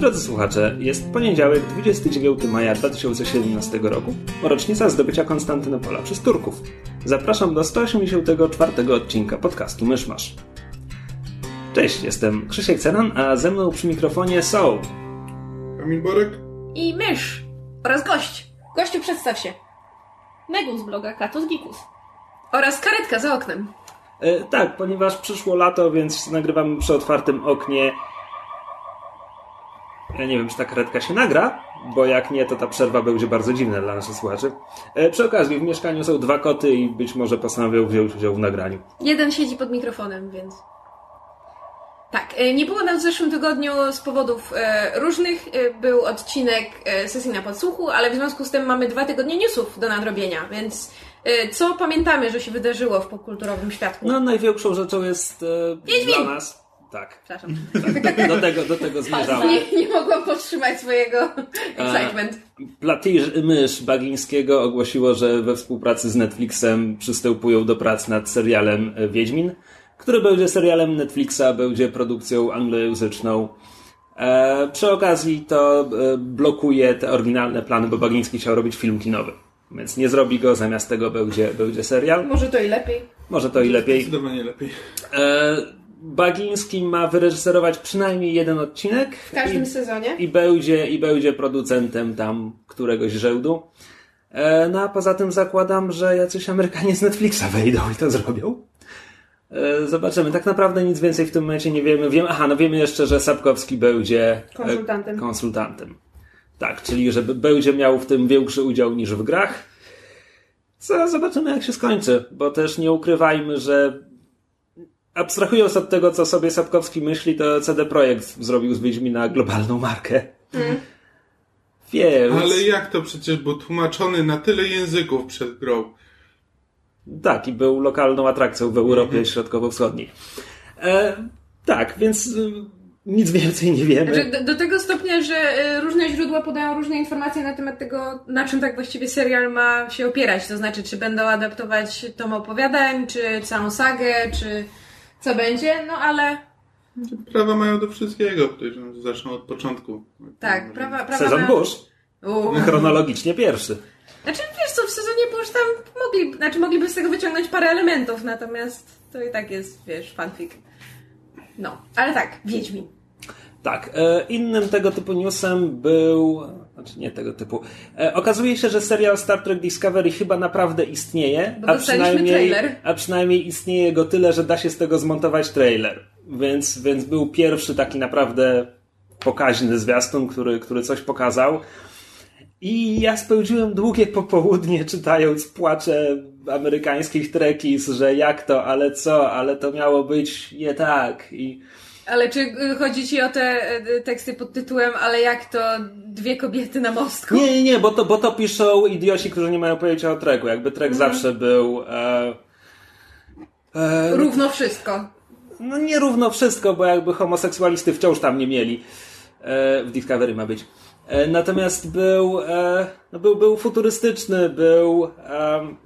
Drodzy słuchacze, jest poniedziałek, 29 maja 2017 roku, rocznica zdobycia Konstantynopola przez Turków. Zapraszam do 184 odcinka podcastu Myszmasz. Cześć, jestem Krzysiek Ceran, a ze mną przy mikrofonie są... Kamil Borek? I mysz oraz gość. Gościu, przedstaw się. Megun z bloga Katus Gikus. Oraz karetka za oknem. E, tak, ponieważ przyszło lato, więc nagrywamy przy otwartym oknie. Ja nie wiem, czy ta karetka się nagra, bo jak nie, to ta przerwa będzie bardzo dziwna dla naszych słuchaczy. E, przy okazji, w mieszkaniu są dwa koty i być może postanowią wziąć udział w nagraniu. Jeden siedzi pod mikrofonem, więc... Tak, e, nie było nas w zeszłym tygodniu z powodów e, różnych. E, Był odcinek e, sesji na podsłuchu, ale w związku z tym mamy dwa tygodnie newsów do nadrobienia, więc e, co pamiętamy, że się wydarzyło w popkulturowym świadku? No, największą rzeczą jest e, Wiedźmin! dla nas. Tak, Przepraszam. tak, do tego, do tego zmierzamy. Nie, nie mogłam powstrzymać swojego excitement. Platyż mysz Bagińskiego ogłosiło, że we współpracy z Netflixem przystępują do prac nad serialem Wiedźmin, który będzie serialem Netflixa, będzie produkcją anglojęzyczną. E, przy okazji to e, blokuje te oryginalne plany, bo Bagiński chciał robić film kinowy. Więc nie zrobi go, zamiast tego będzie, będzie serial. Może to i lepiej. Może to i lepiej. Zdecydowanie lepiej. E, Bagiński ma wyreżyserować przynajmniej jeden odcinek. W każdym I- sezonie. i będzie, i będzie producentem tam któregoś żełdu. E, no a poza tym zakładam, że jacyś Amerykanie z Netflixa wejdą i to zrobią. E, zobaczymy. Tak naprawdę nic więcej w tym momencie nie wiemy. Wiem, aha, no wiemy jeszcze, że Sapkowski będzie e, Konsultantem. konsultantem. Tak, czyli że będzie miał w tym większy udział niż w grach. Co zobaczymy, jak się skończy, bo też nie ukrywajmy, że abstrahując od tego, co sobie Sapkowski myśli, to CD Projekt zrobił z Wiedźmina globalną markę. Więc... Ale jak to przecież był tłumaczony na tyle języków przed grą? Tak, i był lokalną atrakcją w Europie Środkowo-Wschodniej. E, tak, więc y, nic więcej nie wiemy. Znaczy, do, do tego stopnia, że y, różne źródła podają różne informacje na temat tego, na czym tak właściwie serial ma się opierać. To znaczy, czy będą adaptować tom opowiadań, czy całą sagę, czy co będzie, no ale Prawa mają do wszystkiego, podejrzewam, zaczną od początku. tak, prawa, prawa Sezon mają- Bush. U. Chronologicznie pierwszy. Znaczy, wiesz co, w sezonie Bush tam mogli, znaczy mogliby z tego wyciągnąć parę elementów, natomiast to i tak jest, wiesz, fanfic. No, ale tak, Wiedźmin. Tak, e, innym tego typu newsem był. Znaczy nie tego typu. E, okazuje się, że serial Star Trek Discovery chyba naprawdę istnieje. Bo a przynajmniej, trailer. a przynajmniej istnieje go tyle, że da się z tego zmontować trailer. Więc, więc był pierwszy taki naprawdę pokaźny zwiastun, który, który coś pokazał. I ja spędziłem długie popołudnie czytając płacze amerykańskich trekis, że jak to, ale co, ale to miało być nie tak. I Ale czy y, chodzi ci o te y, teksty pod tytułem Ale jak to dwie kobiety na mostku? Nie, nie, nie, bo to, bo to piszą idioci, którzy nie mają pojęcia o treku. Jakby trek zawsze był. E, e, Równo wszystko. no nie równo wszystko, bo jakby homoseksualisty wciąż tam nie mieli. E, w Discovery ma być. E, natomiast był, e, no był, był futurystyczny, był em,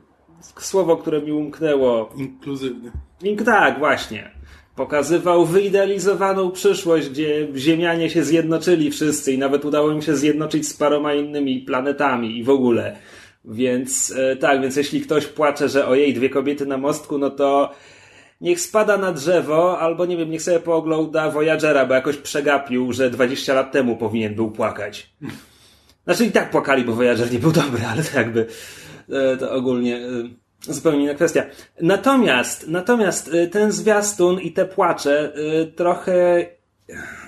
słowo, które mi umknęło. Inkluzywny. Link tak, właśnie. Pokazywał wyidealizowaną przyszłość, gdzie Ziemianie się zjednoczyli wszyscy i nawet udało im się zjednoczyć z paroma innymi planetami i w ogóle. Więc e, tak, więc jeśli ktoś płacze, że ojej, dwie kobiety na mostku, no to niech spada na drzewo, albo nie wiem, niech sobie poogląda Voyagera, bo jakoś przegapił, że 20 lat temu powinien był płakać. Znaczy i tak płakali, bo Voyager nie był dobry, ale to jakby e, to ogólnie e, zupełnie inna kwestia. Natomiast, natomiast e, ten zwiastun i te płacze e, trochę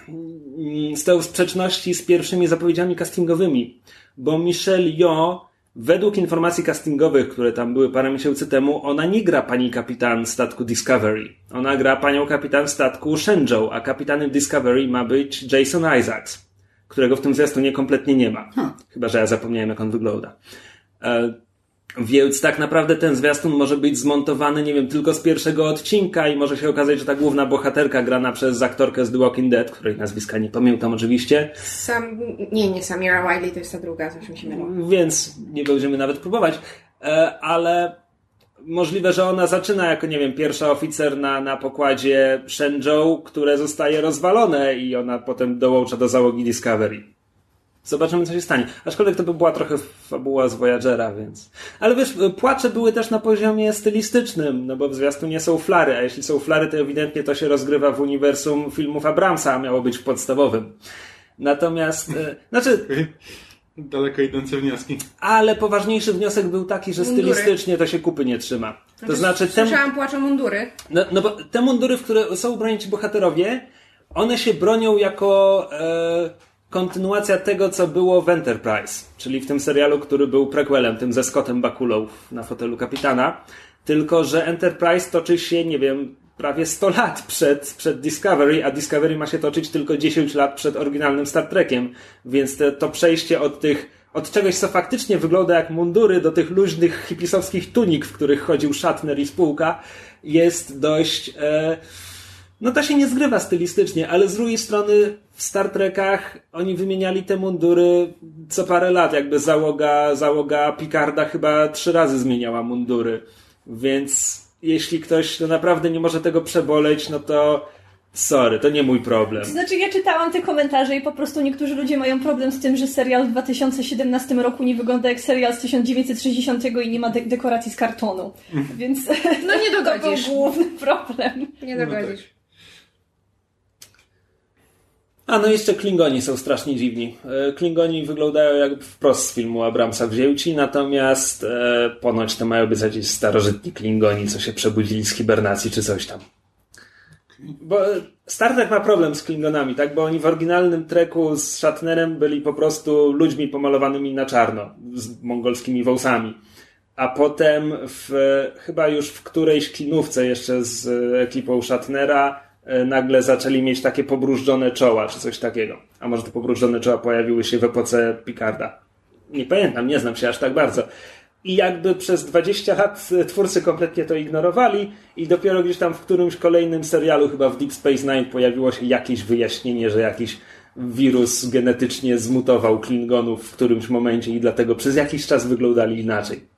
mm, stoją w sprzeczności z pierwszymi zapowiedziami castingowymi, bo Michelle Yeoh według informacji castingowych, które tam były parę miesięcy temu, ona nie gra pani kapitan statku Discovery. Ona gra panią kapitan statku Shenzhou, a kapitanem Discovery ma być Jason Isaacs, którego w tym zwiastunie kompletnie nie ma. Chyba, że ja zapomniałem, jak on wygląda. Więc tak naprawdę ten zwiastun może być zmontowany, nie wiem, tylko z pierwszego odcinka i może się okazać, że ta główna bohaterka grana przez aktorkę z The Walking Dead, której nazwiska nie pamiętam oczywiście. Sam, nie, nie Samira Wiley, to jest ta druga, mi się myliło. Więc nie będziemy nawet próbować. E, ale możliwe, że ona zaczyna jako, nie wiem, pierwsza oficer na, na pokładzie Shenzhou, które zostaje rozwalone i ona potem dołącza do załogi Discovery. Zobaczymy, co się stanie. Aczkolwiek to by była trochę fabuła z Voyagera, więc... Ale wiesz, płacze były też na poziomie stylistycznym, no bo w zwiastu nie są flary, a jeśli są flary, to ewidentnie to się rozgrywa w uniwersum filmów Abramsa, a miało być w podstawowym. Natomiast, e, znaczy... Daleko idące wnioski. Ale poważniejszy wniosek był taki, że Mundury. stylistycznie to się kupy nie trzyma. To znaczy, te, Słyszałam płacze mundury. no, no bo te mundury, w które są ubrani ci bohaterowie, one się bronią jako e, kontynuacja tego, co było w Enterprise, czyli w tym serialu, który był prequelem, tym ze Scottem Bakulą na fotelu kapitana. Tylko, że Enterprise toczy się, nie wiem, prawie 100 lat przed, przed Discovery, a Discovery ma się toczyć tylko 10 lat przed oryginalnym Star Trekiem, więc te, to przejście od tych od czegoś, co faktycznie wygląda jak mundury, do tych luźnych hipisowskich tunik, w których chodził Shatner i spółka, jest dość... E, no to się nie zgrywa stylistycznie, ale z drugiej strony w Star Trekach oni wymieniali te mundury co parę lat, jakby załoga, załoga Picarda chyba trzy razy zmieniała mundury, więc jeśli ktoś no naprawdę nie może tego przeboleć, no to sorry, to nie mój problem. To znaczy, ja czytałam te komentarze i po prostu niektórzy ludzie mają problem z tym, że serial w 2017 roku nie wygląda jak serial z 1960 i nie ma de- dekoracji z kartonu. Więc No nie to był dogodzisz. główny problem. Nie dogodzisz. A no jeszcze Klingoni są strasznie dziwni. E, Klingoni wyglądają jak wprost z filmu Abramsa wzięci, natomiast e, ponoć to mają być jakieś starożytni Klingoni, co się przebudzili z hibernacji czy coś tam. Bo Star Trek ma problem z Klingonami, tak? Bo oni w oryginalnym treku z Shatnerem byli po prostu ludźmi pomalowanymi na czarno, z mongolskimi wąsami. A potem w, chyba już w którejś klinówce jeszcze z ekipą Shatnera nagle zaczęli mieć takie pobrużdżone czoła, czy coś takiego. A może te pobrużdżone czoła pojawiły się w epoce Picarda. Nie pamiętam, nie znam się aż tak bardzo. I jakby przez 20 lat e, twórcy kompletnie to ignorowali i dopiero gdzieś tam w którymś kolejnym serialu, chyba w Deep Space Nine pojawiło się jakieś wyjaśnienie, że jakiś wirus genetycznie zmutował Klingonów w którymś momencie i dlatego przez jakiś czas wyglądali inaczej.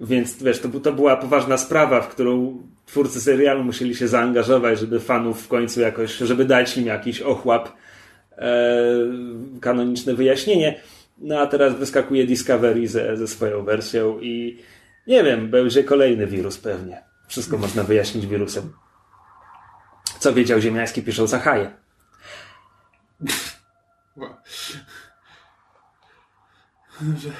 Więc wiesz, to, to była poważna sprawa, w którą twórcy serialu musieli się zaangażować, żeby fanów w końcu jakoś, żeby dać im jakiś ochłap, e, kanoniczne wyjaśnienie. No a teraz wyskakuje Discovery ze, ze swoją wersją i nie wiem, będzie kolejny wirus pewnie. Wszystko można wyjaśnić wirusem. Co wiedział Ziemiański piszą Zachaje. Wow. Dobrze.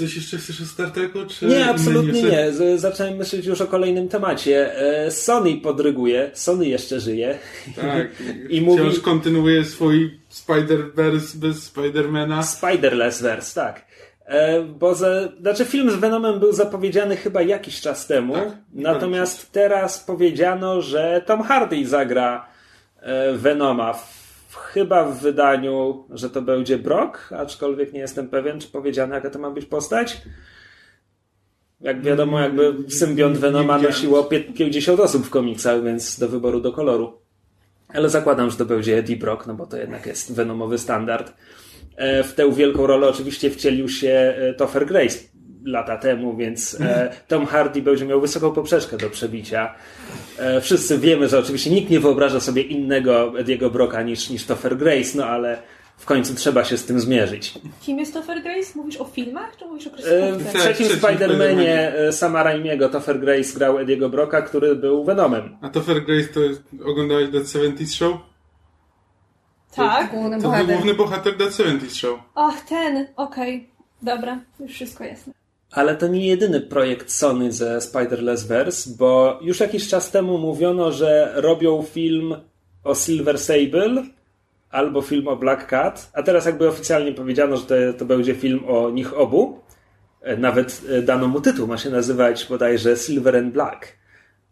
Coś jeszcze chcesz o Star Treku? Czy Nie, absolutnie nie. Zacząłem myśleć już o kolejnym temacie. E, Sony podryguje, Sony jeszcze żyje. Tak. I mówi- Wciąż kontynuuje swój Spider-Verse bez Spidermana. Spider-Verse, tak. E, Bo ze, znaczy film z Venomem był zapowiedziany chyba jakiś czas temu, Tak, natomiast teraz powiedziano, że Tom Hardy zagra e, Venoma w, chyba w wydaniu, że to będzie Brock, aczkolwiek nie jestem pewien, czy powiedziano jaka to ma być postać. Jak wiadomo, jakby symbiont Venoma nosiło pie- 50 osób w komiksach, więc do wyboru do koloru. Ale zakładam, że to będzie Eddie Brock, no bo to jednak jest Venomowy standard. E, W tę wielką rolę oczywiście wcielił się e, Topher Grace lata temu, więc e, Tom Hardy będzie miał wysoką poprzeczkę do przebicia. E, Wszyscy wiemy, że oczywiście nikt nie wyobraża sobie innego Ediego Brocka niż, niż Topher Grace, no ale w końcu trzeba się z tym zmierzyć. Kim jest Topher Grace? Mówisz o filmach, czy mówisz o E, kreskówce? W Tak, trzecim Spider-Manie e, Sama Raimiego Topher Grace grał Ediego Brocka, który był Venomem. A Topher Grace to jest, oglądałeś That 70 Show? Tak. Główny To był bohater. główny bohater That 70 Show. Ach, ten, okej. Dobra, już wszystko jasne. Ale to nie jedyny projekt Sony ze Spider-Less Verse, bo już jakiś czas temu mówiono, że robią film o Silver Sable albo film o Black Cat, a teraz jakby oficjalnie powiedziano, że to, to będzie film o nich obu. E, Nawet e, dano mu tytuł, ma się nazywać bodajże Silver and Black.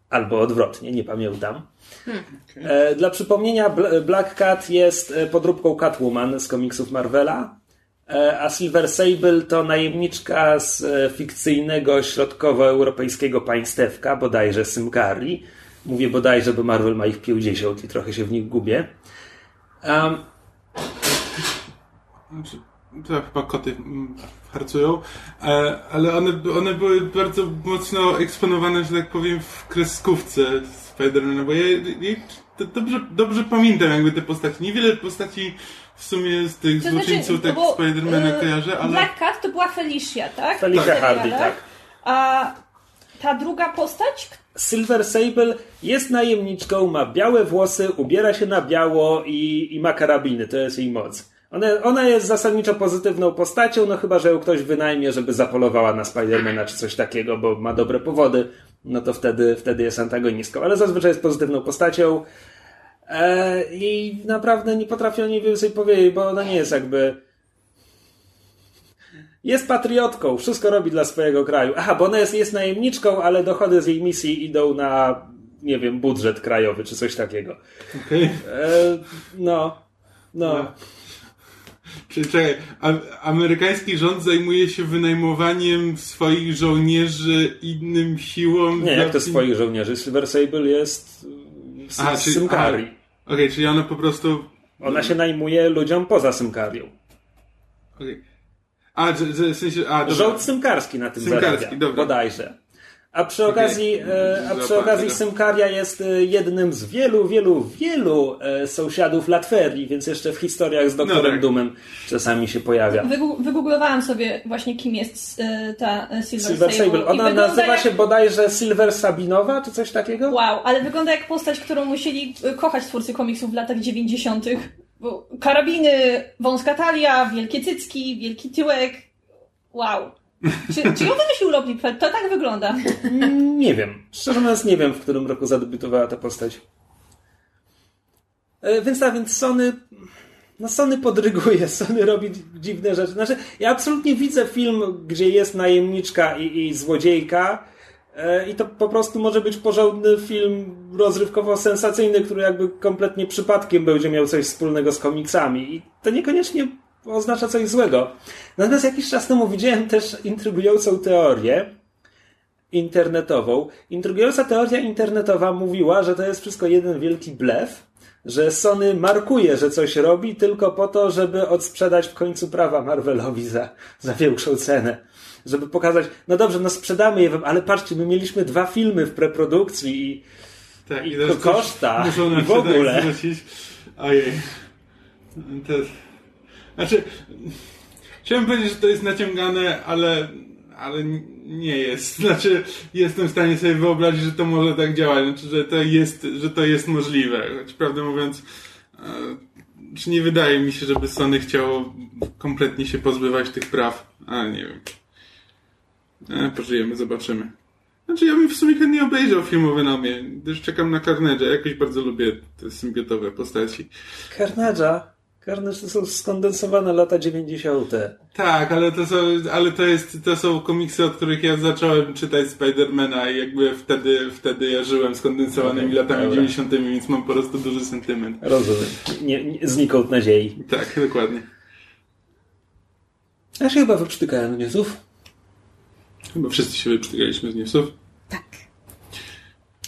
Albo odwrotnie, nie pamiętam. E, Dla przypomnienia, Bl- Black Cat jest podróbką Catwoman z komiksów Marvela. E, a Silver Sable to najemniczka z e, fikcyjnego środkowoeuropejskiego państewka, bodajże Symkari. Mówię bodajże, bo Marvel ma ich 50 i trochę się w nich gubię. Um, Znaczy, To chyba koty mm, harcują, e, ale one, one były bardzo mocno eksponowane, że tak powiem, w kreskówce Spidermana, bo ja, ja dobrze, dobrze pamiętam jakby te postaci. Niewiele postaci w sumie z tych To znaczy, złoczyńców tak bo, Spidermana y, kojarzę, ale... Black Cat to była Felicia, tak? Felicia serialach. Hardy, tak. A ta druga postać? Silver Sable jest najemniczką, ma białe włosy, ubiera się na biało i, i ma karabiny. To jest jej moc. Ona, ona jest zasadniczo pozytywną postacią, no chyba, że ją ktoś wynajmie, żeby zapolowała na Spidermana czy coś takiego, bo ma dobre powody, no to wtedy, wtedy jest antagonistką. Ale zazwyczaj jest pozytywną postacią i naprawdę nie potrafię o niej więcej powiedzieć, bo ona nie jest jakby... Jest patriotką, wszystko robi dla swojego kraju. Aha, bo ona jest, jest najemniczką, ale dochody z jej misji idą na, nie wiem, budżet krajowy czy coś takiego. Okej. E, no, no. No. Czyli czekaj, amerykański rząd zajmuje się wynajmowaniem swoich żołnierzy innym siłom. Nie, jak to swoich żołnierzy. Silver Sable jest Aha, czyli- Symkari. Okej, czyli ona po prostu... Ona się najmuje ludziom poza Symkarią. Okej. A, że, że w sensie... A, dobra. Rząd symkarski na tym Symkarski, zarabia, dobra. bodajże. A przy okazji, e, a przy okazji. Symkaria jest e, jednym z wielu, wielu, wielu e, sąsiadów Latverii, więc jeszcze w historiach z doktorem tak. Doomem czasami się pojawia. Wygooglowałam sobie właśnie kim jest ta Silver, Silver Sable. I Ona nazywa jak... się bodajże Silver Sabinowa, czy coś takiego? Wow, ale wygląda jak postać, którą musieli kochać twórcy komiksów w latach 90. Bo karabiny, wąska talia, wielkie cycki, wielki tyłek. Wow. Czy, czy ją wymyślił? To tak wygląda. Nie wiem. Szczerze mówiąc, nie wiem, w którym roku zadebiutowała ta postać. E, Więc tak, więc Sony. No Sony podryguje, Sony robi dziwne rzeczy. Znaczy, ja absolutnie widzę film, gdzie jest najemniczka i, i złodziejka. e, I to po prostu może być porządny film rozrywkowo-sensacyjny, który jakby kompletnie przypadkiem będzie miał coś wspólnego z komiksami. I to niekoniecznie oznacza coś złego. Natomiast jakiś czas temu widziałem też intrygującą teorię, internetową. Intrygująca teoria internetowa mówiła, że to jest wszystko jeden wielki blef, że Sony markuje, że coś robi tylko po to, żeby odsprzedać w końcu prawa Marvelowi za, za większą cenę. Żeby pokazać, no dobrze, no sprzedamy je wam, ale patrzcie, my mieliśmy dwa filmy w preprodukcji i Tak, I coś koszta, i w ogóle. Ojej. To jest... Znaczy, chciałem powiedzieć, że to jest naciągane, ale, ale nie jest. Znaczy, jestem w stanie sobie wyobrazić, że to może tak działać, znaczy, że to jest, że to jest możliwe. Choć prawdę mówiąc, e, czy nie wydaje mi się, żeby Sony chciało kompletnie się pozbywać tych praw, ale nie wiem. E, pożyjemy, zobaczymy. Znaczy ja bym w sumie chętnie obejrzał film o Venomie, gdyż czekam na Carnage'a. Jakoś bardzo lubię te symbiotowe postaci. Carnage'a. Carnage to są skondensowane lata 90. Tak, ale to są, ale to jest, to są komiksy, od których ja zacząłem czytać Spidermana i jakby wtedy, wtedy ja żyłem skondensowanymi latami dobra. 90., więc mam po prostu duży sentyment. Rozumiem. Nie, nie, znikąd nadziei. Tak, dokładnie. Ja się chyba wyprztykałem newsów. Chyba wszyscy się wyprztykaliśmy z newsów.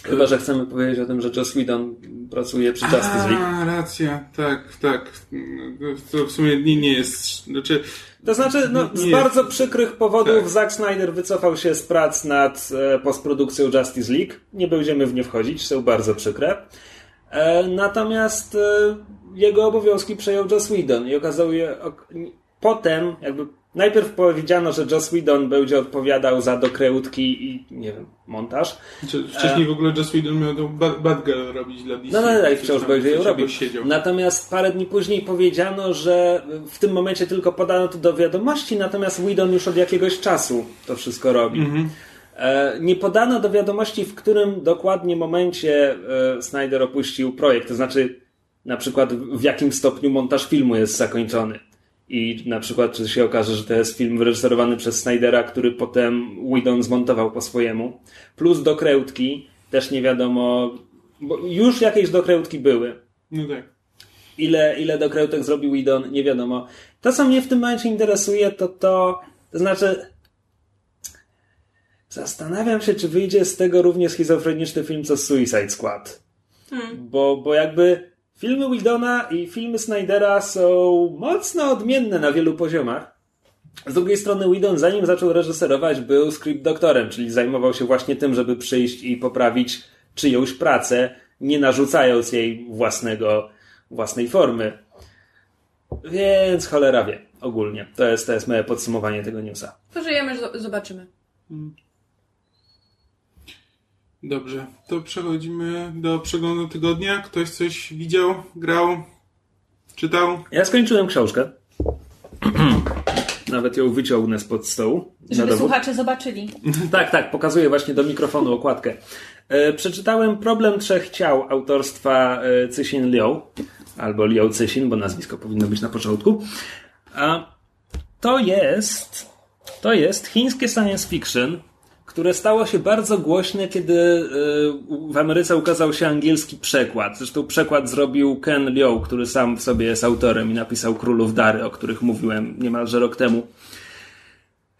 Chyba, że chcemy powiedzieć o tym, że Joss Whedon pracuje przy Justice League. A, racja, tak, tak. To w sumie nie, nie jest, znaczy... To znaczy, no, z jest- bardzo przykrych powodów Tak. Zack Snyder wycofał się z prac nad e, postprodukcją Justice League. Nie będziemy w nie wchodzić, są bardzo przykre. E, natomiast e, jego obowiązki przejął Joss Whedon i okazało się, ok, potem jakby najpierw powiedziano, że Joss Whedon będzie odpowiadał za dokrętki i nie wiem, montaż. Znaczy, wcześniej w ogóle Joss Whedon miał tą Bad, robić dla DC. No, no, no, i wciąż będzie ją Siedział. Natomiast parę dni później powiedziano, że w tym momencie tylko podano to do wiadomości, natomiast Whedon już od jakiegoś czasu to wszystko robi. Mhm. E, Nie podano do wiadomości, w którym dokładnie momencie e, Snyder opuścił projekt, to znaczy na przykład w jakim stopniu montaż filmu jest zakończony. I na przykład, czy się okaże, że to jest film wyreżyserowany przez Snydera, który potem Whedon zmontował po swojemu. Plus dokrętki, też nie wiadomo, bo już jakieś dokrętki były. No tak. Ile, ile dokrętek zrobił Whedon, nie wiadomo. To, co mnie w tym momencie interesuje, to to, to znaczy, zastanawiam się, czy wyjdzie z tego równie schizofreniczny film co Suicide Squad. Bo, bo jakby filmy Widona i filmy Snydera są mocno odmienne na wielu poziomach. Z drugiej strony Whedon, zanim zaczął reżyserować, był script doktorem, czyli zajmował się właśnie tym, żeby przyjść i poprawić czyjąś pracę, nie narzucając jej własnego, własnej formy. Więc cholera wie, ogólnie. To jest, to jest moje podsumowanie tego newsa. Pożyjemy, zo- zobaczymy. Dobrze, to przechodzimy do przeglądu tygodnia. Ktoś coś widział, grał, czytał? Ja skończyłem książkę. Nawet ją wyciągnę spod stołu. na Żeby dowód. słuchacze zobaczyli. Tak, tak, pokazuję właśnie do mikrofonu okładkę. E, przeczytałem Problem Trzech Ciał autorstwa e, Cixin Liu, albo Liu Cixin, bo nazwisko powinno być na początku. A to jest, to jest chińskie science fiction, które stało się bardzo głośne, kiedy e, w Ameryce ukazał się angielski przekład. Zresztą przekład zrobił Ken Liu, który sam w sobie jest autorem i napisał Królów Dary, o których mówiłem niemalże rok temu.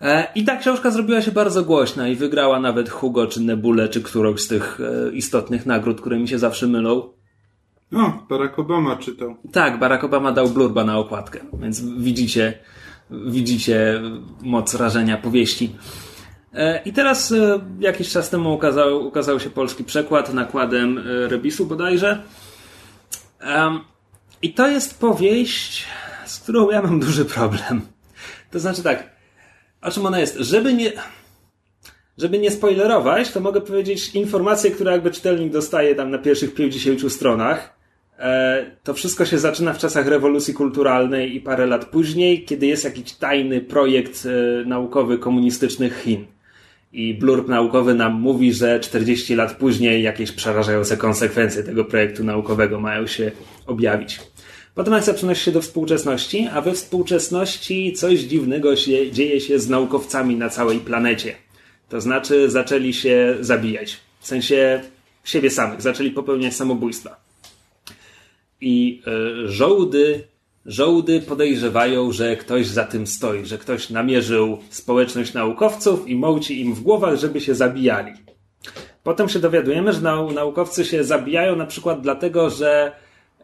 E, I ta książka zrobiła się bardzo głośna i wygrała nawet Hugo, czy Nebulę, czy którąś z tych e, istotnych nagród, które mi się zawsze mylą. O, Barack Obama czytał. Tak, Barack Obama dał blurba na okładkę, więc widzicie, widzicie moc rażenia powieści. E, I teraz e, jakiś czas temu ukazał, ukazał się polski przekład nakładem e, Rebisu bodajże. I to jest powieść, z którą ja mam duży problem. To znaczy tak, o czym ona jest? Żeby nie, żeby nie spoilerować, to mogę powiedzieć informacje, które jakby czytelnik dostaje tam na pierwszych 50 stronach. To wszystko się zaczyna w czasach rewolucji kulturalnej i parę lat później, kiedy jest jakiś tajny projekt naukowy komunistycznych Chin. I blurb naukowy nam mówi, że 40 lat później jakieś przerażające konsekwencje tego projektu naukowego mają się objawić. Potem akcja przenosi się do współczesności, a we współczesności coś dziwnego się, dzieje się z naukowcami na całej planecie. To znaczy zaczęli się zabijać. W sensie siebie samych, zaczęli popełniać samobójstwa. I e, żołdy, żołdy podejrzewają, że ktoś za tym stoi, że ktoś namierzył społeczność naukowców i mołci im w głowach, żeby się zabijali. Potem się dowiadujemy, że nau- naukowcy się zabijają na przykład dlatego, że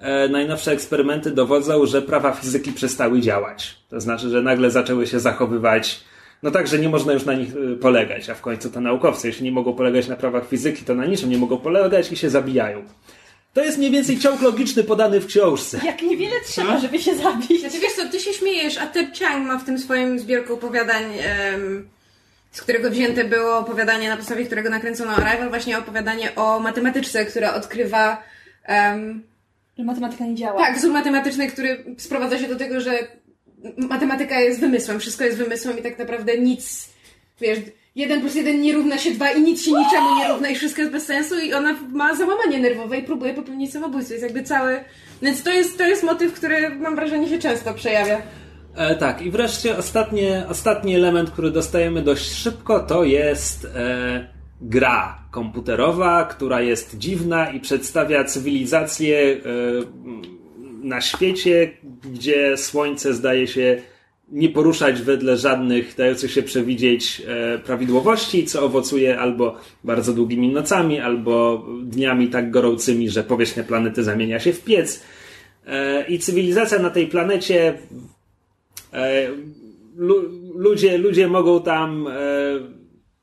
e, najnowsze eksperymenty dowodzą, że prawa fizyki przestały działać. To znaczy, że nagle zaczęły się zachowywać no tak, że nie można już na nich e, polegać, a w końcu to naukowcy, jeśli nie mogą polegać na prawach fizyki, to na niczym nie mogą polegać i się zabijają. To jest mniej więcej ciąg logiczny podany w książce. Jak niewiele trzeba, żeby się zabić. Znaczy wiesz co, ty się śmiejesz, a Ted Chiang ma w tym swoim zbiorku opowiadań, em, z którego wzięte było opowiadanie, na podstawie którego nakręcono Arrival, właśnie opowiadanie o matematyczce, która odkrywa em, Że matematyka nie działa. tak, wzór matematyczny, który sprowadza się do tego, że matematyka jest wymysłem, wszystko jest wymysłem i tak naprawdę nic, wiesz, jeden plus jeden nie równa się dwa i nic się niczemu nie równa i wszystko jest bez sensu i ona ma załamanie nerwowe i próbuje popełnić samobójstwo. Jest jakby cały... Więc to jest, to jest motyw, który mam wrażenie się często przejawia. E, tak, i wreszcie ostatnie, ostatni element, który dostajemy dość szybko, to jest e, gra komputerowa, która jest dziwna i przedstawia cywilizację e, na świecie, gdzie słońce zdaje się nie poruszać wedle żadnych dających się przewidzieć e, prawidłowości, co owocuje albo bardzo długimi nocami, albo dniami tak gorącymi, że powierzchnia planety zamienia się w piec. E, I cywilizacja na tej planecie E, lu- ludzie, ludzie mogą tam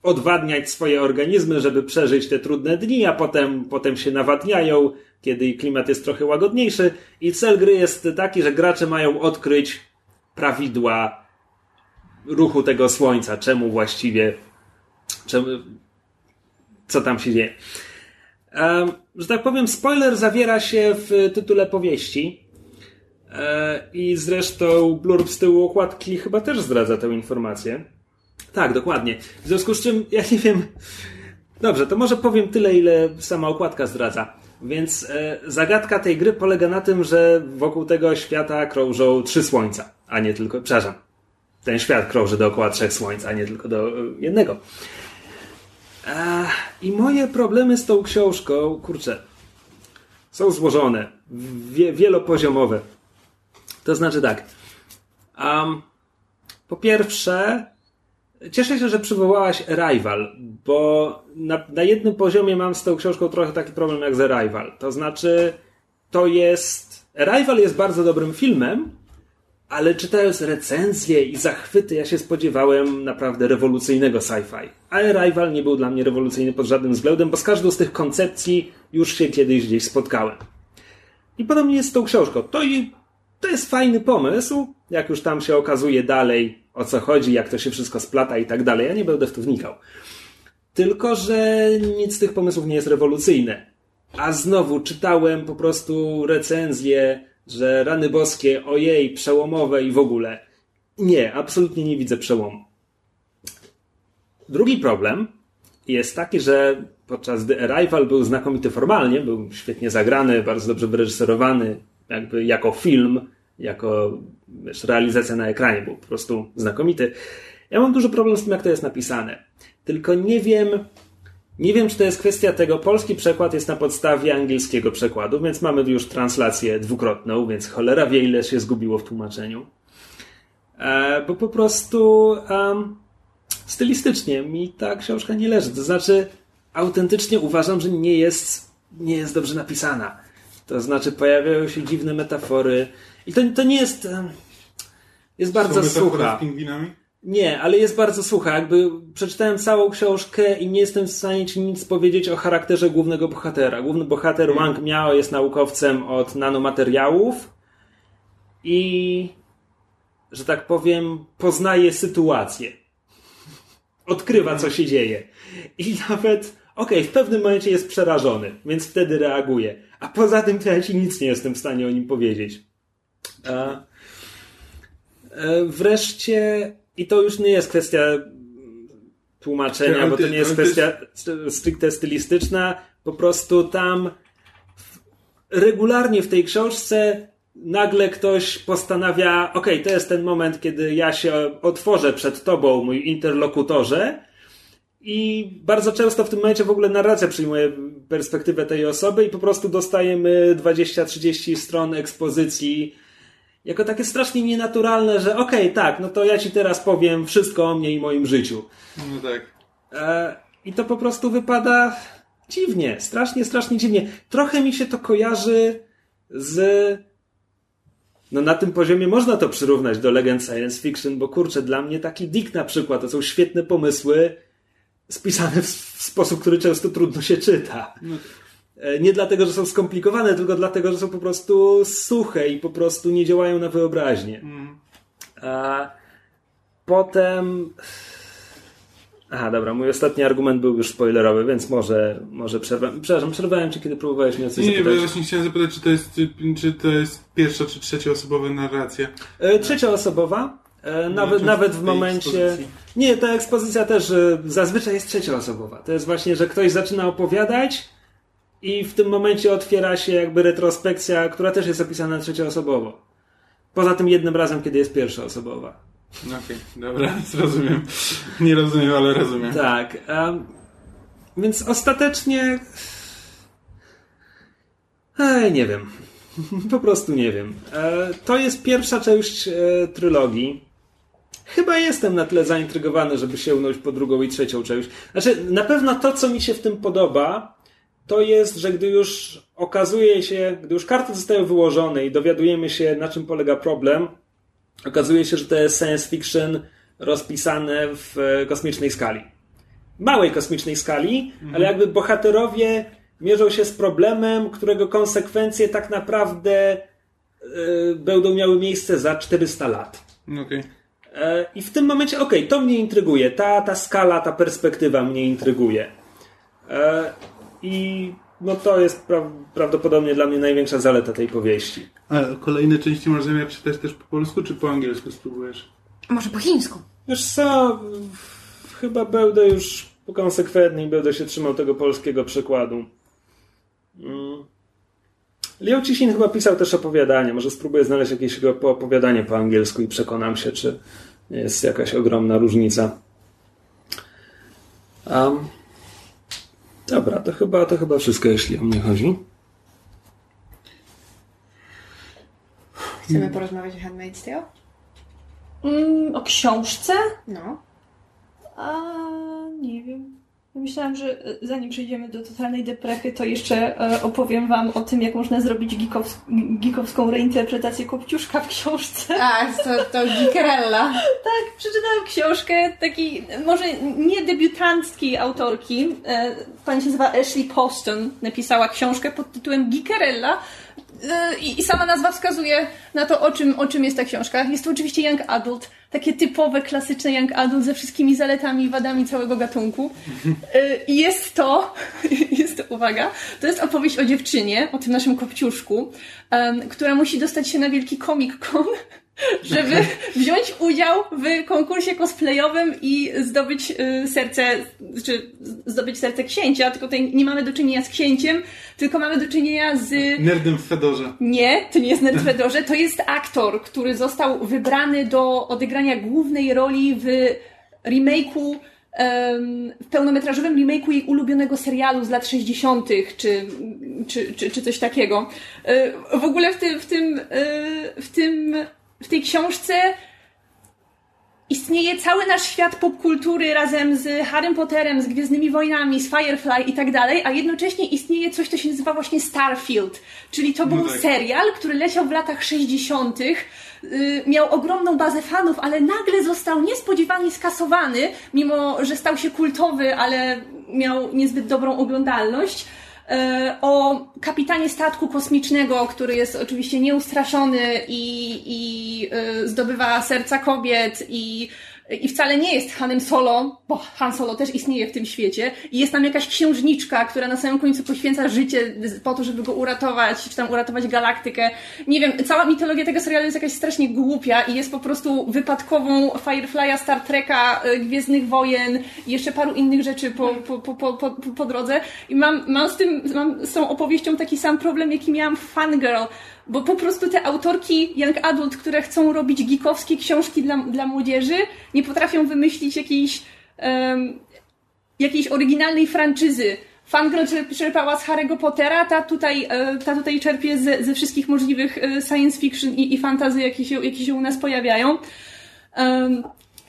odwadniać swoje organizmy, żeby przeżyć te trudne dni, a potem, potem się nawadniają, kiedy klimat jest trochę łagodniejszy. I cel gry jest taki, że gracze mają odkryć prawidła ruchu tego słońca, czemu właściwie, czemu, co tam się dzieje. Że tak powiem, spoiler zawiera się w tytule powieści. E, I zresztą blurb z tyłu okładki chyba też zdradza tę informację. Tak, dokładnie. W związku z czym, ja nie wiem. Dobrze, to może powiem tyle, ile sama okładka zdradza. Więc e, zagadka tej gry polega na tym, że wokół tego świata krążą trzy słońca, a nie tylko. Przepraszam. Ten świat krąży dookoła trzech słońc, a nie tylko do e, jednego. I moje problemy z tą książką, kurczę, są złożone, wie, wielopoziomowe. To znaczy tak. Um, po pierwsze, cieszę się, że przywołałaś Arrival, bo na, na jednym poziomie mam z tą książką trochę taki problem jak z Arrival. To znaczy, to jest. Arrival jest bardzo dobrym filmem, ale czytając recenzje i zachwyty, ja się spodziewałem naprawdę rewolucyjnego sci-fi. A Arrival nie był dla mnie rewolucyjny pod żadnym względem, bo z każdą z tych koncepcji już się kiedyś gdzieś spotkałem. I podobnie jest z tą książką. To, i, to jest fajny pomysł, jak już tam się okazuje dalej, o co chodzi, jak to się wszystko splata i tak dalej. Ja nie będę w to wnikał. Tylko, że nic z tych pomysłów nie jest rewolucyjne. A znowu czytałem po prostu recenzje, że rany boskie, ojej, przełomowe i w ogóle. Nie, absolutnie nie widzę przełomu. Drugi problem jest taki, że podczas The Arrival był znakomity formalnie, był świetnie zagrany, bardzo dobrze wyreżyserowany, jakby jako film, jako wiesz, realizacja na ekranie, był po prostu znakomity. Ja mam duży problem z tym, jak to jest napisane. Tylko nie wiem, nie wiem, czy to jest kwestia tego. Polski przekład jest na podstawie angielskiego przekładu, więc mamy już translację dwukrotną, więc cholera wie, ile się zgubiło w tłumaczeniu. E, bo po prostu um, stylistycznie mi ta książka nie leży. To znaczy, autentycznie uważam, że nie jest, nie jest dobrze napisana. To znaczy, pojawiają się dziwne metafory. I to, to nie jest. Jest bardzo Są sucha. z pingwinami? Nie, ale jest bardzo sucha. Jakby przeczytałem całą książkę i nie jestem w stanie ci nic powiedzieć o charakterze głównego bohatera. Główny bohater Wang Miao jest naukowcem od nanomateriałów i, że tak powiem, poznaje sytuację. Odkrywa, co się dzieje. I nawet, okej, w pewnym momencie jest przerażony, więc wtedy reaguje. A poza tym to ja ci nic nie jestem w stanie o nim powiedzieć. A, e, wreszcie, i to już nie jest kwestia tłumaczenia, bo to nie jest kwestia stricte stylistyczna. Po prostu tam regularnie w tej książce nagle ktoś postanawia, okej, to jest ten moment, kiedy ja się otworzę przed tobą, mój interlokutorze. I bardzo często w tym momencie w ogóle narracja przyjmuje perspektywę tej osoby i po prostu dostajemy 20-30 stron ekspozycji jako takie strasznie nienaturalne, że okej, tak, no to ja ci teraz powiem wszystko o mnie i moim życiu. No tak. E, I to po prostu wypada dziwnie, strasznie, strasznie dziwnie. Trochę mi się to kojarzy z. No na tym poziomie można to przyrównać do legend science fiction, bo kurczę, dla mnie taki Dick na przykład to są świetne pomysły spisane w, w sposób, który często trudno się czyta. E, Nie dlatego, że są skomplikowane, tylko dlatego, że są po prostu suche i po prostu nie działają na wyobraźnię. A potem. Aha, dobra, mój ostatni argument był już spoilerowy, więc może, może przerwałem. Przepraszam, przerwałem ci, kiedy próbowałeś mnie o coś Nie, nie, zapytać. właśnie chciałem zapytać, czy to jest, czy to jest pierwsza czy trzecioosobowa narracja. E, Trzecioosobowa. E, Nawet, czy nawet w momencie. ekspozycji? Nie, ta ekspozycja też e, zazwyczaj jest trzecioosobowa. To jest właśnie, że ktoś zaczyna opowiadać i w tym momencie otwiera się jakby retrospekcja, która też jest opisana trzecioosobowo. Poza tym jednym razem, kiedy jest pierwszoosobowa. Okej, dobra, zrozumiem. Nie rozumiem, ale rozumiem. Tak. em, więc ostatecznie. Ej, nie wiem. Po prostu nie wiem. E, to jest pierwsza część e, trylogii. Chyba jestem na tyle zaintrygowany, żeby sięgnąć po drugą i trzecią część. Znaczy, na pewno to, co mi się w tym podoba, to jest, że gdy już okazuje się, gdy już karty zostają wyłożone i dowiadujemy się, na czym polega problem, okazuje się, że to jest science fiction rozpisane w e, kosmicznej skali. Małej kosmicznej skali, ale jakby bohaterowie mierzą się z problemem, którego konsekwencje tak naprawdę e, będą miały miejsce za 400 lat. Okej. E, I w tym momencie, okej, to mnie intryguje. Ta, ta skala, ta perspektywa mnie intryguje. E, I no to jest pra prawdopodobnie dla mnie największa zaleta tej powieści. A kolejne części masz zamiar czytać też po polsku, czy po angielsku spróbujesz? Może po chińsku. Wiesz co, chyba będę już konsekwentny i będę się trzymał tego polskiego przykładu. Mm. Liu Cixin chyba pisał też opowiadanie. Może spróbuję znaleźć jakieś jego opowiadanie po angielsku i przekonam się, czy jest jakaś ogromna różnica. Um, dobra, to chyba, to chyba wszystko, jeśli o mnie chodzi. Chcemy porozmawiać o Handmaid's Tale? Mm, o książce? No. A nie wiem. Myślałam, że e, zanim przejdziemy do totalnej deprechy, to jeszcze e, opowiem wam o tym, jak można zrobić geekows geekowską reinterpretację Kopciuszka w książce. A, to, to Gikerella. Tak, przeczytałam książkę takiej, może nie debiutanckiej autorki. E, pani się nazywa Ashley Poston. Napisała książkę pod tytułem Geekerella. I, I sama nazwa wskazuje na to, o czym, o czym jest ta książka. Jest to oczywiście young adult, takie typowe, klasyczne young adult ze wszystkimi zaletami i wadami całego gatunku. E, I jest to, jest to, uwaga, to jest opowieść o dziewczynie, o tym naszym kopciuszku, która musi dostać się na wielki Comic Con, żeby wziąć udział w konkursie cosplayowym i zdobyć y, serce, czy zdobyć serce księcia, tylko tutaj nie mamy do czynienia z księciem, tylko mamy do czynienia z Nerdem w Fedorze. nie, to nie jest Ned Fedorze, to jest aktor, który został wybrany do odegrania głównej roli w remake'u, em, w pełnometrażowym remake'u jej ulubionego serialu z lat 60., czy, czy, czy, czy coś takiego. E, W ogóle w tym, w tym, e, w tym, w tej książce istnieje cały nasz świat popkultury razem z Harrym Potterem, z Gwiezdnymi Wojnami, z Firefly i tak dalej, a jednocześnie istnieje coś, co się nazywa właśnie Starfield, czyli to był tak. serial, który leciał w latach 60., y, miał ogromną bazę fanów, ale nagle został niespodziewanie skasowany, mimo że stał się kultowy, ale miał niezbyt dobrą oglądalność o kapitanie statku kosmicznego, który jest oczywiście nieustraszony i, i e, zdobywa serca kobiet i, i wcale nie jest Hanem Solo, bo Han Solo też istnieje w tym świecie i jest tam jakaś księżniczka, która na samym końcu poświęca życie po to, żeby go uratować, czy tam uratować galaktykę. Nie wiem, cała mitologia tego serialu jest jakaś strasznie głupia i jest po prostu wypadkową Firefly'a, Star Treka, y, Gwiezdnych Wojen i jeszcze paru innych rzeczy po, po, po, po, po, drodze. I mam, mam, z tym, mam z tą opowieścią taki sam problem, jaki miałam w Fangirl, bo po prostu te autorki young adult, które chcą robić geekowskie książki dla, dla młodzieży, nie potrafią wymyślić jakiejś, em, jakiejś oryginalnej franczyzy. Fangirl czerp- czerpała z Harry'ego Pottera, ta tutaj, e, ta tutaj czerpie ze, ze wszystkich możliwych e, science fiction i, i fantazy, jakie się, jakie się u nas pojawiają. Em,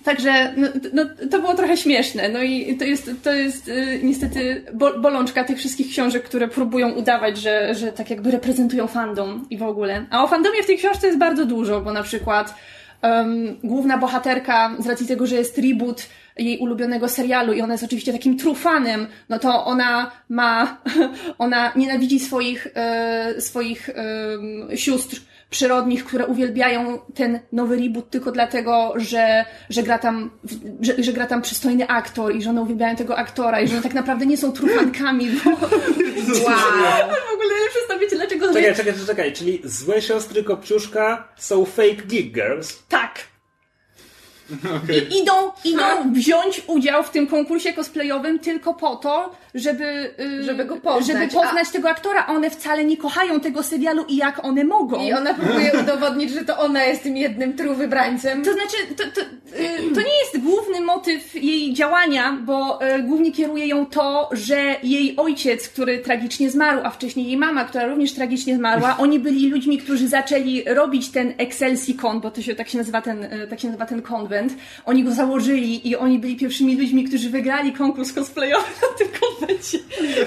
Także no, no, to było trochę śmieszne. No i to jest, to jest y, niestety bo, bolączka tych wszystkich książek, które próbują udawać, że, że tak jakby reprezentują fandom i w ogóle. A o fandomie w tej książce jest bardzo dużo, bo na przykład um, główna bohaterka, z racji tego, że jest reboot jej ulubionego serialu i ona jest oczywiście takim trufanem, no to ona ma, ona nienawidzi swoich, e, swoich em, sióstr przyrodnich, które uwielbiają ten nowy reboot tylko dlatego, że, że, gra tam, że, że gra tam przystojny aktor i że one uwielbiają tego aktora i że one tak naprawdę nie są trufankami, bo Wow. w ogóle przedstawicie dlaczego... Czekaj, czekaj, czekaj, czyli złe siostry Kopciuszka są fake geek girls. Tak. Okej. I idą, idą wziąć udział w tym konkursie cosplayowym tylko po to, żeby, y, Żeby go poznać, żeby poznać tego aktora. One wcale nie kochają tego serialu i jak one mogą. I ona próbuje udowodnić, że to ona jest tym jednym true wybrańcem. To znaczy, to, to, y, to nie jest główny motyw jej działania, bo y, głównie kieruje ją to, że jej ojciec, który tragicznie zmarł, a wcześniej jej mama, która również tragicznie zmarła, oni byli ludźmi, którzy zaczęli robić ten Excelsi-Con, bo to się, tak, się nazywa ten, y, tak się nazywa ten konwent. Oni go założyli i oni byli pierwszymi ludźmi, którzy wygrali konkurs cosplayowy na tym konwencie.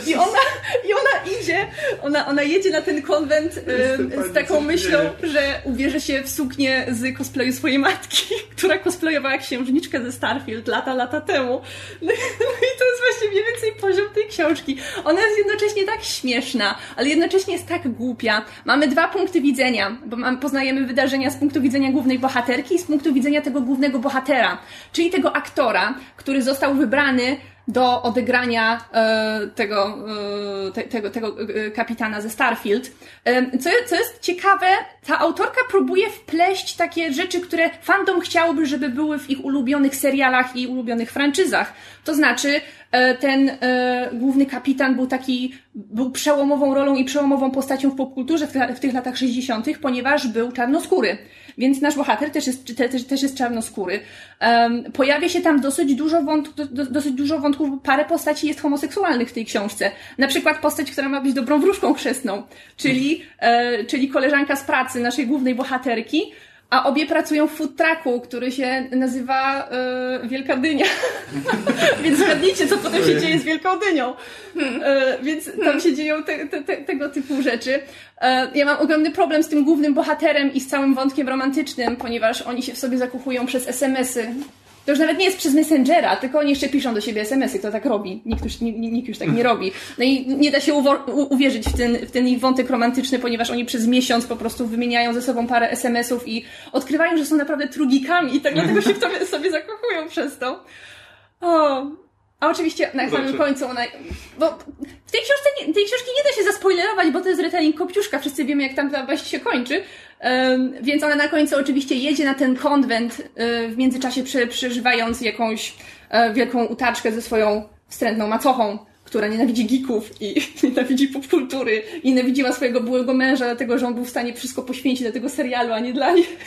I ona, i ona idzie, ona, ona jedzie na ten konwent y, z taką myślą, że ubierze się w suknię z cosplayu swojej matki, która cosplayowała księżniczkę ze Starfield lata, lata temu. No i no i to jest właśnie mniej więcej poziom tej książki. Ona jest jednocześnie tak śmieszna, ale jednocześnie jest tak głupia. Mamy dwa punkty widzenia, bo mam, poznajemy wydarzenia z punktu widzenia głównej bohaterki i z punktu widzenia tego głównego bohatera, czyli tego aktora, który został wybrany do odegrania e, tego, e, te, tego, tego e, kapitana ze Starfield. E, co, co jest ciekawe, ta autorka próbuje wpleść takie rzeczy, które fandom chciałby, żeby były w ich ulubionych serialach i ulubionych franczyzach. To znaczy, e, ten e, główny kapitan był taki, był przełomową rolą i przełomową postacią w popkulturze w, w tych latach 60., ponieważ był czarnoskóry. Więc nasz bohater też jest, te, też, też jest czarnoskóry. Um, pojawia się tam dosyć dużo, wątk, do, do, dosyć dużo wątków, parę postaci jest homoseksualnych w tej książce. Na przykład postać, która ma być dobrą wróżką chrzestną, czyli, e, czyli koleżanka z pracy naszej głównej bohaterki. A obie pracują w food trucku, który się nazywa e, Wielka Dynia. więc zgadnijcie, co potem się dzieje z Wielką Dynią. E, więc tam się dzieją te, te, te, tego typu rzeczy. E, ja mam ogromny problem z tym głównym bohaterem i z całym wątkiem romantycznym, ponieważ oni się w sobie zakochują przez SMS-y. To już nawet nie jest przez Messengera, tylko oni jeszcze piszą do siebie SMS-y, kto tak robi. Nikt już, nikt, już tak nie robi. No i nie da się uwierzyć w ten, w ten ich wątek romantyczny, ponieważ oni przez miesiąc po prostu wymieniają ze sobą parę SMS-ów i odkrywają, że są naprawdę trugikami i tak dlatego się w tobie sobie zakochują przez to. O. A oczywiście na samym końcu ona... Bo w tej książce, nie, tej książki nie da się zaspoilerować, bo to jest retelling Kopciuszka, wszyscy wiemy jak tam ta baść się kończy. Więc ona na końcu oczywiście jedzie na ten konwent, y, w międzyczasie prze, przeżywając jakąś e, wielką utaczkę ze swoją wstrętną macochą, która nienawidzi geeków i nienawidzi popkultury i nienawidziła swojego byłego męża, dlatego że on był w stanie wszystko poświęcić dla tego serialu, a nie dla niej.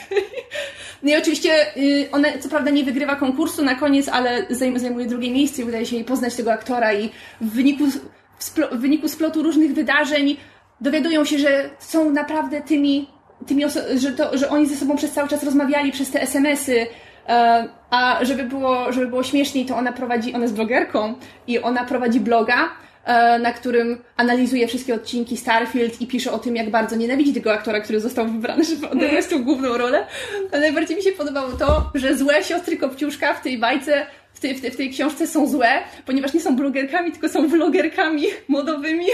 No i oczywiście y, ona co prawda nie wygrywa konkursu na koniec, ale zajm- zajmuje drugie miejsce i udaje się jej poznać tego aktora i w wyniku, w wyniku splotu różnych wydarzeń dowiadują się, że są naprawdę tymi, tymi że, to, że oni ze sobą przez cały czas rozmawiali przez te SMS-y, e, a żeby było, żeby było śmieszniej, to ona prowadzi, ona jest blogerką i ona prowadzi bloga, e, na którym analizuje wszystkie odcinki Starfield i pisze o tym, jak bardzo nienawidzi tego aktora, który został wybrany, żeby odegrać tą główną rolę. A najbardziej mi się podobało to, że złe siostry Kopciuszka w tej bajce w tej, w, tej, w tej książce są złe, ponieważ nie są blogerkami, tylko są vlogerkami modowymi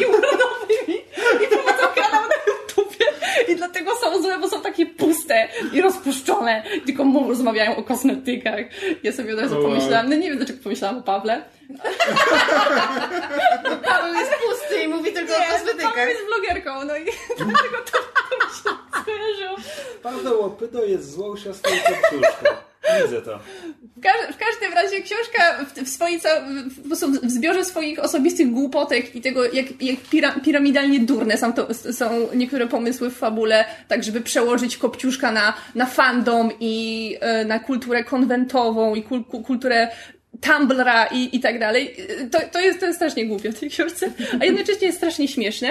i urodowymi i prowadzą kanał na YouTubie i dlatego są złe, bo są takie puste i rozpuszczone, tylko mu rozmawiają o kosmetykach. Ja sobie od razu O, pomyślałam, no nie wiem dlaczego pomyślałam o Pawle. Paweł jest pusty i mówi tylko o Paweł kosmetykach. jest vlogerką, no i dlatego to, to mi się skojarzyło. Paweł Opyto jest złą siostrą Kopciuszka. Widzę to. W, każ- w każdym razie książka w, w, swojej, w, w zbiorze swoich osobistych głupotek i tego, jak, jak pira, piramidalnie durne są, to, są niektóre pomysły w fabule, tak żeby przełożyć Kopciuszka na, na fandom i e, na kulturę konwentową i kul, ku- kulturę Tumblra i, i tak dalej. To, to, jest, to jest strasznie głupie w tej książce, a jednocześnie jest strasznie śmieszne.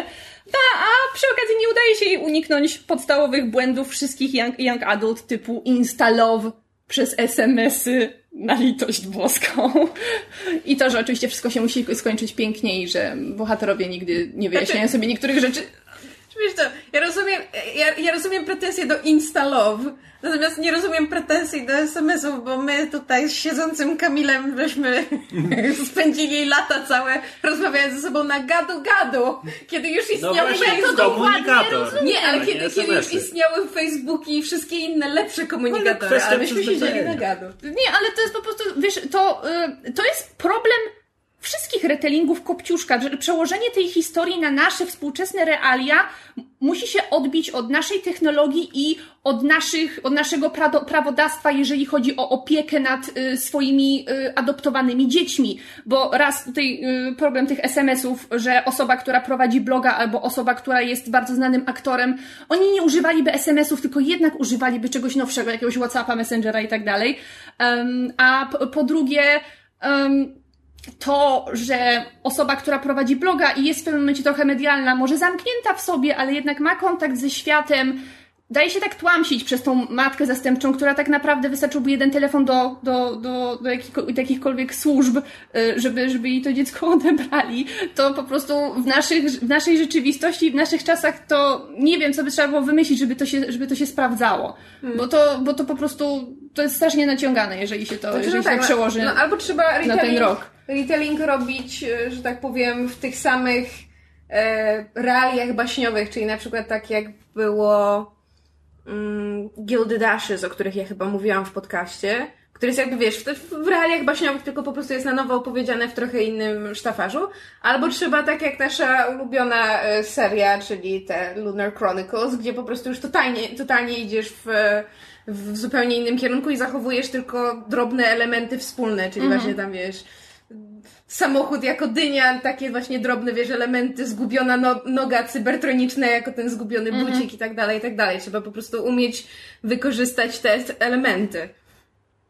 No, a przy okazji nie udaje się jej uniknąć podstawowych błędów wszystkich young, young adult typu instalow przez SMS-y na litość boską. I to, że oczywiście wszystko się musi skończyć pięknie i że bohaterowie nigdy nie wyjaśniają sobie niektórych rzeczy. Wiesz co, ja rozumiem, ja, ja rozumiem pretensje do Instalove, natomiast nie rozumiem pretensji do SMS-ów, bo my tutaj z siedzącym Kamilem żeśmy spędzili lata całe rozmawiając ze sobą na gadu-gadu, kiedy już No istniały właśnie, Facebook. komunikator. Nie, ale kiedy, kiedy już istniały Facebooki i wszystkie inne lepsze komunikatory, ale myśmy siedzieli na gadu. Nie, ale to jest po prostu, wiesz, to, y, to jest problem wszystkich retellingów Kopciuszka, że przełożenie tej historii na nasze współczesne realia musi się odbić od naszej technologii i od, naszych, od naszego prawodawstwa, jeżeli chodzi o opiekę nad y, swoimi y, adoptowanymi dziećmi. Bo raz tutaj y, problem tych SMS-ów, że osoba, która prowadzi bloga albo osoba, która jest bardzo znanym aktorem, oni nie używaliby SMS-ów, tylko jednak używaliby czegoś nowszego, jakiegoś Whatsappa, Messengera i tak dalej. A po, drugie, to, że osoba, która prowadzi bloga i jest w pewnym momencie trochę medialna, może zamknięta w sobie, ale jednak ma kontakt ze światem, daje się tak tłamsić przez tą matkę zastępczą, która tak naprawdę wystarczyłby jeden telefon do, do, do, do, do jakichkolwiek służb, y, żeby, żeby jej to dziecko odebrali, to po prostu w, naszych, w naszej rzeczywistości, w naszych czasach to nie wiem, co by trzeba było wymyślić, żeby to się, żeby to się sprawdzało. Bo, to, bo to po prostu to jest strasznie naciągane, jeżeli się to, Znaczy, jeżeli no się to tak, przełoży. No, albo trzeba ten retelling, rok. retelling robić, e, że tak powiem, w tych samych e, realiach baśniowych, czyli na przykład tak jak było mm, Gilded Ashes, o których ja chyba mówiłam w podcaście, który jest jakby, wiesz, w, w realiach baśniowych, tylko po prostu jest na nowo opowiedziane w trochę innym sztafarzu. Albo trzeba, tak jak nasza ulubiona e, seria, czyli te Lunar Chronicles, gdzie po prostu już totalnie, totalnie idziesz w, w zupełnie innym kierunku i zachowujesz tylko drobne elementy wspólne, czyli właśnie tam, wiesz, samochód jako dynia, takie właśnie drobne, wiesz, elementy, zgubiona no, noga cybertroniczna jako ten zgubiony bucik i tak dalej, i tak dalej. Trzeba po prostu umieć wykorzystać te elementy.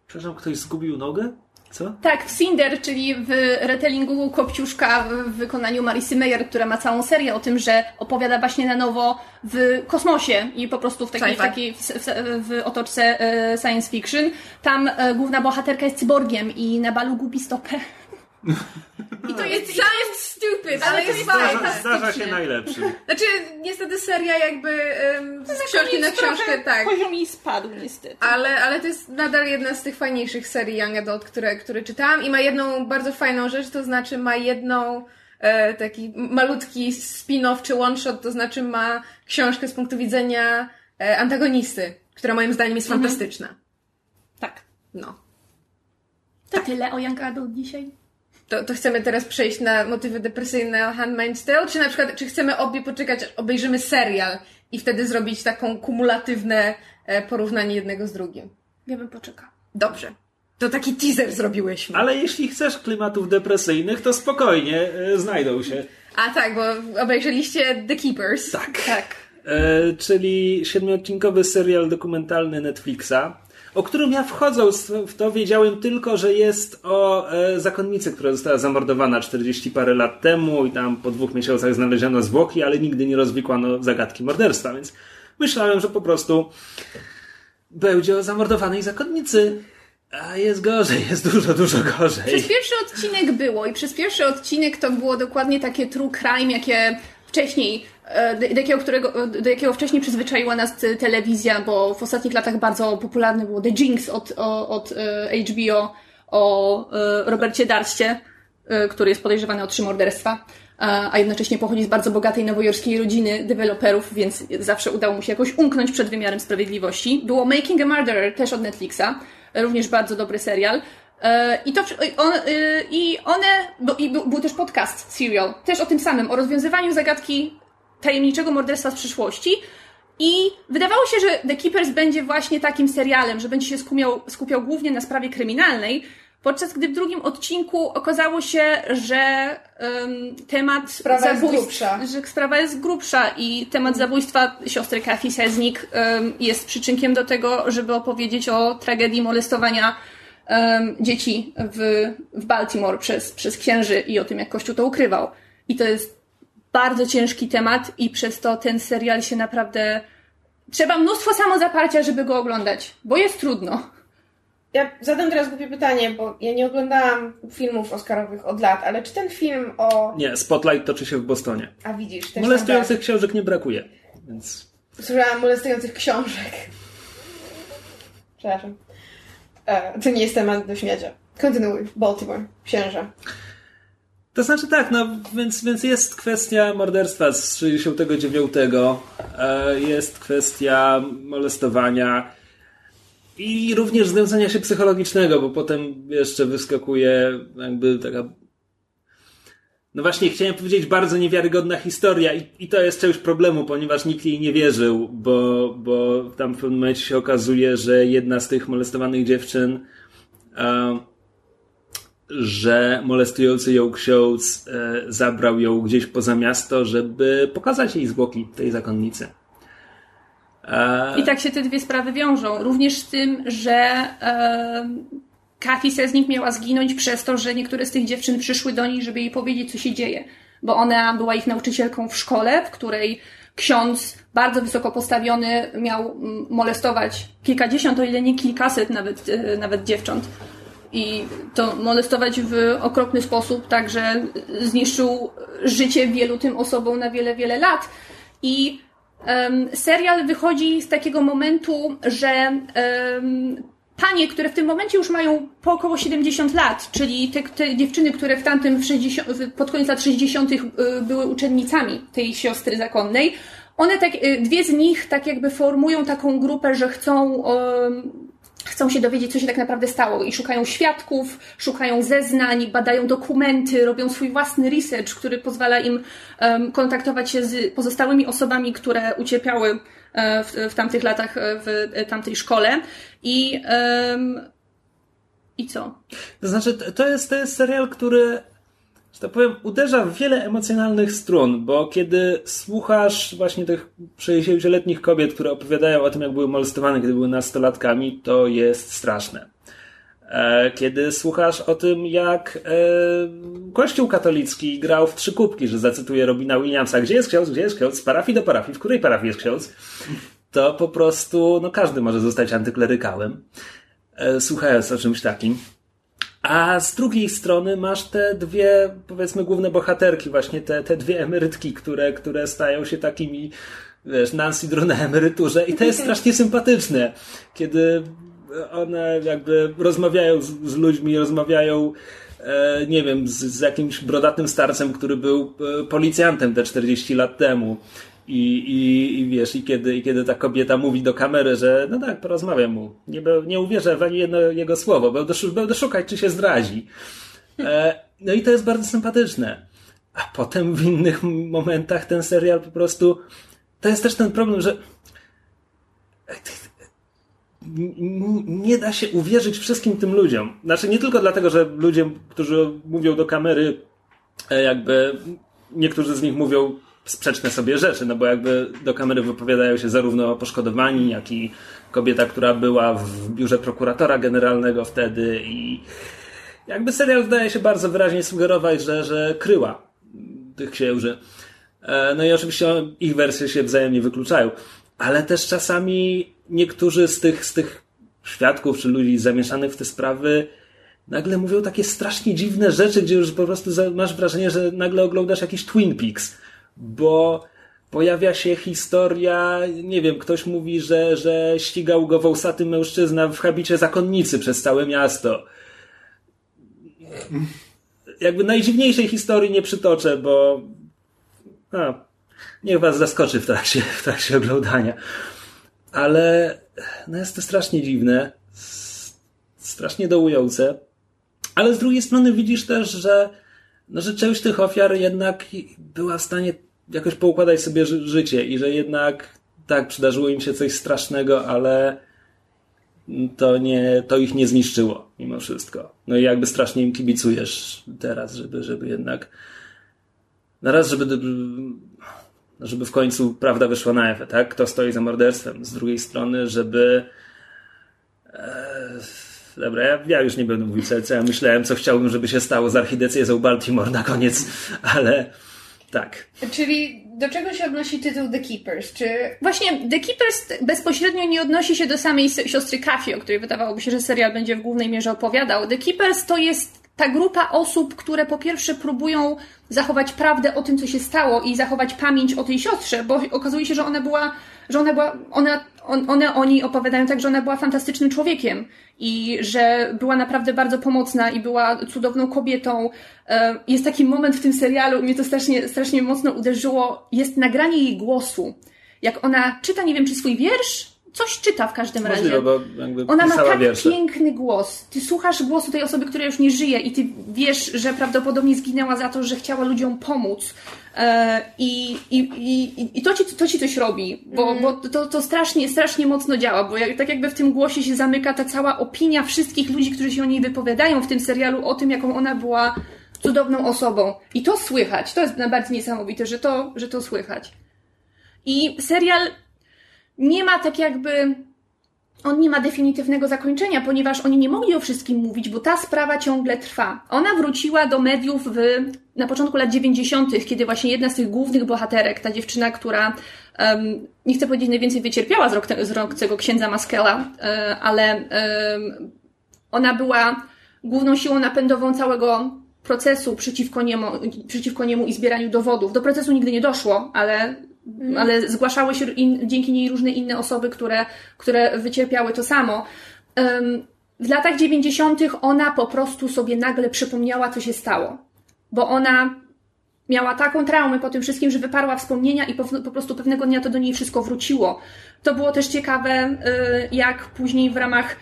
Przepraszam, ktoś zgubił nogę? Co? Tak, w Cinder, czyli w retellingu Kopciuszka w wykonaniu Marisy Meyer, która ma całą serię o tym, że opowiada właśnie na nowo w kosmosie i po prostu w takiej, w, takiej w, w, w otoczce e, science fiction. Tam e, główna bohaterka jest cyborgiem i na balu gubi stopę. I to jest sounds stupid, ale, Ale to jest jest fajne. Zdarza, zdarza się najlepszy. Znaczy, niestety seria jakby um, z książki na książkę, tak. Poziom jej spadł niestety. Ale, ale to jest nadal jedna z tych fajniejszych serii Young Adult, które, które czytałam i ma jedną bardzo fajną rzecz, to znaczy ma jedną e, taki malutki spin-off czy one-shot, to znaczy ma książkę z punktu widzenia e, antagonisty, która moim zdaniem jest fantastyczna. Tak. No. To tyle o Young Adult dzisiaj. To, to chcemy teraz przejść na motywy depresyjne Handmaid's Tale, czy na przykład, czy chcemy obie poczekać, aż obejrzymy serial i wtedy zrobić taką kumulatywne e, porównanie jednego z drugim? Ja bym poczekał. Dobrze. To taki teaser zrobiłyśmy. Ale jeśli chcesz klimatów depresyjnych, to spokojnie, e, znajdą się. A tak, bo obejrzeliście The Keepers. Tak. Tak. E, czyli siedmiodcinkowy serial dokumentalny Netflixa, o którym ja wchodząc w to wiedziałem tylko, że jest o e, zakonnicy, która została zamordowana 40 parę lat temu i tam po dwóch miesiącach znaleziono zwłoki, ale nigdy nie rozwikłano zagadki morderstwa, więc myślałem, że po prostu będzie o zamordowanej zakonnicy. A jest gorzej, jest dużo, dużo gorzej. Przez pierwszy odcinek było i przez pierwszy odcinek to było dokładnie takie true crime, jakie wcześniej, do, do, jakiego, którego, do jakiego wcześniej przyzwyczaiła nas e, telewizja, bo w ostatnich latach bardzo popularne było The Jinx od, o- od e, HBO o e, Robercie Darście, e, który jest podejrzewany o trzy morderstwa, e, a jednocześnie pochodzi z bardzo bogatej nowojorskiej rodziny deweloperów, więc zawsze udało mu się jakoś umknąć przed wymiarem sprawiedliwości. Było Making a Murderer też od Netflixa, również bardzo dobry serial. E, I, to, on, I one, bo, i był, był też podcast, serial, też o tym samym, o rozwiązywaniu zagadki tajemniczego morderstwa z przyszłości. I wydawało się, że The Keepers będzie właśnie takim serialem, że będzie się skupiał, skupiał głównie na sprawie kryminalnej, podczas gdy w drugim odcinku okazało się, że em, temat Sprawa jest zabójstw- grubsza. że sprawa jest grubsza i temat zabójstwa siostry Kathy Seznik em, jest przyczynkiem do tego, żeby opowiedzieć o tragedii molestowania em, dzieci w, w Baltimore przez, przez księży i o tym, jak Kościół to ukrywał. I to jest bardzo ciężki temat i przez to ten serial się naprawdę... Trzeba mnóstwo samozaparcia, żeby go oglądać, bo jest trudno. Ja zadam teraz głupie pytanie, bo ja nie oglądałam filmów oscarowych od lat, ale czy ten film o... Nie, Spotlight toczy się w Bostonie. A widzisz, też Molestujących książek nie brakuje, więc... Słyszałam molestujących książek. Przepraszam. E, to nie jest temat do śmiania. Kontynuuj. Baltimore. Księża. To znaczy tak, no więc, więc jest kwestia morderstwa z 69, e, jest kwestia molestowania i również znęcania się psychologicznego, bo potem jeszcze wyskakuje jakby taka no właśnie chciałem powiedzieć bardzo niewiarygodna historia i, i to jest część problemu, ponieważ nikt jej nie wierzył, bo, bo tam w pewnym momencie się okazuje, że jedna z tych molestowanych dziewczyn e, że molestujący ją ksiądz e, zabrał ją gdzieś poza miasto, żeby pokazać jej zwłoki tej zakonnicy. E, I tak się te dwie sprawy wiążą. Również z tym, że e, Kathy Seznik miała zginąć przez to, że niektóre z tych dziewczyn przyszły do niej, żeby jej powiedzieć, co się dzieje. Bo ona była ich nauczycielką w szkole, w której ksiądz bardzo wysoko postawiony miał molestować kilkadziesiąt, o ile nie kilkaset nawet, nawet dziewcząt. I to molestować w okropny sposób, tak że zniszczył życie wielu tym osobom na wiele, wiele lat. I em, serial wychodzi z takiego momentu, że em, panie, które w tym momencie już mają po około 70 lat, czyli te, te dziewczyny, które w tamtym w 60, w- pod koniec lat 60. y, były uczennicami tej siostry zakonnej, one tak, y, dwie z nich tak jakby formują taką grupę, że chcą em, chcą się dowiedzieć, co się tak naprawdę stało i szukają świadków, szukają zeznań, badają dokumenty, robią swój własny research, który pozwala im kontaktować się z pozostałymi osobami, które ucierpiały e, w, w tamtych latach e, w e, tamtej szkole. I, i co? To znaczy, to jest, to jest serial, który, tak powiem, uderza w wiele emocjonalnych strun, bo kiedy słuchasz właśnie tych 60-letnich kobiet, które opowiadają o tym, jak były molestowane, kiedy były nastolatkami, to jest straszne. E, kiedy słuchasz o tym, jak e, Kościół katolicki grał w trzy kubki, że zacytuję Robina Williamsa, gdzie jest ksiądz, gdzie jest ksiądz, z parafii do parafii, w której parafii jest ksiądz, to po prostu, no każdy może zostać antyklerykałem, e, słuchając o czymś takim. A z drugiej strony masz te dwie, powiedzmy, główne bohaterki, właśnie te, te dwie emerytki, które, które stają się takimi, wiesz, Nancy Drew na emeryturze i to jest strasznie sympatyczne, kiedy one jakby rozmawiają z, z ludźmi, rozmawiają e, nie wiem, z, z, jakimś brodatym starcem, który był e, policjantem te 40 lat temu. I, i, I wiesz, i kiedy, i kiedy ta kobieta mówi do kamery, że no tak, porozmawiam mu. Nie, nie uwierzę w ani jedno jego słowo, będę, będę szukać, czy się zdradzi. E, no i to jest bardzo sympatyczne. A potem w innych momentach ten serial po prostu. To jest też ten problem, że nie da się uwierzyć wszystkim tym ludziom. Znaczy nie tylko dlatego, że ludzie, którzy mówią do kamery, e, jakby niektórzy z nich mówią sprzeczne sobie rzeczy, no bo jakby do kamery wypowiadają się zarówno poszkodowani, jak i kobieta, która była w biurze prokuratora generalnego wtedy i jakby serial zdaje się bardzo wyraźnie sugerować, że, że kryła tych księży. E, no i oczywiście ich wersje się wzajemnie wykluczają, ale też czasami niektórzy z tych, z tych świadków czy ludzi zamieszanych w te sprawy nagle mówią takie strasznie dziwne rzeczy, gdzie już po prostu masz wrażenie, że nagle oglądasz jakiś Twin Peaks, bo pojawia się historia, nie wiem, ktoś mówi, że, że ścigał go wąsaty mężczyzna w habicie zakonnicy przez całe miasto. Jakby najdziwniejszej historii nie przytoczę, bo a, niech was zaskoczy w trakcie, w trakcie oglądania ale no jest to strasznie dziwne, strasznie dołujące, ale z drugiej strony widzisz też, że, no, że część tych ofiar jednak była w stanie jakoś poukładać sobie ży życie i że jednak tak, przydarzyło im się coś strasznego, ale to, nie, to ich nie zniszczyło mimo wszystko. No i jakby strasznie im kibicujesz teraz, żeby, żeby jednak na raz, żeby żeby w końcu prawda wyszła na Ewę, tak? Kto stoi za morderstwem. Z drugiej strony, żeby. Dobra, ja, ja, już nie będę mówił, co, ja myślałem, co chciałbym, żeby się stało z archidiecezją Baltimore na koniec, ale tak. Czyli do czego się odnosi tytuł The Keepers? Czy właśnie The Keepers bezpośrednio nie odnosi się do samej siostry Kafi, o której wydawałoby się, że serial będzie w głównej mierze opowiadał. The Keepers to jest ta grupa osób, które po pierwsze próbują zachować prawdę o tym, co się stało i zachować pamięć o tej siostrze, bo okazuje się, że ona była, że ona była, ona, on, one oni opowiadają tak, że ona była fantastycznym człowiekiem i że była naprawdę bardzo pomocna i była cudowną kobietą. E, jest taki moment w tym serialu, mnie to strasznie, strasznie mocno uderzyło, jest nagranie jej głosu. Jak ona czyta, nie wiem, czy swój wiersz, coś czyta w każdym razie. Ona ma tak wiersze. piękny głos. Ty słuchasz głosu tej osoby, która już nie żyje i ty wiesz, że prawdopodobnie zginęła za to, że chciała ludziom pomóc. E, I, i, i, i to, ci, to ci coś robi, bo, mm. bo to, to strasznie, strasznie mocno działa, bo jak, tak jakby w tym głosie się zamyka ta cała opinia wszystkich ludzi, którzy się o niej wypowiadają w tym serialu, o tym, jaką ona była cudowną osobą. I to słychać. To jest najbardziej niesamowite, że to, że to słychać. I serial nie ma tak jakby. On nie ma definitywnego zakończenia, ponieważ oni nie mogli o wszystkim mówić, bo ta sprawa ciągle trwa. Ona wróciła do mediów w, na początku lat 90., kiedy właśnie jedna z tych głównych bohaterek, ta dziewczyna, która um, nie chcę powiedzieć najwięcej wycierpiała z rok, z rok tego księdza Maskela, um, ale ona była główną siłą napędową całego procesu przeciwko niemu, przeciwko niemu i zbieraniu dowodów. Do procesu nigdy nie doszło, ale Mhm. ale zgłaszały się in, dzięki niej różne inne osoby, które, które wycierpiały to samo. Um, w latach 90. ona po prostu sobie nagle przypomniała, co się stało, bo ona miała taką traumę po tym wszystkim, że wyparła wspomnienia i po, po, prostu pewnego dnia to do niej wszystko wróciło. To było też ciekawe, y, jak później w ramach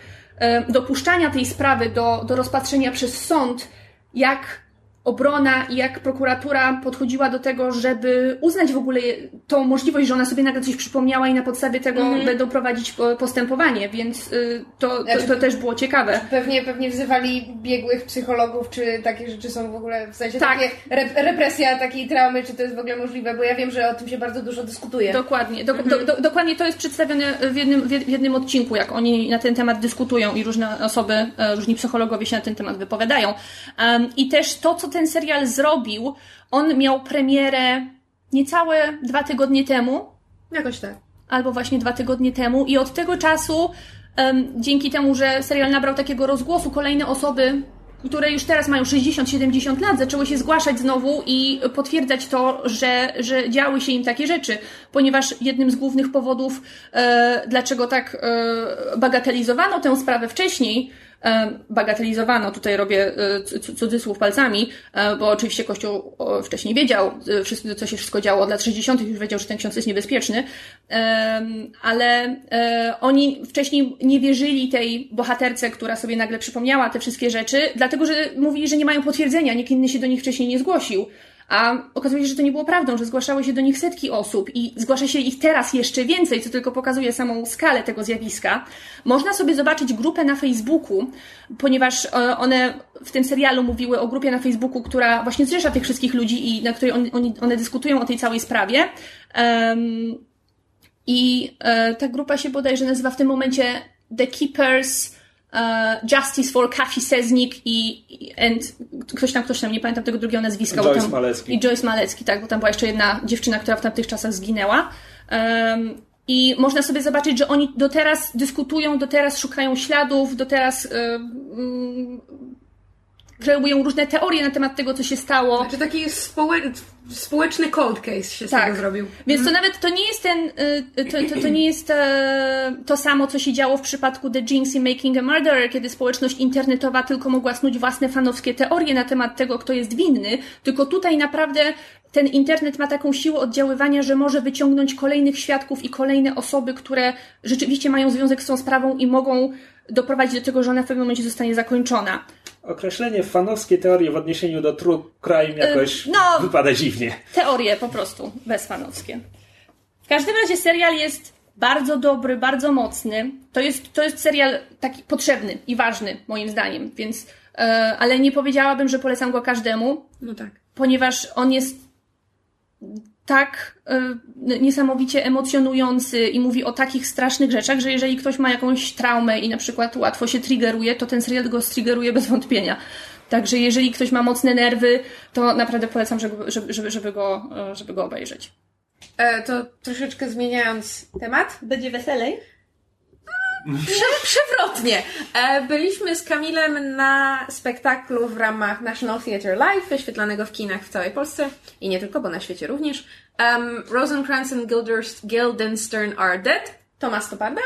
y, dopuszczania tej sprawy do, do rozpatrzenia przez sąd, jak obrona i jak prokuratura podchodziła do tego, żeby uznać w ogóle tą możliwość, że ona sobie nagle coś przypomniała i na podstawie tego Mhm. będą prowadzić po- postępowanie, więc y, to, to, Znaczy- to też było ciekawe. Pewnie, pewnie wzywali biegłych psychologów, czy takie rzeczy są w ogóle, w sensie Tak. takie rep- represja takiej traumy, czy to jest w ogóle możliwe, bo ja wiem, że o tym się bardzo dużo dyskutuje. Dokładnie, do, do, do, dokładnie to jest przedstawione w jednym, w jed- w jednym odcinku, jak oni na ten temat dyskutują i różne osoby, e, różni psychologowie się na ten temat wypowiadają. I też to, co ten serial zrobił, on miał premierę niecałe dwa tygodnie temu, Jakoś tak. albo właśnie dwa tygodnie temu. I od tego czasu, em, dzięki temu, że serial nabrał takiego rozgłosu, kolejne osoby, które już teraz mają 60-70 lat, zaczęły się zgłaszać znowu i potwierdzać to, że, że działy się im takie rzeczy, ponieważ jednym z głównych powodów, e, dlaczego tak e, bagatelizowano tę sprawę wcześniej, bagatelizowano, tutaj robię e, cu- cu- cudzysłów palcami, e, bo oczywiście Kościół wcześniej wiedział, e, co się wszystko działo od lat 60., już wiedział, że ten ksiądz jest niebezpieczny, ale e, oni wcześniej nie wierzyli tej bohaterce, która sobie nagle przypomniała te wszystkie rzeczy, dlatego że mówili, że nie mają potwierdzenia, nikt inny się do nich wcześniej nie zgłosił. A okazuje się, że to nie było prawdą, że zgłaszały się do nich setki osób i zgłasza się ich teraz jeszcze więcej, co tylko pokazuje samą skalę tego zjawiska. Można sobie zobaczyć grupę na Facebooku, ponieważ e, one w tym serialu mówiły o grupie na Facebooku, która właśnie zrzesza tych wszystkich ludzi i na której on, one dyskutują o tej całej sprawie. Em, I e, ta grupa się bodajże nazywa w tym momencie The Keepers Justice for Kafi Seznik i, i and, ktoś tam, ktoś tam, nie pamiętam tego drugiego nazwiska. Joyce tam, Malecki. I Joyce Malecki, tak, bo tam była jeszcze jedna dziewczyna, która w tamtych czasach zginęła. Em, I można sobie zobaczyć, że oni do teraz dyskutują, do teraz szukają śladów, do teraz em, kreują różne teorie na temat tego, co się stało. Znaczy taki społe- społeczny cold case się z Tak. tego zrobił. Więc to nawet to nie jest ten, y, to, to, to nie jest e, to samo, co się działo w przypadku The Jinx i Making a Murderer, kiedy społeczność internetowa tylko mogła snuć własne fanowskie teorie na temat tego, kto jest winny, tylko tutaj naprawdę ten internet ma taką siłę oddziaływania, że może wyciągnąć kolejnych świadków i kolejne osoby, które rzeczywiście mają związek z tą sprawą i mogą doprowadzić do tego, że ona w pewnym momencie zostanie zakończona. Określenie fanowskie teorie w odniesieniu do true crime jakoś no. wypada dziwnie. Teorie po prostu, bezfanowskie. W każdym razie serial jest bardzo dobry, bardzo mocny. To jest, to jest serial taki potrzebny i ważny, moim zdaniem, więc, e, ale nie powiedziałabym, że polecam go każdemu, No tak. ponieważ on jest tak e, niesamowicie emocjonujący i mówi o takich strasznych rzeczach, że jeżeli ktoś ma jakąś traumę i na przykład łatwo się triggeruje, to ten serial go striggeruje bez wątpienia. Także jeżeli ktoś ma mocne nerwy, to naprawdę polecam, żeby, żeby, żeby, go, e, żeby go obejrzeć. E, to troszeczkę zmieniając temat. Będzie weselej? Prze przewrotnie. E, byliśmy z Kamilem na spektaklu w ramach National Theatre Live, wyświetlanego w kinach w całej Polsce i nie tylko, bo na świecie również. Um, Rosencrantz and Guildenstern Are Dead, Tomasz Stoparda,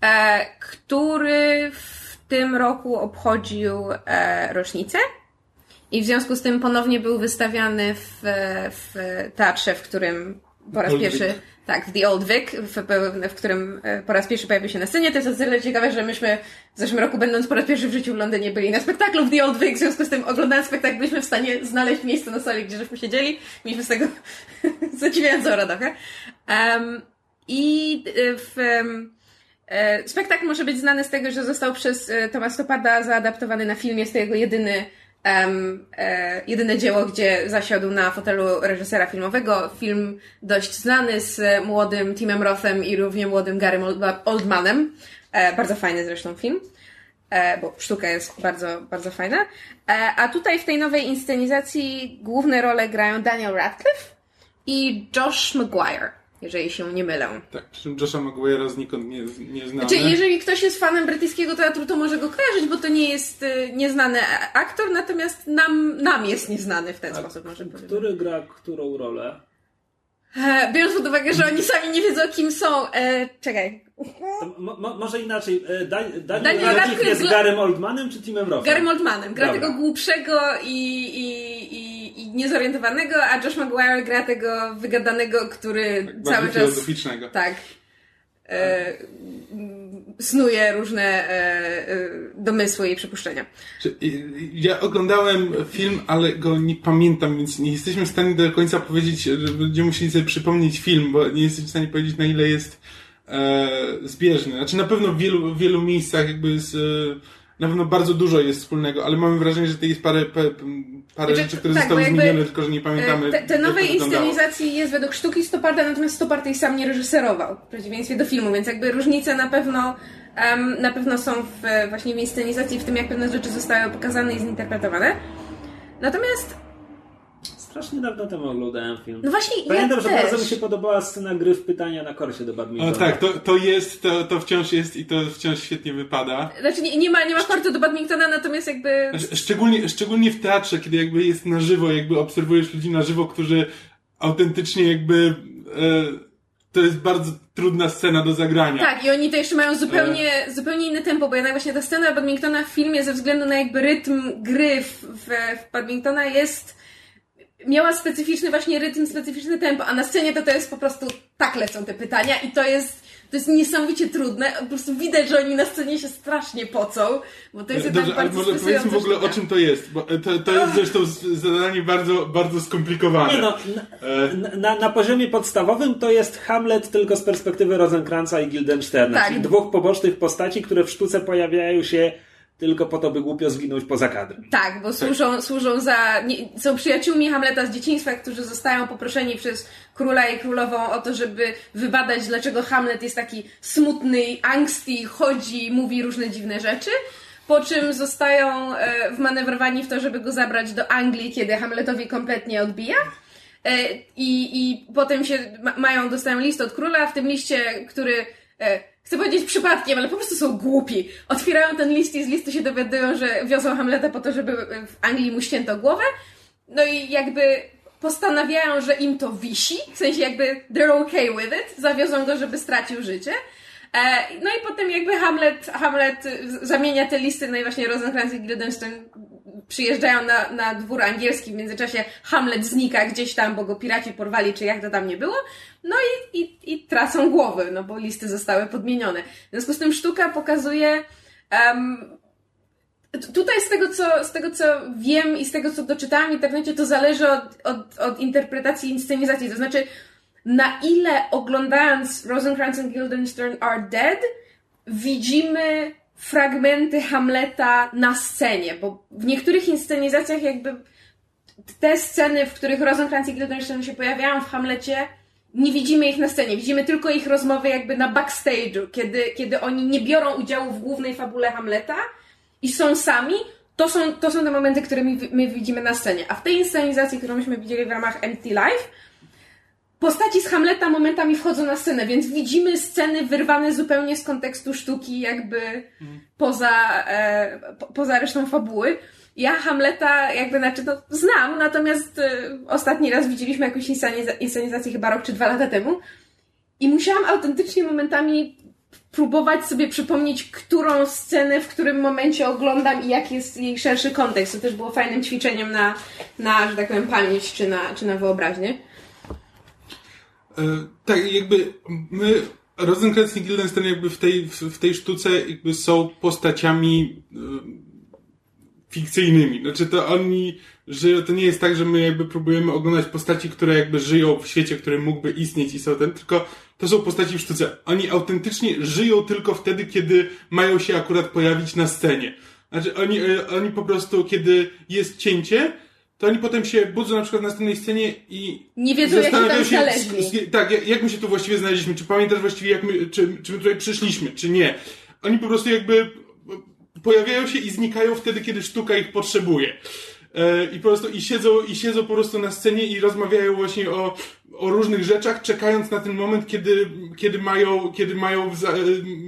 e, który w tym roku obchodził e, rocznicę. I w związku z tym ponownie był wystawiany w, w teatrze, w którym po raz pierwszy. Tak, w The Old Vic, w, w którym e, po raz pierwszy pojawił się na scenie. To jest o tyle ciekawe, że myśmy w zeszłym roku, będąc po raz pierwszy w życiu w Londynie, byli na spektaklu w The Old Vic, w związku z tym oglądając spektakl, byliśmy w stanie znaleźć miejsce na sali, gdzie żeśmy siedzieli. Mieliśmy z tego zadziwiającą radochę. Um, I e, w... E, Spektakl może być znany z tego, że został przez Thomas Stoparda zaadaptowany na film. Jest to jego jedyny, em, e, jedyne dzieło, gdzie zasiadł na fotelu reżysera filmowego. Film dość znany z młodym Timem Rothem i równie młodym Garym Oldma- Oldmanem. E, bardzo fajny zresztą film. E, bo sztuka jest bardzo, bardzo fajna. E, a tutaj w tej nowej inscenizacji główne role grają Daniel Radcliffe i Josh Maguire, jeżeli się nie mylę. Tak, przy czym Josha Maguire'a znikąd nie, nie znamy. Znaczy, jeżeli ktoś jest fanem brytyjskiego teatru, to może go kojarzyć, bo to nie jest y, nieznany a- aktor, natomiast nam, nam jest nieznany w ten sposób, może powiem. Który gra którą rolę? E, biorąc pod uwagę, że oni sami nie wiedzą, kim są. E, czekaj. To mo, mo, może inaczej. e, Da, Daniel, Daniel Radcliffe jest Garym Oldmanem czy Timem Rothem? Garym Oldmanem. Gra Dobra. tego głupszego i, i, i, i niezorientowanego, a Josh Maguire gra tego wygadanego, który Tak, cały czas... filozoficznego. Tak. E, snuje różne e, e, domysły i przypuszczenia. Ja oglądałem film, ale go nie pamiętam, więc nie jesteśmy w stanie do końca powiedzieć, że będziemy musieli sobie przypomnieć film, bo nie jesteśmy w stanie powiedzieć, na ile jest e, zbieżny. Znaczy na pewno w wielu, w wielu miejscach jakby z, e, na pewno bardzo dużo jest wspólnego, ale mamy wrażenie, że to jest parę, parę, parę Znaczy, rzeczy, które tak, zostały zmienione, tylko że nie pamiętamy. E, Te, te nowej inscenizacji jest według sztuki Stoparda, natomiast Stopard jej sam nie reżyserował, w przeciwieństwie do filmu, więc jakby różnice na pewno em, na pewno są w, właśnie w inscenizacji, w tym jak pewne rzeczy zostały pokazane i zinterpretowane. Natomiast, Strasznie dawno temu oglądałem film. no właśnie Pamiętam, ja że też. bardzo mi się podobała scena gry w pytania na korsie do badmintona. O tak, to, to jest, to, to wciąż jest i to wciąż świetnie wypada. Znaczy nie, nie ma, nie ma kortu do badmintona, natomiast jakby... Znaczy, Szczególnie, szczególnie w teatrze, kiedy jakby jest na żywo, jakby obserwujesz ludzi na żywo, którzy autentycznie jakby e, to jest bardzo trudna scena do zagrania. Tak, i oni to jeszcze mają zupełnie, zupełnie inne tempo, bo jednak właśnie ta scena badmintona w filmie ze względu na jakby rytm gry w, w, w badmintona jest miała specyficzny właśnie rytm, specyficzne tempo, a na scenie to to jest po prostu tak lecą te pytania i to jest to jest niesamowicie trudne. Po prostu widać, że oni na scenie się strasznie pocą, bo to jest jednak Dobrze, ale bardzo może powiedzmy w ogóle o czym to jest, bo e, to, to jest zresztą zadanie bardzo, bardzo skomplikowane. Nie no, E, na, na, na poziomie podstawowym to jest Hamlet tylko z perspektywy Rosenkranza i Guildensterna, Tak. czyli dwóch pobocznych postaci, które w sztuce pojawiają się tylko po to, by głupio zginąć poza kadrem. Tak, bo służą, służą za. Nie, są przyjaciółmi Hamleta z dzieciństwa, którzy zostają poproszeni przez króla i królową o to, żeby wybadać, dlaczego Hamlet jest taki smutny, angsty, chodzi, mówi różne dziwne rzeczy. Po czym zostają e, wmanewrowani w to, żeby go zabrać do Anglii, kiedy Hamletowi kompletnie odbija. E, I, I potem się ma, mają, dostają list od króla, w tym liście, który e, chcę powiedzieć przypadkiem, ale po prostu są głupi. Otwierają ten list i z listu się dowiadują, że wiozą Hamleta po to, żeby w Anglii mu ścięto głowę. No i jakby postanawiają, że im to wisi, w sensie jakby they're okay with it, zawiozą go, żeby stracił życie. E, no i potem jakby Hamlet, Hamlet zamienia te listy, no i właśnie Rosencrantz i Guildenstern przyjeżdżają na, na dwór angielski, w międzyczasie Hamlet znika gdzieś tam, bo go piraci porwali, czy jak to tam nie było, no i, i, i tracą głowy, no bo listy zostały podmienione. W związku z tym sztuka pokazuje T- Tutaj z tego, co, z tego, co wiem i z tego, co doczytałam w internecie, to zależy od, od, od interpretacji inscenizacji. To znaczy, na ile oglądając Rosencrantz and Guildenstern are dead, widzimy fragmenty Hamleta na scenie, bo w niektórych inscenizacjach jakby te sceny, w których Rosencrantz i Guildenstern się pojawiają w Hamlecie, nie widzimy ich na scenie, widzimy tylko ich rozmowy jakby na backstage'u, kiedy, kiedy oni nie biorą udziału w głównej fabule Hamleta i są sami, to są, to są te momenty, które my, my widzimy na scenie. A w tej inscenizacji, którą myśmy widzieli w ramach Empty Life, postaci z Hamleta momentami wchodzą na scenę, więc widzimy sceny wyrwane zupełnie z kontekstu sztuki, jakby poza, e, po, poza resztą fabuły. Ja Hamleta jakby, znaczy, no, znam, natomiast e, ostatni raz widzieliśmy jakąś insceniza- inscenizację chyba rok czy dwa lata temu i musiałam autentycznie momentami próbować sobie przypomnieć, którą scenę w którym momencie oglądam i jaki jest jej szerszy kontekst. To też było fajnym ćwiczeniem na, na że tak powiem, pamięć czy na, czy na wyobraźnię. E, tak, jakby my, Rosencrantz i Guildenstern jakby w tej, w, w tej sztuce jakby są postaciami e, fikcyjnymi. Znaczy to oni żyją, to nie jest tak, że my jakby próbujemy oglądać postaci, które jakby żyją w świecie, który mógłby istnieć i są ten, tylko to są postaci w sztuce. Oni autentycznie żyją tylko wtedy, kiedy mają się akurat pojawić na scenie. Znaczy oni, e, oni po prostu, kiedy jest cięcie, to oni potem się budzą na przykład na następnej scenie i Nie wiedzą, jak się tam znaleźli. s- s- tak, jak, jak my się tu właściwie znaleźliśmy? Czy pamiętasz właściwie, jak my, czy, czy my tutaj przyszliśmy, czy nie? Oni po prostu jakby pojawiają się i znikają wtedy, kiedy sztuka ich potrzebuje. E, I po prostu i siedzą, i siedzą po prostu na scenie i rozmawiają właśnie o, o różnych rzeczach, czekając na ten moment, kiedy, kiedy mają, kiedy mają za,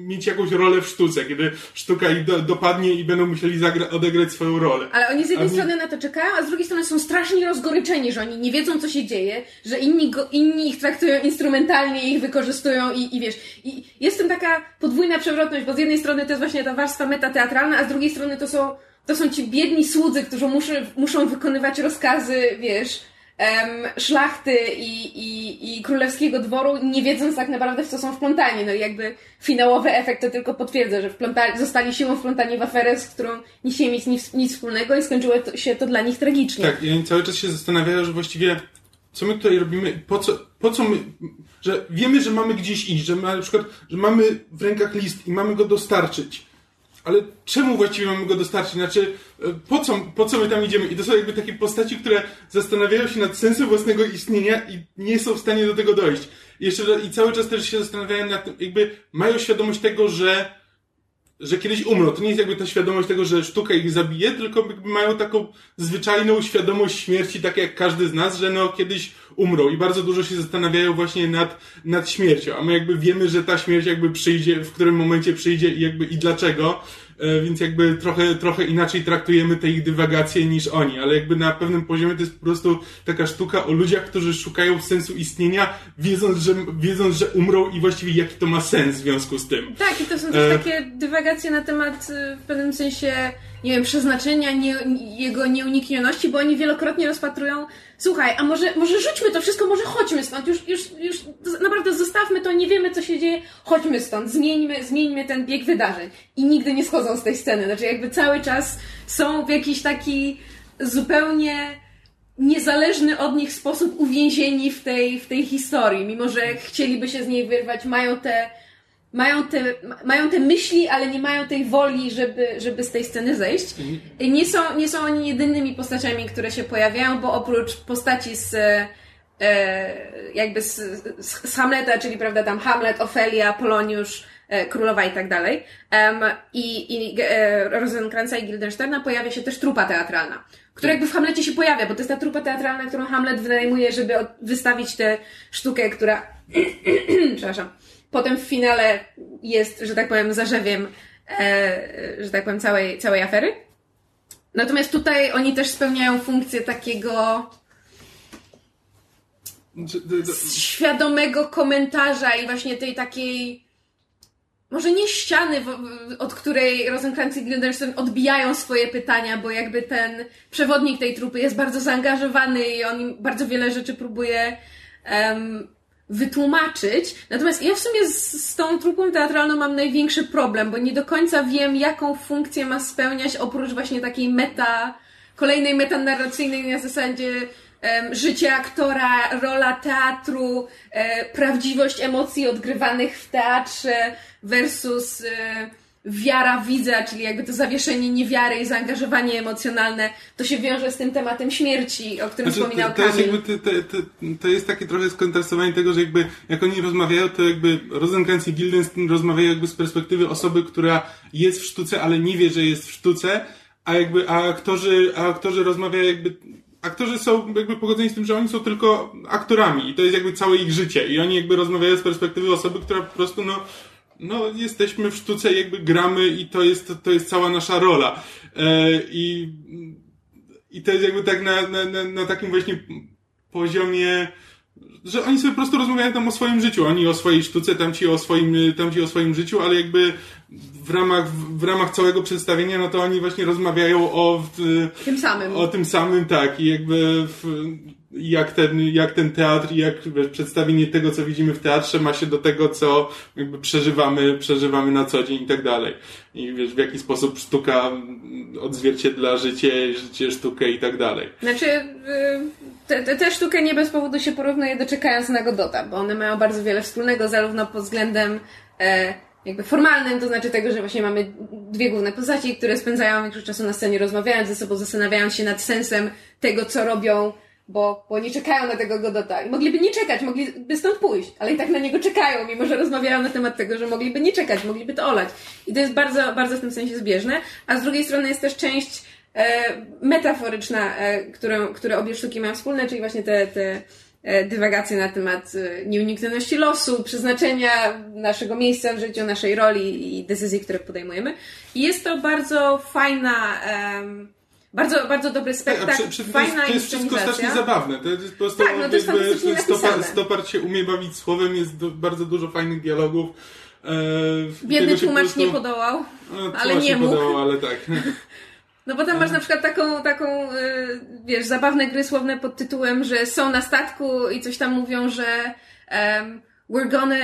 mieć jakąś rolę w sztuce, kiedy sztuka ich do, dopadnie i będą musieli zagra, odegrać swoją rolę. Ale oni z jednej A strony na to czekają, a z drugiej strony są strasznie rozgoryczeni, że oni nie wiedzą, co się dzieje, że inni, go, inni ich traktują instrumentalnie, ich wykorzystują i, i wiesz. I jest w tym taka podwójna przewrotność, bo z jednej strony to jest właśnie ta warstwa metateatralna, a z drugiej strony to są, to są ci biedni słudzy, którzy muszą, muszą wykonywać rozkazy, wiesz, em, szlachty i, i, i królewskiego dworu, nie wiedząc tak naprawdę w co są wplątani. No i jakby finałowy efekt to tylko potwierdza, że wplątali, zostali siłą wplątani w aferę, z którą nie chcieli mieć nic, nic wspólnego i skończyło to, się to dla nich tragicznie. Tak, i oni cały czas się zastanawiają, że właściwie co my tutaj robimy, po co, po co my, że wiemy, że mamy gdzieś iść, że ma, na przykład, że mamy w rękach list i mamy go dostarczyć. Ale czemu właściwie mamy go dostarczyć? Znaczy, e, po co, po co my tam idziemy? I to są jakby takie postaci, które zastanawiają się nad sensem własnego istnienia i nie są w stanie do tego dojść. I jeszcze i cały czas też się zastanawiają nad tym, jakby mają świadomość tego, że że kiedyś umrą. To nie jest jakby ta świadomość tego, że sztuka ich zabije, tylko mają taką zwyczajną świadomość śmierci, tak jak każdy z nas, że no kiedyś umrą. I bardzo dużo się zastanawiają właśnie nad, nad śmiercią, a my jakby wiemy, że ta śmierć jakby przyjdzie, w którym momencie przyjdzie i jakby i dlaczego, więc jakby trochę, trochę inaczej traktujemy te ich dywagacje niż oni, ale jakby na pewnym poziomie to jest po prostu taka sztuka o ludziach, którzy szukają sensu istnienia, wiedząc, że, wiedząc, że umrą i właściwie jaki to ma sens w związku z tym. Tak, i to są też E. takie dywagacje na temat y, w pewnym sensie, nie wiem, przeznaczenia, nie, jego nieuniknioności, bo oni wielokrotnie rozpatrują, słuchaj, a może, może rzućmy to wszystko, może chodźmy stąd, już, już, już naprawdę zostawmy to, nie wiemy co się dzieje, chodźmy stąd, zmieńmy, zmieńmy ten bieg wydarzeń. I nigdy nie schodzą z tej sceny, znaczy jakby cały czas są w jakiś taki zupełnie niezależny od nich sposób uwięzieni w tej, w tej historii, mimo że chcieliby się z niej wyrwać, mają te, mają te, ma- mają te myśli, ale nie mają tej woli, żeby, żeby z tej sceny zejść. Nie są, nie są oni jedynymi postaciami, które się pojawiają, bo oprócz postaci z e, jakby z, z, Hamleta, czyli prawda tam Hamlet, Ofelia, Poloniusz, e, Królowa i tak dalej. Em, I i e, Rosenkranza i Guildensterna pojawia się też trupa teatralna, która jakby w Hamlecie się pojawia, bo to jest ta trupa teatralna, którą Hamlet wynajmuje, żeby od, wystawić tę sztukę, która przepraszam, potem w finale jest, że tak powiem, zarzewiem, e, że tak powiem, całej, całej afery. Natomiast tutaj oni też spełniają funkcję takiego Czy- d- d- świadomego komentarza i właśnie tej takiej może nie ściany, od której Rosencrantz i Guildenstern odbijają swoje pytania, bo jakby ten przewodnik tej trupy jest bardzo zaangażowany i on bardzo wiele rzeczy próbuje em, wytłumaczyć. Natomiast ja w sumie z, z tą trupą teatralną mam największy problem, bo nie do końca wiem, jaką funkcję ma spełniać oprócz właśnie takiej meta, kolejnej metanarracyjnej na zasadzie em, życie aktora, rola teatru, e, prawdziwość emocji odgrywanych w teatrze versus e, wiara widza, czyli jakby to zawieszenie niewiary i zaangażowanie emocjonalne, to się wiąże z tym tematem śmierci, o którym Znaczy, wspominał to, to jest Kamil. jakby to, to, to, to jest takie trochę skontrastowanie tego, że jakby jak oni rozmawiają, to jakby Rosencrantz i Guildenstern rozmawiają jakby z perspektywy osoby, która jest w sztuce, ale nie wie, że jest w sztuce, a jakby a aktorzy, a aktorzy rozmawiają jakby aktorzy są jakby pogodzeni z tym, że oni są tylko aktorami i to jest jakby całe ich życie i oni jakby rozmawiają z perspektywy osoby, która po prostu no no, jesteśmy w sztuce, jakby gramy i to jest, to jest cała nasza rola. E, I i to jest jakby tak na, na, na, na takim właśnie poziomie, że oni sobie po prostu rozmawiają tam o swoim życiu. Oni o swojej sztuce, tamci o swoim, tamci o swoim życiu, ale jakby w ramach, w ramach całego przedstawienia, no to oni właśnie rozmawiają o, w, Tym samym. o tym samym, tak, i jakby w, jak ten, jak ten teatr jak przedstawienie tego, co widzimy w teatrze ma się do tego, co jakby przeżywamy, przeżywamy na co dzień i tak dalej. I wiesz, w jaki sposób sztuka odzwierciedla życie, życie, sztukę i tak dalej. Znaczy, y, te sztukę nie bez powodu się porównuje do Czekając na Godota, bo one mają bardzo wiele wspólnego, zarówno pod względem e, jakby formalnym, to znaczy tego, że właśnie mamy dwie główne postaci, które spędzają większość czasu na scenie rozmawiając ze sobą, zastanawiając się nad sensem tego, co robią, bo, bo nie czekają na tego Godota. Mogliby nie czekać, mogliby stąd pójść, ale i tak na niego czekają, mimo że rozmawiają na temat tego, że mogliby nie czekać, mogliby to olać. I to jest bardzo, bardzo w tym sensie zbieżne. A z drugiej strony jest też część e, metaforyczna, e, którą, które obie sztuki mają wspólne, czyli właśnie te, te e, dywagacje na temat e, nieuniknioności losu, przeznaczenia naszego miejsca w życiu, naszej roli i decyzji, które podejmujemy. I jest to bardzo fajna, em, bardzo, bardzo dobry Tak, spektakl, przy, przy, to, jest, fajna to jest wszystko strasznie zabawne. To jest po prostu Tak, no to jest fantastycznie Stopar. Stopar się umie bawić słowem, jest do, bardzo dużo fajnych dialogów. E, Biedny tłumacz prostu- nie podołał. No, ale nie mógł. Podało, ale tak. No bo tam masz na przykład taką, taką, y, wiesz, zabawne gry słowne pod tytułem, że są na statku i coś tam mówią, że um, we're gonna,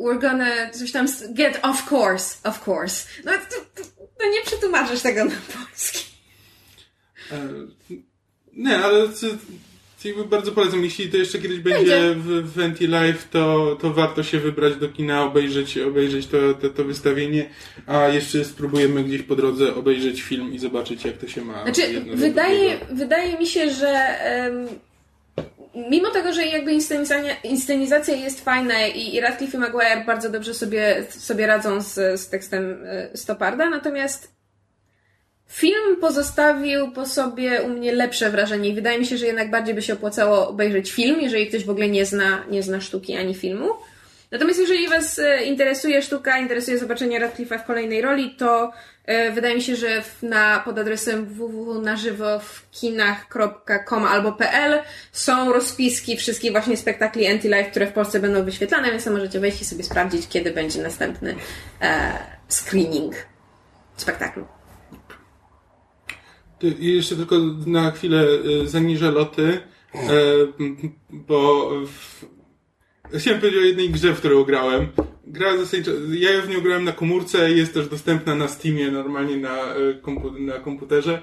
we're gonna, coś tam, get of course, of course. No to, to, to nie przetłumaczysz tego na polski. E, Nie, ale bardzo polecam. Jeśli to jeszcze kiedyś będzie Będzie. w, w Anti-Life, to, to warto się wybrać do kina, obejrzeć, obejrzeć to, to, to wystawienie, a jeszcze spróbujemy gdzieś po drodze obejrzeć film i zobaczyć, jak to się ma. Znaczy, wydaje, wydaje mi się, że em, mimo tego, że jakby inscenizacja, inscenizacja jest fajna i, i Radcliffe i Maguire bardzo dobrze sobie, sobie radzą z, z tekstem e, Stoparda, natomiast film pozostawił po sobie u mnie lepsze wrażenie i wydaje mi się, że jednak bardziej by się opłacało obejrzeć film, jeżeli ktoś w ogóle nie zna, nie zna sztuki ani filmu. Natomiast jeżeli Was e, interesuje sztuka, interesuje zobaczenie Radcliffe'a w kolejnej roli, to e, wydaje mi się, że na, pod adresem www.nażywowkinach.com albo .pl są rozpiski wszystkich właśnie spektakli Anti-Life, które w Polsce będą wyświetlane, więc możecie wejść i sobie sprawdzić, kiedy będzie następny e, screening spektaklu. I jeszcze tylko na chwilę y, zaniżę loty, e, bo w, chciałem powiedzieć o jednej grze, w którą grałem. Gra zasadniczo, ja ją w nią grałem na komórce, jest też dostępna na Steamie, normalnie na, e, na komputerze.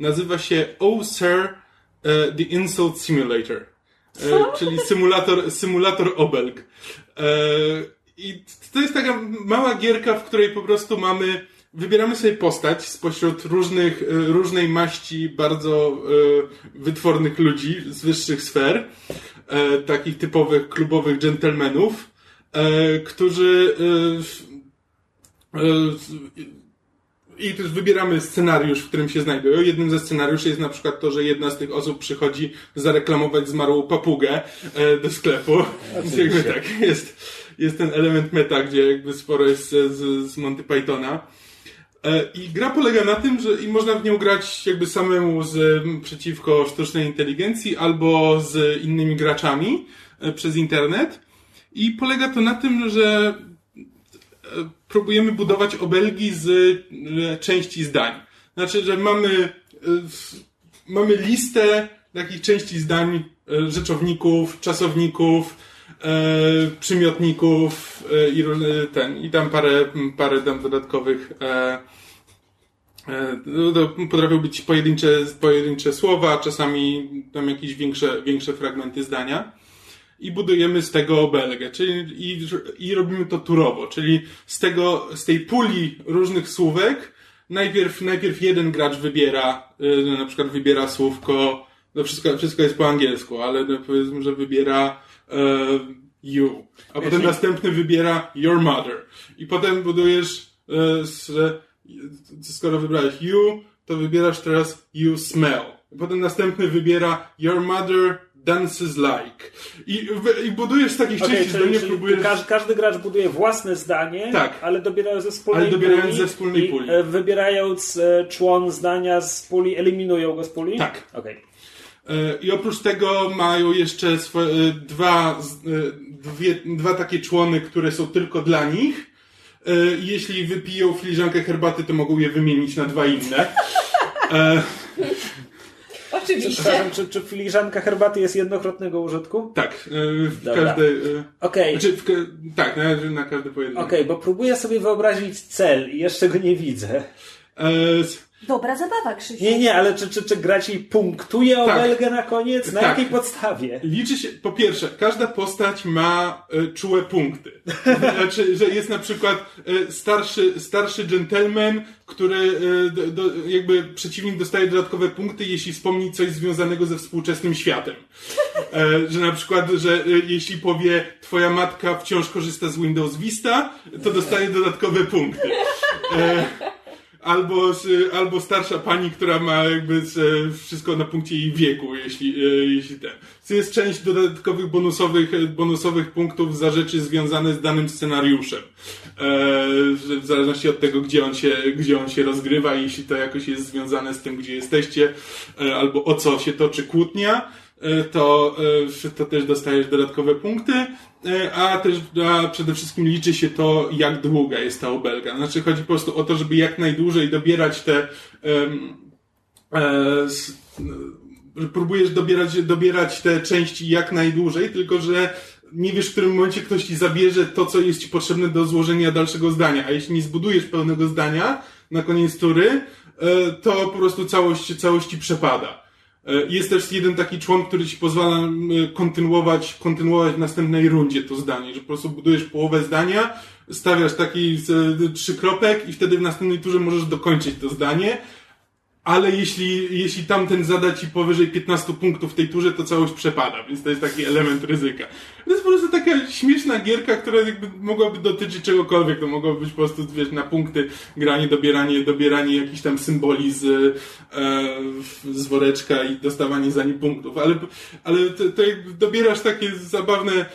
Nazywa się Oh Sir e, The Insult Simulator. E, czyli symulator, symulator obelg. I to jest taka mała gierka, w której po prostu mamy, wybieramy sobie postać spośród różnych, e, różnej maści bardzo e, wytwornych ludzi z wyższych sfer, e, takich typowych klubowych dżentelmenów, e, którzy e, i też wybieramy scenariusz, w którym się znajdują. Jednym ze scenariuszy jest na przykład to, że jedna z tych osób przychodzi zareklamować zmarłą papugę e, do sklepu. Jakby tak, jest, jest ten element meta, gdzie jakby sporo jest z, z Monty Pythona. E, I gra polega na tym, że i można w nią grać jakby samemu z, przeciwko sztucznej inteligencji albo z innymi graczami e, przez internet. I polega to na tym, że e, próbujemy budować obelgi z części zdań. Znaczy, że mamy, mamy listę takich części zdań, rzeczowników, czasowników, przymiotników e, i różne- ten, i tam parę, parę tam dodatkowych e, e, no, potrafią być pojedyncze, pojedyncze słowa, czasami tam jakieś większe, większe fragmenty zdania. I budujemy z tego obelgę, czyli i, i robimy to turowo, czyli z tego, z tej puli różnych słówek najpierw, najpierw jeden gracz wybiera, y, na przykład wybiera słówko, no wszystko, wszystko jest po angielsku, ale no powiedzmy, że wybiera e, you, a potem następny wybiera your mother i potem budujesz, e, że skoro wybrałeś you, to wybierasz teraz you smell. Potem następny wybiera your mother dances like. I, i budujesz z takich Okej, części czyli próbujesz... każdy, każdy gracz buduje własne zdanie, Tak. ale dobierają ze wspólnej Ale dobierając puli ze wspólnej puli. e, wybierając e, człon zdania z puli, eliminują go z puli? Tak. Okej. E, I oprócz tego mają jeszcze swoje, dwa, z- e, dwie, dwa takie człony, które są tylko dla nich. E, i Jeśli wypiją filiżankę herbaty, to mogą je wymienić na dwa inne. E, Oczywiście. Przepraszam, czy, czy filiżanka herbaty jest jednokrotnego użytku? tak, e, w Dobra. każdej... e, Okej. Znaczy, w, tak, na, na każdy pojedynek. Okej, bo próbuję sobie wyobrazić cel i jeszcze go nie widzę. E, Dobra zabawa, Krzysiu. Nie, nie, ale czy, czy, czy jej punktuje Tak. obelgę na koniec? Na Tak. jakiej podstawie? Liczy się, po pierwsze, każda postać ma e, czułe punkty. Znaczy, że jest na przykład e, starszy, starszy gentleman, który e, do, do, jakby przeciwnik dostaje dodatkowe punkty, jeśli wspomni coś związanego ze współczesnym światem. E, że na przykład, że e, jeśli powie twoja matka wciąż korzysta z Windows Vista, to dostaje dodatkowe punkty. Albo, albo starsza pani, która ma jakby wszystko na punkcie jej wieku, jeśli, e, jeśli ten. To jest część dodatkowych bonusowych, bonusowych punktów za rzeczy związane z danym scenariuszem. E, w zależności od tego, gdzie on, się, gdzie on się rozgrywa, jeśli to jakoś jest związane z tym, gdzie jesteście, e, albo o co się toczy kłótnia, to, e, to też dostajesz dodatkowe punkty, e, a też a przede wszystkim liczy się to, jak długa jest ta obelga. Znaczy chodzi po prostu o to, żeby jak najdłużej dobierać te, em, e, s- próbujesz dobierać, dobierać te części jak najdłużej, tylko że nie wiesz, w którym momencie ktoś ci zabierze to, co jest ci potrzebne do złożenia dalszego zdania. A jeśli nie zbudujesz pełnego zdania na koniec tury, e, to po prostu całość, całość ci przepada. E, Jest też jeden taki człon, który ci pozwala kontynuować, kontynuować w następnej rundzie to zdanie, że po prostu budujesz połowę zdania, stawiasz taki e, trzykropek i wtedy w następnej turze możesz dokończyć to zdanie, ale jeśli, jeśli tamten zada ci powyżej 15 punktów w tej turze, to całość przepada, więc to jest taki element ryzyka. To jest po prostu taka śmieszna gierka, która jakby mogłaby dotyczyć czegokolwiek. To mogłoby być po prostu, wiesz, na punkty granie, dobieranie, dobieranie jakichś tam symboli z, e, z woreczka i dostawanie za nie punktów. Ale, ale to, to dobierasz takie zabawne, e,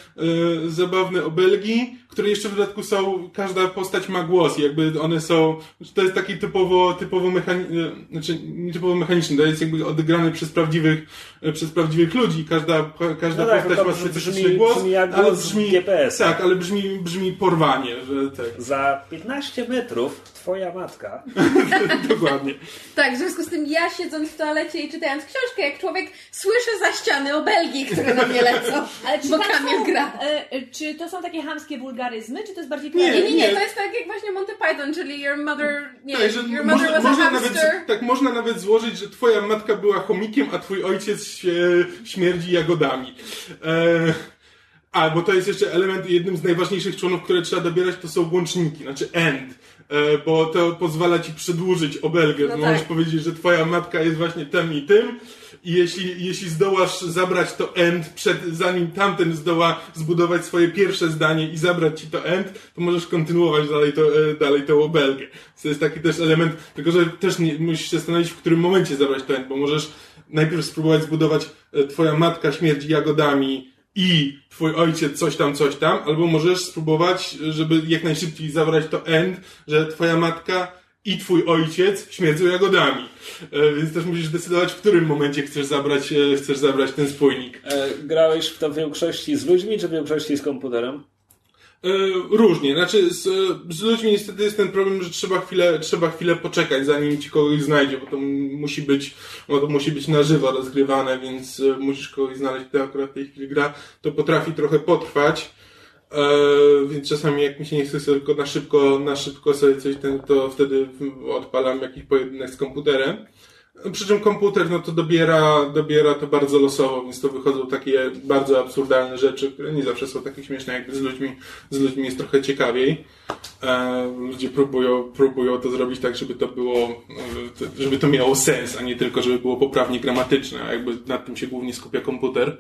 zabawne obelgi, które jeszcze w dodatku są, każda postać ma głos i jakby one są, to jest taki typowo, typowo mechaniczny, znaczy nie typowo mechaniczny, to jest jakby odegrany przez prawdziwych, e, przez prawdziwych ludzi. Każda, każda No tak, postać to ma brzmi- specyficzny głos, brzmi jak ale głos brzmi, GPS-a. tak, ale brzmi, brzmi porwanie, że tak, Za 15 metrów twoja matka. dokładnie. Tak, w związku z tym ja siedząc w toalecie i czytając książkę, jak człowiek słyszę za ściany obelgi, które na mnie lecą. Ale czy, Bo Kamil gra. e, e, czy to są takie hamskie wulgaryzmy, czy to jest bardziej Nie, Nie, nie, nie, to jest tak jak właśnie Monty Python, czyli your mother, nie, Tak, że your mother można, was a można, nawet, hamster. tak, można nawet złożyć, że twoja matka była chomikiem, a twój ojciec się, śmierdzi jagodami. E, a, bo to jest jeszcze element, jednym z najważniejszych członów, które trzeba dobierać, to są łączniki, znaczy end. E, bo to pozwala ci przedłużyć obelgę. No Możesz tak. powiedzieć, że twoja matka jest właśnie tym i tym. I jeśli, jeśli zdołasz zabrać to end, przed, zanim tamten zdoła zbudować swoje pierwsze zdanie i zabrać ci to end, to możesz kontynuować dalej, to, e, dalej tą obelgę. To jest taki też element, tylko że też nie, musisz się zastanowić, w którym momencie zabrać to end, bo możesz najpierw spróbować zbudować e, twoja matka śmierdzi jagodami i twój ojciec coś tam, coś tam, albo możesz spróbować, żeby jak najszybciej zabrać to end, że twoja matka i twój ojciec śmierdzą jagodami. E, Więc też musisz decydować, w którym momencie chcesz zabrać, e, chcesz zabrać ten spójnik. E, grałeś w to w większości z ludźmi, czy w większości z komputerem? E, Różnie, znaczy z, z ludźmi niestety jest ten problem, że trzeba chwilę, trzeba chwilę poczekać, zanim ci kogoś znajdzie, bo to musi być, no to musi być na żywo rozgrywane, więc e, musisz kogoś znaleźć, kto akurat w tej chwili gra. To potrafi trochę potrwać, e, więc czasami jak mi się nie chce tylko na szybko, na szybko sobie coś, ten, to wtedy odpalam jakiś pojedynek z komputerem. Przy czym komputer no to dobiera, dobiera to bardzo losowo, więc to wychodzą takie bardzo absurdalne rzeczy, które nie zawsze są takie śmieszne, jakby z ludźmi, z ludźmi jest trochę ciekawiej. E, ludzie próbują, próbują to zrobić tak, żeby to było, e, żeby to miało sens, a nie tylko, żeby było poprawnie gramatyczne, a jakby nad tym się głównie skupia komputer.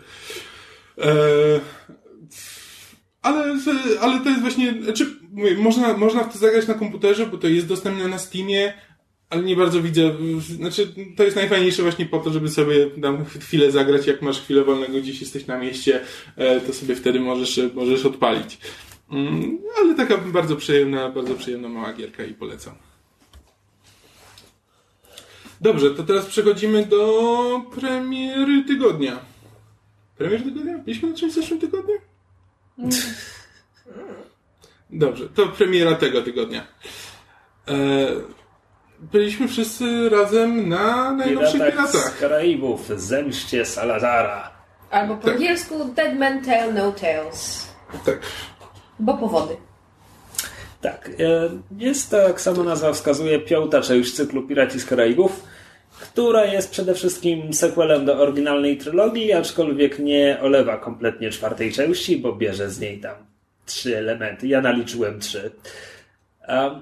E, ale, ale to jest właśnie, znaczy, mówię, można, można w to zagrać na komputerze, bo to jest dostępne na Steamie, ale nie bardzo widzę, znaczy to jest najfajniejsze właśnie po to, żeby sobie tam chwilę zagrać, jak masz chwilę wolnego, gdzieś jesteś na mieście, e, to sobie wtedy możesz, możesz odpalić. Mm, Ale taka bardzo przyjemna, bardzo przyjemna mała gierka i polecam. Dobrze, to teraz przechodzimy do premiery tygodnia. Premier tygodnia? Byliśmy na czymś w zeszłym tygodniu? Dobrze, to premiera tego tygodnia. E, byliśmy wszyscy razem na najnowszych Piratach z. Karaibów, zemście Salazara. Albo po Tak. angielsku Dead Man Tell No Tales. Tak. Bo powody. Tak, e, jest to, jak sama nazwa wskazuje, piąta część cyklu Piraci z Karaibów, która jest przede wszystkim sequelem do oryginalnej trylogii, aczkolwiek nie olewa kompletnie czwartej części, bo bierze z niej tam trzy elementy. Ja naliczyłem trzy. Um,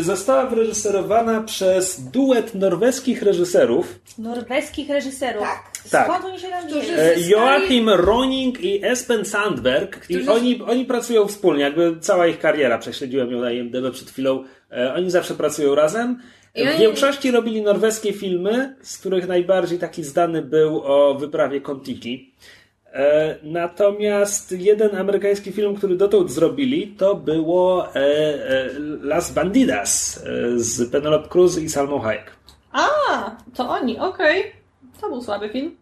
została wyreżyserowana przez duet norweskich reżyserów Norweskich reżyserów. Tak. Tak. Skąd oni się tam? E, Zyskali- Joachim Roning i Espen Sandberg. I Którzy- oni, oni pracują wspólnie, jakby cała ich kariera, prześledziłem ją na IMDb przed chwilą. E, Oni zawsze pracują razem. I W oni- większości robili norweskie filmy, z których najbardziej taki zdany był o wyprawie Kontiki. E, Natomiast jeden amerykański film, który dotąd zrobili, to było e, e, Las Bandidas z Penelope Cruz i Salmą Hayek. A, to oni, okej. To był słaby film.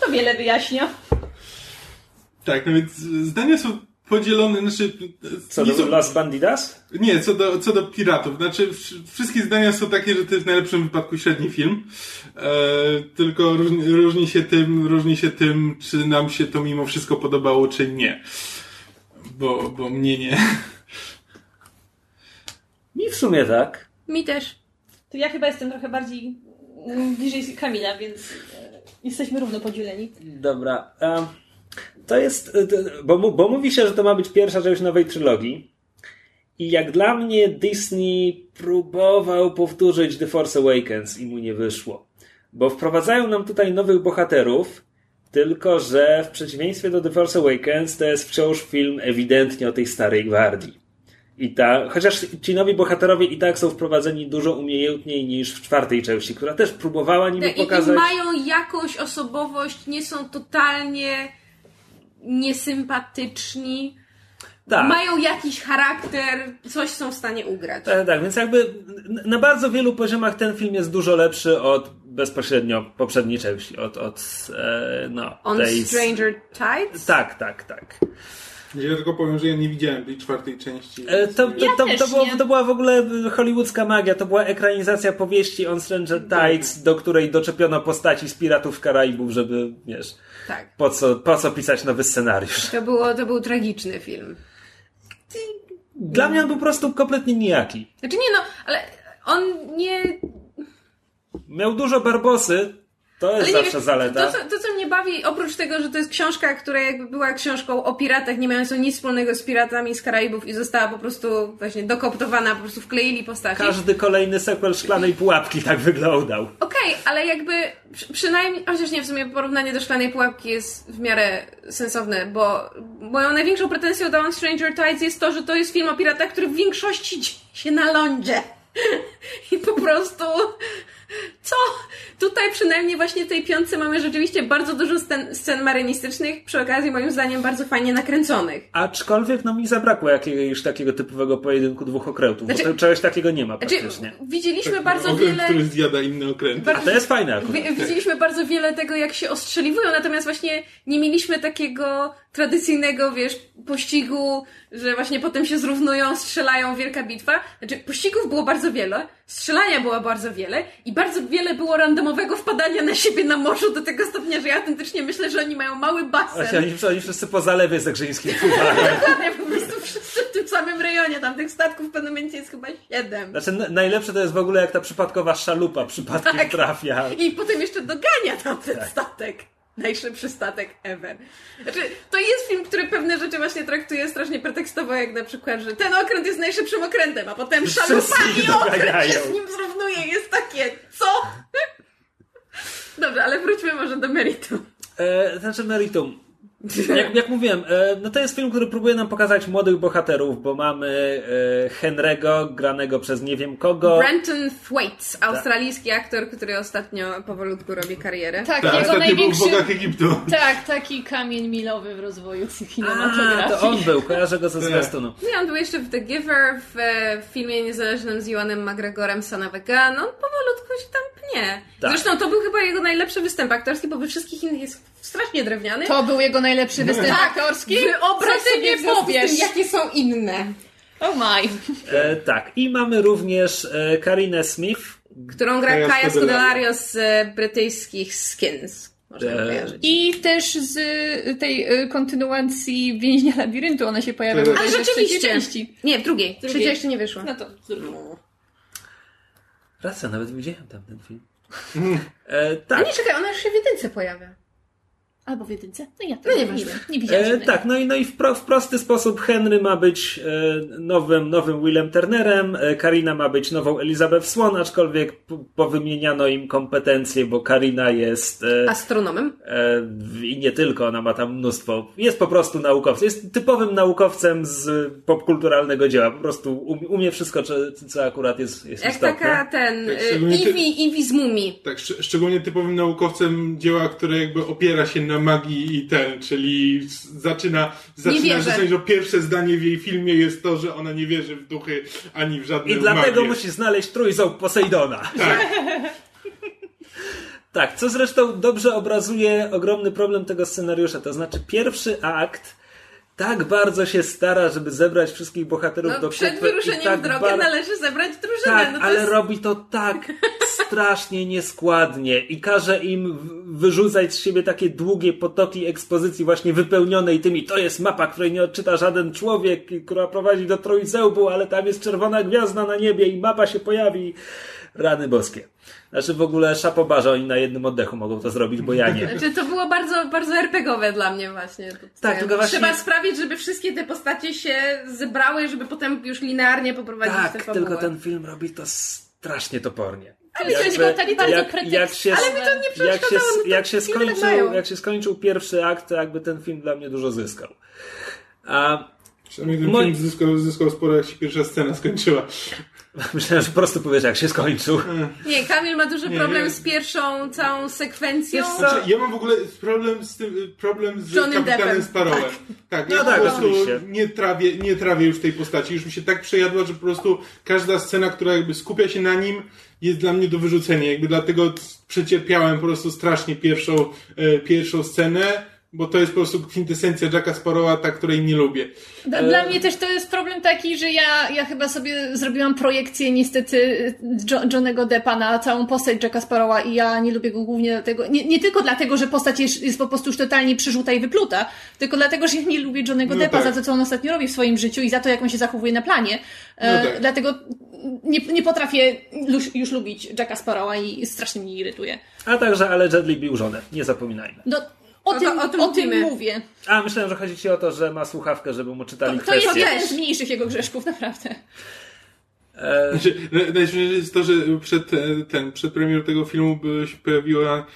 to wiele wyjaśnia. Tak, no więc zdania są podzielony, znaczy... Co do są- Las Bandidas? Nie, co do, co do piratów. Znaczy, wsz- wszystkie zdania są takie, że to jest w najlepszym wypadku średni film. E, tylko różni, różni, się tym, różni się tym, czy nam się to mimo wszystko podobało, czy nie. Bo, bo mnie nie. Mi w sumie tak. Mi też. To ja chyba jestem trochę bardziej mm, bliżej Kamila, więc e, jesteśmy równo podzieleni. Dobra. em, to jest. to- Bo, bo mówi się, że to ma być pierwsza część nowej trylogii. I jak dla mnie Disney próbował powtórzyć The Force Awakens i mu nie wyszło. Bo wprowadzają nam tutaj nowych bohaterów, tylko że w przeciwieństwie do The Force Awakens to jest wciąż film ewidentnie o tej starej gwardii. I ta, chociaż ci nowi bohaterowie i tak są wprowadzeni dużo umiejętniej niż w czwartej części, która też próbowała niby Tak, I, I pokazać. mają jakąś osobowość, nie są totalnie niesympatyczni. Tak. Mają jakiś charakter, coś są w stanie ugrać. Tak, tak, więc jakby na bardzo wielu poziomach ten film jest dużo lepszy od bezpośrednio poprzedniej części, od, od e, no, On tej... Stranger Tides? Tak, tak, tak. Ja tylko powiem, że ja nie widziałem tej czwartej części. E, to, to, Ja to, też to, było, nie. to była w ogóle hollywoodzka magia, to była ekranizacja powieści On Stranger Tides, do której doczepiono postaci z Piratów Karaibów, żeby, wiesz, Tak. po co, po co pisać nowy scenariusz. To, było, to był tragiczny film. Dla mnie on był po prostu kompletnie nijaki. Znaczy nie no, ale on nie... Miał dużo barbosy, to jest zawsze wiem, zaleta. To, co- to, co mnie bawi, oprócz tego, że to jest książka, która jakby była książką o piratach, nie mającą nic wspólnego z piratami z Karaibów i została po prostu właśnie dokoptowana, po prostu wkleili postaci. Każdy kolejny sequel Szklanej Pułapki tak wyglądał. Okej, ale jakby przy, przynajmniej, chociaż nie, w sumie porównanie do szklanej pułapki jest w miarę sensowne, bo moją największą pretensją do On Stranger Tides jest to, że to jest film o piratach, który w większości dzieje się na lądzie. I po prostu co? Tutaj przynajmniej właśnie w tej piątce mamy rzeczywiście bardzo dużo scen, scen marynistycznych, przy okazji moim zdaniem bardzo fajnie nakręconych. Aczkolwiek no mi zabrakło jakiegoś takiego typowego pojedynku dwóch okrętów, Znaczy- bo to czegoś takiego nie ma Znaczy, praktycznie. widzieliśmy Tak, bardzo okręt, wiele... który zjada inne okręty. A to jest fajne akurat. Wi- Widzieliśmy bardzo wiele tego, jak się ostrzeliwują, natomiast właśnie nie mieliśmy takiego tradycyjnego, wiesz, pościgu, że właśnie potem się zrównują, strzelają, wielka bitwa. Znaczy, pościgów było bardzo wiele, strzelania było bardzo wiele i bardzo wiele było randomowego wpadania na siebie na morzu do tego stopnia, że ja autentycznie myślę, że oni mają mały Właśnie basen. oni, oni wszyscy po zalewie zagrzeńskim pływają. Dokładnie, po prostu wszyscy w tym samym rejonie, tam tych statków w pewnym momencie jest chyba siedem. Znaczy najlepsze to jest w ogóle jak ta przypadkowa szalupa przypadkiem Tak. trafia. I potem jeszcze dogania tamten Tak. statek. Najszybszy statek ever. Znaczy, to jest film, który pewne rzeczy właśnie traktuje strasznie pretekstowo, jak na przykład, że ten okręt jest najszybszym okrętem, a potem się okręt się z nim zrównuje. Jest takie, co? Dobrze, ale wróćmy może do meritum. E, znaczy meritum. Jak, jak mówiłem, e, no to jest film, który próbuje nam pokazać młodych bohaterów, bo mamy e, Henry'ego, granego przez nie wiem kogo. Brenton Thwaites, australijski aktor, który ostatnio powolutku robi karierę. Tak, Tak, jego ostatnio był w największy... Egiptu. Tak, taki kamień milowy w rozwoju A, kinematografii. to on był, kojarzę go ze Tak. zwiastunu. Nie, on był jeszcze w The Giver, w, e, w filmie niezależnym z Ewanem McGregorem, Son of a Gun. On powolutku się tam pnie. Tak. Zresztą to był chyba jego najlepszy występ aktorski, bo we wszystkich innych jest strasznie drewniany. To był jego najlepszy występ Tak, aktorski? Wyobraź Co ty nie powiesz? Tym, jakie są inne. Oh my. E, tak, i mamy również e, Karinę Smith, Którą gra Kaja Scodelario. Z e, brytyjskich Skins. Można ją E, kojarzyć. I też z y, tej y, kontynuacji Więźnia Labiryntu ona się pojawia Ale bodajże w trzeciej rzeczywiście. części. Nie, w drugiej. Drugiej. Trzecia jeszcze nie wyszła. No to. Racja, nawet widziałem tam ten film. Mm. E, A tak, nie, czekaj, ona już się w jedynce pojawia. Albo w jedynce. No ja No tego nie nie, ważne. wiem. Nie widziałam e, tak, no i, no i w, pro, w prosty sposób Henry ma być e, nowym, nowym Willem Turnerem, e, Karina ma być nową Elizabeth Swan, aczkolwiek powymieniano im kompetencje, bo Karina jest... E, Astronomem. E, I nie tylko, ona ma tam mnóstwo. Jest po prostu naukowcem. Jest typowym naukowcem z popkulturalnego dzieła. Po prostu um- umie wszystko, co, co akurat jest, jest Jak istotne. taka ten. Tak, y, szczególnie ty- z mumii. Tak, szcz- szczególnie typowym naukowcem dzieła, które jakby opiera się na magii i ten, czyli zaczyna, zaczyna wierzę. zacząć, że pierwsze zdanie w jej filmie jest to, że ona nie wierzy w duchy ani w żadne I dlatego magię. musi znaleźć trójząb Posejdona. Tak, co zresztą dobrze obrazuje ogromny problem tego scenariusza. To znaczy, pierwszy akt tak bardzo się stara, żeby zebrać wszystkich bohaterów No, do przed kupy i wyruszeniem tak w drogę bar- należy zebrać drużynę. Tak, no ale jest... robi to tak strasznie nieskładnie i każe im wyrzucać z siebie takie długie potoki ekspozycji właśnie wypełnionej tymi, to jest mapa, której nie odczyta żaden człowiek, która prowadzi do Trójcełbu, ale tam jest czerwona gwiazda na niebie i mapa się pojawi. Rany boskie. Znaczy w ogóle szapoba, że oni na jednym oddechu mogą to zrobić, bo ja nie. Znaczy, to było bardzo, bardzo RPGowe dla mnie właśnie. To- Tak, to- tylko właśnie- Trzeba sprawić, żeby wszystkie te postacie się zebrały, żeby potem już linearnie poprowadzić tę Tak, fabułę. tylko ten film robi to strasznie topornie. Ale że byli bardzo jak, jak się, Ale mi to nie jak się, przeszkadzało, no to jak się tak skończył, jak się skończył pierwszy akt, to jakby ten film dla mnie dużo zyskał. A Przynajmniej ten film zyskał, zyskał sporo, jak się pierwsza scena skończyła. myślałem, że po prostu powiesz, jak się skończył. Nie, Kamil ma duży Nie, problem nie. z pierwszą całą sekwencją. Znaczy, ja mam w ogóle problem z tym, problem z Johnnym kapitanem Deppem. Sparrowem. Tak, No ja tak, po prostu oczywiście. nie trawię, nie trawię już tej postaci. Już mi się tak przejadła, że po prostu każda scena, która jakby skupia się na nim, jest dla mnie do wyrzucenia. Jakby dlatego przecierpiałem po prostu strasznie pierwszą, e, pierwszą scenę, bo to jest po prostu kwintesencja Jacka Sparrowa, ta, której nie lubię. Dla, dla mnie też to jest problem taki, że ja, ja chyba sobie zrobiłam projekcję niestety jo, Johnego Deppa na całą postać Jacka Sparrowa i ja nie lubię go głównie dlatego, nie, nie tylko dlatego, że postać jest, jest po prostu już totalnie przerzuta i wypluta, tylko dlatego, że ja nie lubię Johnego No Deppa tak. za to, co on ostatnio robi w swoim życiu i za to, jak on się zachowuje na planie. E, No tak. Dlatego nie, nie potrafię już, już lubić Jacka Sparrowa i strasznie mnie irytuje. A także allegedly bił żonę, nie zapominajmy. No, o, to- tym, o tym o tym mówię. A, myślałem, że chodzi ci o to, że ma słuchawkę, żeby mu czytali To, to jest kwestie. jeden z mniejszych jego grzeszków, naprawdę. E, Znaczy, na- najśmieszniejsze jest to, że przed, e, ten, przed premierą tego filmu się pojawiła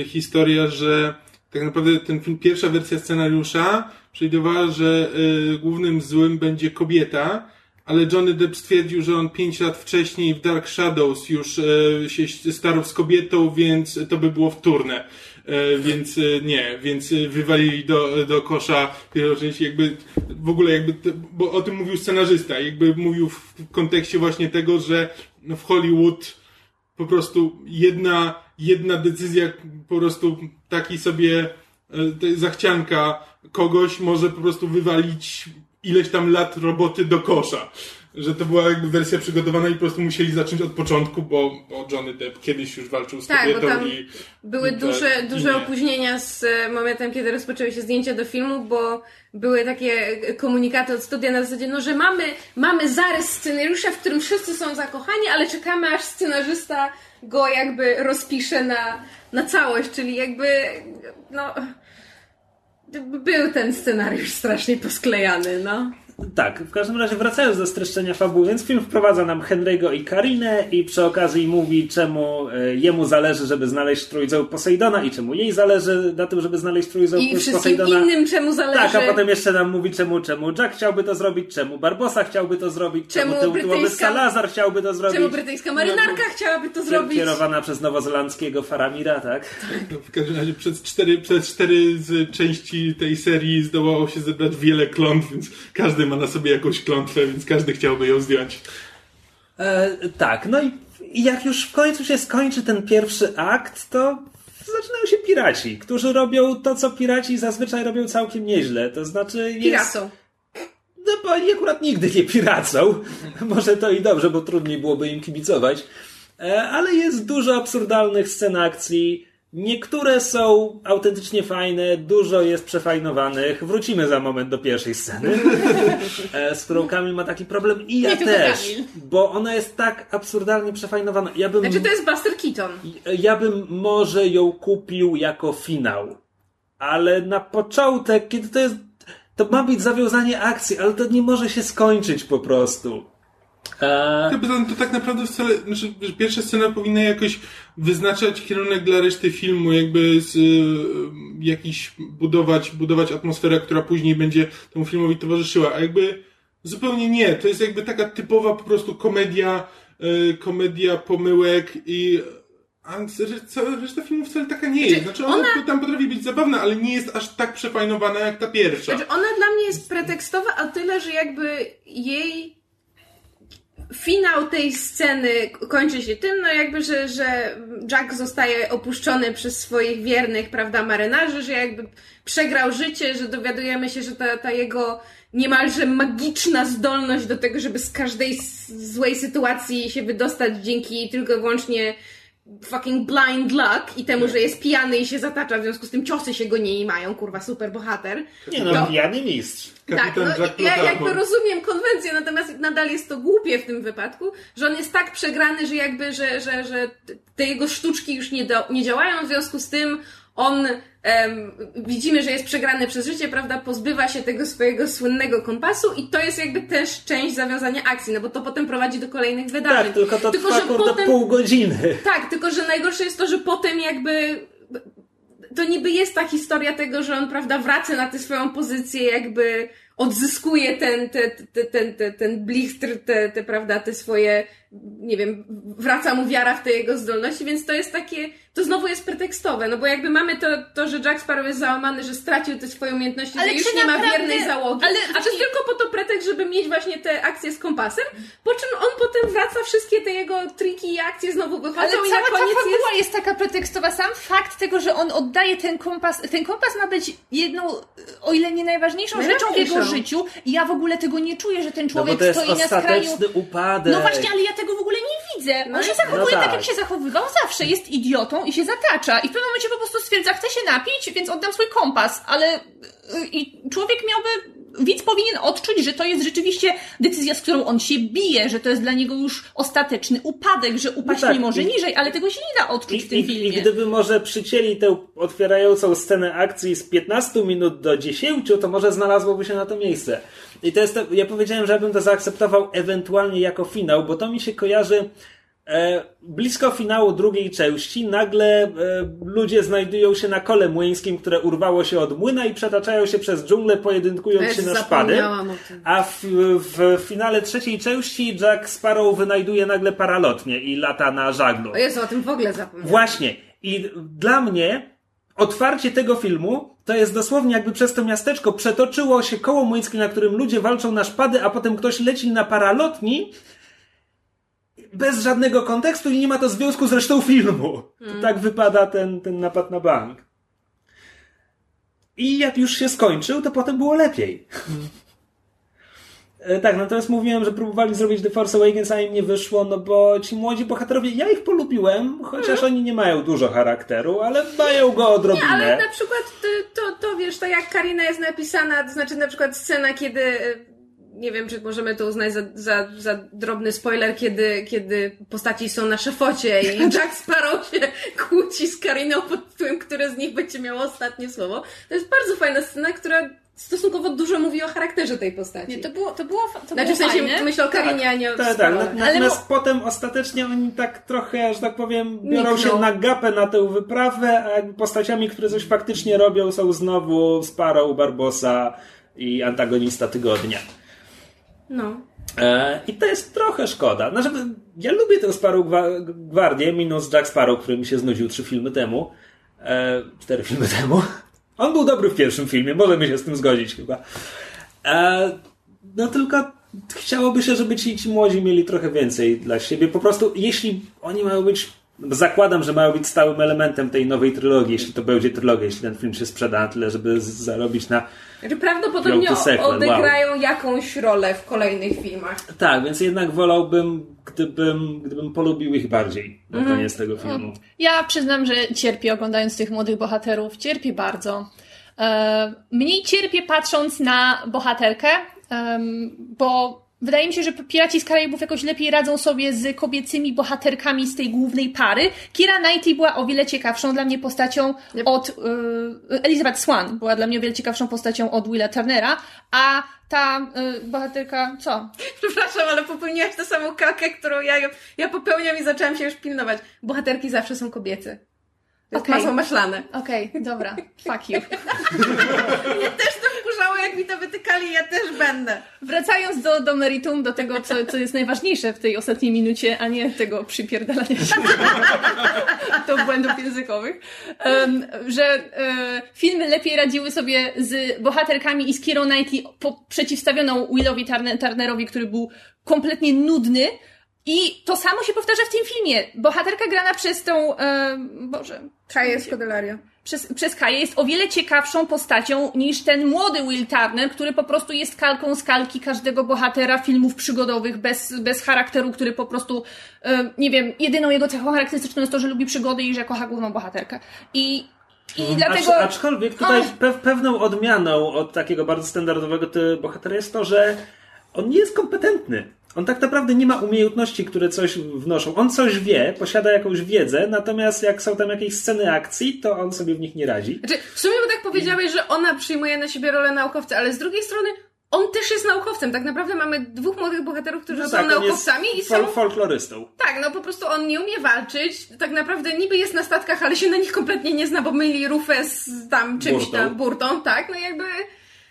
e, historia, że tak naprawdę ten film, pierwsza wersja scenariusza przewidywała, że e, głównym złym będzie kobieta, ale Johnny Depp stwierdził, że on pięć lat wcześniej w Dark Shadows już się starł z kobietą, więc to by było wtórne. E, więc e, nie, więc e, wywalili do, do kosza część, jakby w ogóle jakby, bo o tym mówił scenarzysta, jakby mówił w kontekście właśnie tego, że no, w Hollywood po prostu jedna, jedna decyzja, po prostu taki sobie zachcianka kogoś może po prostu wywalić ileś tam lat roboty do kosza. Że to była jakby wersja przygotowana i po prostu musieli zacząć od początku, bo, bo Johnny Depp kiedyś już walczył z Tak, bo kobietą tam i Były i duże, duże nie. opóźnienia z e, momentem, kiedy rozpoczęły się zdjęcia do filmu, bo były takie komunikaty od studia na zasadzie, no, że mamy, mamy zarys scenariusza, w którym wszyscy są zakochani, ale czekamy, aż scenarzysta go jakby rozpisze na, na całość, czyli jakby, no, był ten scenariusz strasznie posklejany, no. Tak, w każdym razie wracając do streszczenia fabuły, więc film wprowadza nam Henry'ego i Karinę i przy okazji mówi, czemu e, jemu zależy, żeby znaleźć trójceł Posejdona i czemu jej zależy na tym, żeby znaleźć trójceł I wszystkim Posejdona. innym czemu zależy. Tak, a potem jeszcze nam mówi, czemu, czemu Jack chciałby to zrobić, czemu Barbosa chciałby to zrobić, czemu, Czemu brytyjska- Salazar chciałby to zrobić. Czemu brytyjska marynarka chciałaby to zrobić? Kierowana przez nowozelandzkiego Faramira, tak? No, w każdym razie przez cztery, przez cztery z części tej serii zdołało się zebrać wiele klątw, więc każdy ma na sobie jakąś klątwę, więc każdy chciałby ją zdjąć. E, tak, no i, jak już w końcu się skończy ten pierwszy akt, to zaczynają się piraci, którzy robią to, co piraci zazwyczaj robią całkiem nieźle. To znaczy jest... Piracą. No bo oni akurat nigdy nie piracą. Może to i dobrze, bo trudniej byłoby im kibicować. E, Ale jest dużo absurdalnych scen akcji. Niektóre są autentycznie fajne, dużo jest przefajnowanych. Wrócimy za moment do pierwszej sceny, e, z którą Kamil ma taki problem i ja Nie też, bo ona jest tak absurdalnie przefajnowana. Ja bym, Znaczy to jest Buster Keaton. ja bym może ją kupił jako finał, ale na początek, kiedy to jest, to ma być zawiązanie akcji, ale to nie może się skończyć po prostu. E, To, to tak naprawdę wcale, znaczy, wiesz, pierwsza scena powinna jakoś wyznaczać kierunek dla reszty filmu, jakby z, y, jakiś budować, budować atmosferę, która później będzie temu filmowi towarzyszyła, a jakby zupełnie nie. To jest jakby taka typowa po prostu komedia, y, komedia pomyłek i a reszta, reszta filmu wcale taka nie jest. Znaczy ona, tam potrafi być zabawna, ale nie jest aż tak przefajnowana jak ta pierwsza. Znaczy ona dla mnie jest pretekstowa, a tyle, że jakby jej finał tej sceny kończy się tym, no jakby, że, że Jack zostaje opuszczony przez swoich wiernych, prawda, marynarzy, że jakby przegrał życie, że dowiadujemy się, że ta, ta jego niemalże magiczna zdolność do tego, żeby z każdej złej sytuacji się wydostać dzięki tylko i wyłącznie fucking blind luck i temu, że jest pijany i się zatacza, w związku z tym ciosy się go nie mają, kurwa, super bohater. Nie no, To- pijany mistrz. tak, no, Jack ja jakby rozumiem konwencję, natomiast nadal jest to głupie w tym wypadku, że on jest tak przegrany, że jakby, że, że, że te jego sztuczki już nie, do, nie działają, w związku z tym on, widzimy, że jest przegrany przez życie, prawda, pozbywa się tego swojego słynnego kompasu i to jest jakby też część zawiązania akcji, no bo to potem prowadzi do kolejnych wydarzeń. Tak, tylko to Tylko, trwa że potem- pół godziny. Tak, tylko że najgorsze jest to, że potem jakby to niby jest ta historia tego, że on, prawda, wraca na tę swoją pozycję, jakby odzyskuje ten, te, te, ten, te, ten blichtr, te, te, prawda, te swoje, nie wiem, wraca mu wiara w te jego zdolności, więc to jest takie, to znowu jest pretekstowe, no bo jakby mamy to, to że Jack Sparrow jest załamany, że stracił te swoje umiejętności, Ale że już nie ma naprawdę- wiernej załogi, ale- a to jest tylko po to pretekst, żeby mieć właśnie te akcje z kompasem, po czym on potem wraca, wszystkie te jego triki i akcje znowu wychodzą Ale i na cała ta koniec jest... fabuła jest... taka pretekstowa. Sam fakt tego, że on oddaje ten kompas, ten kompas ma być jedną, o ile nie najważniejszą rzeczą w jego życiu. I ja w ogóle tego nie czuję, że ten No człowiek jest stoi na skraju. upadek. No właśnie, ale ja tego w ogóle nie widzę. No On się jest- zachowuje no tak. tak. jak się zachowywał zawsze. Jest idiotą i się zatacza. I w pewnym momencie po prostu stwierdza, chcę się napić, więc oddam swój kompas. Ale y, i człowiek miałby, widz powinien odczuć, że to jest rzeczywiście decyzja, z którą on się bije, że to jest dla niego już ostateczny upadek, że upaść No tak. nie może I- niżej, ale tego się nie da odczuć w tym I, filmie. I gdyby może przycięli tę otwierającą scenę akcji z 15 minut do 10, to może znalazłoby się na to miejsce. I to jest to, ja powiedziałem, że ja bym to zaakceptował ewentualnie jako finał, bo to mi się kojarzy blisko finału drugiej części. Nagle e, ludzie znajdują się na kole młyńskim, które urwało się od młyna i przetaczają się przez dżunglę, pojedynkując się na szpady. A w, w finale trzeciej części Jack Sparrow wynajduje nagle paralotnię i lata na żaglu. O Jezu, o tym w ogóle zapomniałam. Właśnie. I dla mnie otwarcie tego filmu to jest dosłownie jakby przez to miasteczko przetoczyło się koło młyńskie, na którym ludzie walczą na szpady, a potem ktoś leci na paralotni bez żadnego kontekstu i nie ma to związku z resztą filmu. To tak wypada ten, ten napad na bank. I jak już się skończył, to potem było lepiej. E, Tak, natomiast mówiłem, że próbowali zrobić The Force Awakens, a im nie wyszło, no bo ci młodzi bohaterowie, ja ich polubiłem, chociaż oni nie mają dużo charakteru, ale mają go odrobinę. Nie, ale na przykład to, to, to wiesz, to jak Karina jest napisana, to znaczy na przykład scena, kiedy nie wiem, czy możemy to uznać za, za, za drobny spoiler, kiedy, kiedy postaci są na szefocie i Jack Sparrow się kłóci z Kariną pod tytułem, które z nich będzie miało ostatnie słowo. To jest bardzo fajna scena, która stosunkowo dużo mówi o charakterze tej postaci. Nie, to było, to było, to znaczy było w sensie fajne. myślę o Karinie, a nie o Tak, tak. Natomiast potem ostatecznie oni tak trochę, że tak powiem, biorą Nikną. się na gapę na tę wyprawę, a jakby postaciami, które coś faktycznie robią, są znowu Sparrow, Barbosa i antagonista tygodnia. No. E, I to jest trochę szkoda. Znaczy, ja lubię tę Sparrow Gwa- Gwardię, minus Jack Sparrow, który mi się znudził trzy filmy temu. E, cztery filmy temu. On był dobry w pierwszym filmie, możemy się z tym zgodzić chyba. E, no tylko chciałoby się, żeby ci, ci młodzi mieli trochę więcej dla siebie. Po prostu, jeśli oni mają być, zakładam, że mają być stałym elementem tej nowej trylogii, jeśli to będzie trylogia, jeśli ten film się sprzeda na tyle, żeby zarobić na Znaczy prawdopodobnie odegrają jakąś rolę w kolejnych filmach. Tak, więc jednak wolałbym, gdybym, gdybym polubił ich bardziej na koniec tego filmu. Ja przyznam, że cierpię oglądając tych młodych bohaterów. Cierpię bardzo. E, mniej cierpię patrząc na bohaterkę, bo wydaje mi się, że Piraci z Karaibów jakoś lepiej radzą sobie z kobiecymi bohaterkami z tej głównej pary. Kira Knightley była o wiele ciekawszą dla mnie postacią Yep. od... E, Elizabeth Swan była dla mnie o wiele ciekawszą postacią od Willa Turnera, a ta e, bohaterka... Co? Przepraszam, ale popełniłaś tę samą kalkę, którą ja, ja popełniam i zaczęłam się już pilnować. Bohaterki zawsze są kobiece. To Okej. masło maślane. Okej, dobra. Fuck you. Mnie też to jak mi to wytykali, ja też będę. Wracając do, do meritum, do tego, co, co jest najważniejsze w tej ostatniej minucie, a nie tego przypierdalania się do błędów językowych, em, że e, filmy lepiej radziły sobie z bohaterkami i z Kierą Knightley po, przeciwstawioną Willowi Turner, Turnerowi, który był kompletnie nudny. I to samo się powtarza w tym filmie. Bohaterka grana przez tą, e, Boże, Kaję Scodelario. przez, przez Kaję jest o wiele ciekawszą postacią niż ten młody Will Turner, który po prostu jest kalką z kalki każdego bohatera filmów przygodowych, bez, bez charakteru, który po prostu, e, nie wiem, jedyną jego cechą charakterystyczną jest to, że lubi przygody i że kocha główną bohaterkę. I, i dlatego... Acz, aczkolwiek tutaj pe pewną odmianą od takiego bardzo standardowego ty bohatera jest to, że on nie jest kompetentny. On tak naprawdę nie ma umiejętności, które coś wnoszą. On coś wie, posiada jakąś wiedzę, natomiast jak są tam jakieś sceny akcji, to on sobie w nich nie radzi. Znaczy, w sumie bo tak powiedziałeś, że ona przyjmuje na siebie rolę naukowca, ale z drugiej strony on też jest naukowcem. Tak naprawdę mamy dwóch młodych bohaterów, którzy No są tak, jest naukowcami i są... folklorystą. Tak, no po prostu on nie umie walczyć. Tak naprawdę niby jest na statkach, ale się na nich kompletnie nie zna, bo myli rufę z tam czymś Burtą. tam, burtą, tak? No jakby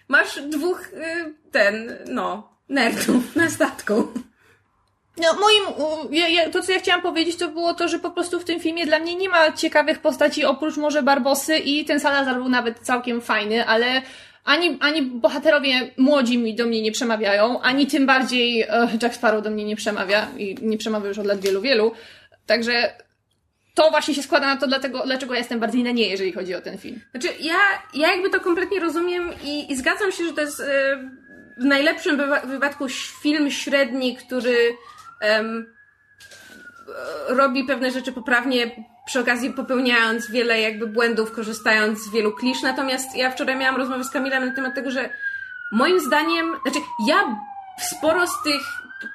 masz dwóch, y, ten, no, nerdów na statku. No, moim, ja, ja, to co ja chciałam powiedzieć, to było to, że po prostu w tym filmie dla mnie nie ma ciekawych postaci oprócz może Barbosy i ten Salazar był nawet całkiem fajny, ale ani, ani bohaterowie młodzi mi do mnie nie przemawiają, ani tym bardziej e, Jack Sparrow do mnie nie przemawia i nie przemawia już od lat wielu, wielu. Także to właśnie się składa na to, dlatego, dlaczego ja jestem bardziej na nie, jeżeli chodzi o ten film. Znaczy, ja, ja jakby to kompletnie rozumiem i, i zgadzam się, że to jest y, w najlepszym wypadku film średni, który e, robi pewne rzeczy poprawnie, przy okazji popełniając wiele jakby błędów, korzystając z wielu klisz. Natomiast ja wczoraj miałam rozmowę z Kamilem na temat tego, że moim zdaniem, znaczy ja sporo z tych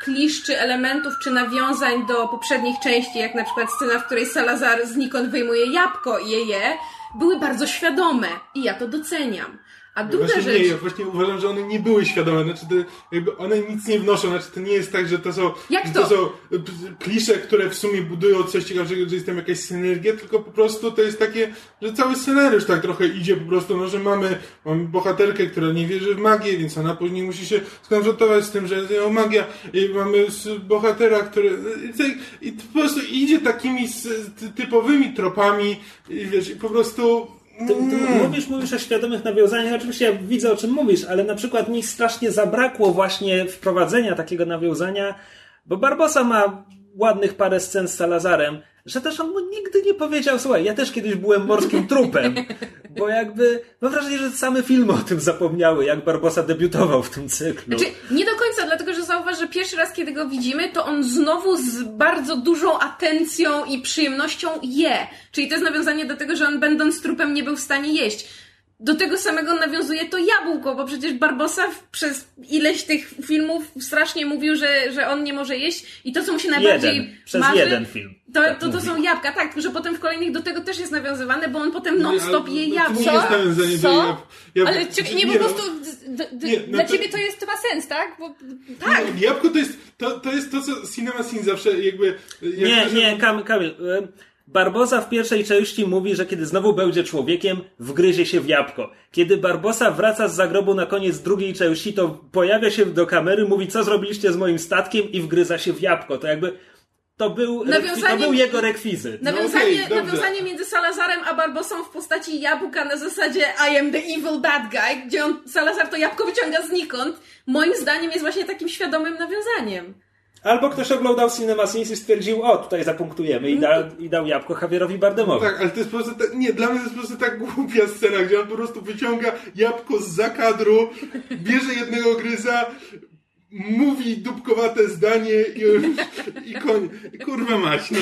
klisz, czy elementów, czy nawiązań do poprzednich części, jak na przykład scena, w której Salazar znikąd wyjmuje jabłko i je je, były bardzo świadome i ja to doceniam. A druga właśnie rzecz... nie, ja właśnie uważam, że one nie były świadome, znaczy to, jakby one nic nie wnoszą, znaczy to nie jest tak, że to są, Jak to? to są p- klisze, które w sumie budują coś ciekawego, że jest tam jakaś synergia, tylko po prostu to jest takie, że cały scenariusz tak trochę idzie po prostu, no, że mamy, mamy bohaterkę, która nie wierzy w magię, więc ona później musi się skonfrontować z tym, że jest ją magia. I mamy bohatera, który i, tak- i po prostu idzie takimi typowymi tropami. I wiesz, i po prostu Ty, ty mówisz, mówisz o świadomych nawiązaniach, oczywiście ja widzę o czym mówisz, ale na przykład mi strasznie zabrakło właśnie wprowadzenia takiego nawiązania, bo Barbosa ma ładnych parę scen z Salazarem, że też on mu nigdy nie powiedział, słuchaj, ja też kiedyś byłem morskim trupem, bo jakby mam wrażenie, że same filmy o tym zapomniały, jak Barbosa debiutował w tym cyklu. Znaczy, nie do końca, dlatego że zauważ, że pierwszy raz, kiedy go widzimy, to on znowu z bardzo dużą atencją i przyjemnością je. Czyli to jest nawiązanie do tego, że on będąc trupem nie był w stanie jeść. Do tego samego nawiązuje to jabłko, bo przecież Barbosa przez ileś tych filmów strasznie mówił, że, że on nie może jeść i to, co mu się najbardziej jeden, przez marzy, jeden film. to, tak to, to są jabłka, tak, że potem w kolejnych do tego też jest nawiązywane, bo on potem non-stop je nie nawiązanie Co? jab, jab, Ale czy, nie, po no, prostu d, d, Nie, no dla to- ciebie to jest, to ma sens, tak? Bo, Tak. Jabłko to jest to, to, jest to co Cinema Sin zawsze jakby... jak Nie, nie, Kamil, Kamil. em, Barbosa w pierwszej części mówi, że kiedy znowu będzie człowiekiem, wgryzie się w jabłko. Kiedy Barbosa wraca z zagrobu na koniec drugiej części, to pojawia się do kamery, mówi, co zrobiliście z moim statkiem i wgryza się w jabłko. To jakby, to był, rekwi- to był jego rekwizyt. Nawiązanie, okej, dobrze. nawiązanie między Salazarem a Barbosą w postaci jabłka na zasadzie I am the evil bad guy, gdzie on, Salazar to jabłko wyciąga znikąd, moim zdaniem jest właśnie takim świadomym nawiązaniem. Albo ktoś oglądał Cinema Sins i stwierdził, o, tutaj zapunktujemy i, da, i dał jabłko Javierowi Bardemowi. Tak, ale to jest po prostu tak, nie, dla mnie to jest po prostu tak głupia scena, gdzie on po prostu wyciąga jabłko z zakadru, bierze jednego gryza, mówi dupkowate zdanie i, i koń. Kurwa mać, no.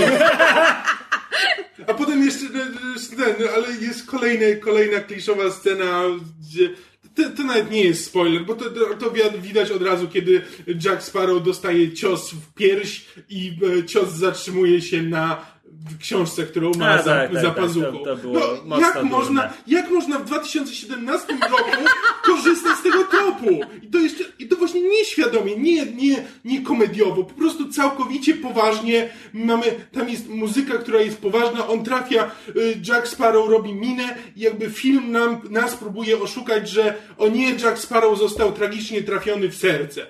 A potem jeszcze, no, jeszcze ten, no, ale jest kolejna, kolejna kliszowa scena, gdzie to, to nawet nie jest spoiler, bo to, to, to wi- widać od razu, kiedy Jack Sparrow dostaje cios w pierś i e, cios zatrzymuje się na książce, którą ma A, za, tak, tak, za tak, to- to było no, jak, durne. można, jak można w 2017 roku korzystać z tego tropu? I to jeszcze, i to właśnie nie świadomie, nie, nie, nie komediowo, po prostu całkowicie poważnie. Mamy, tam jest muzyka, która jest poważna, on trafia, y, Jack Sparrow robi minę i jakby film nam, nas próbuje oszukać, że o nie, Jack Sparrow został tragicznie trafiony w serce.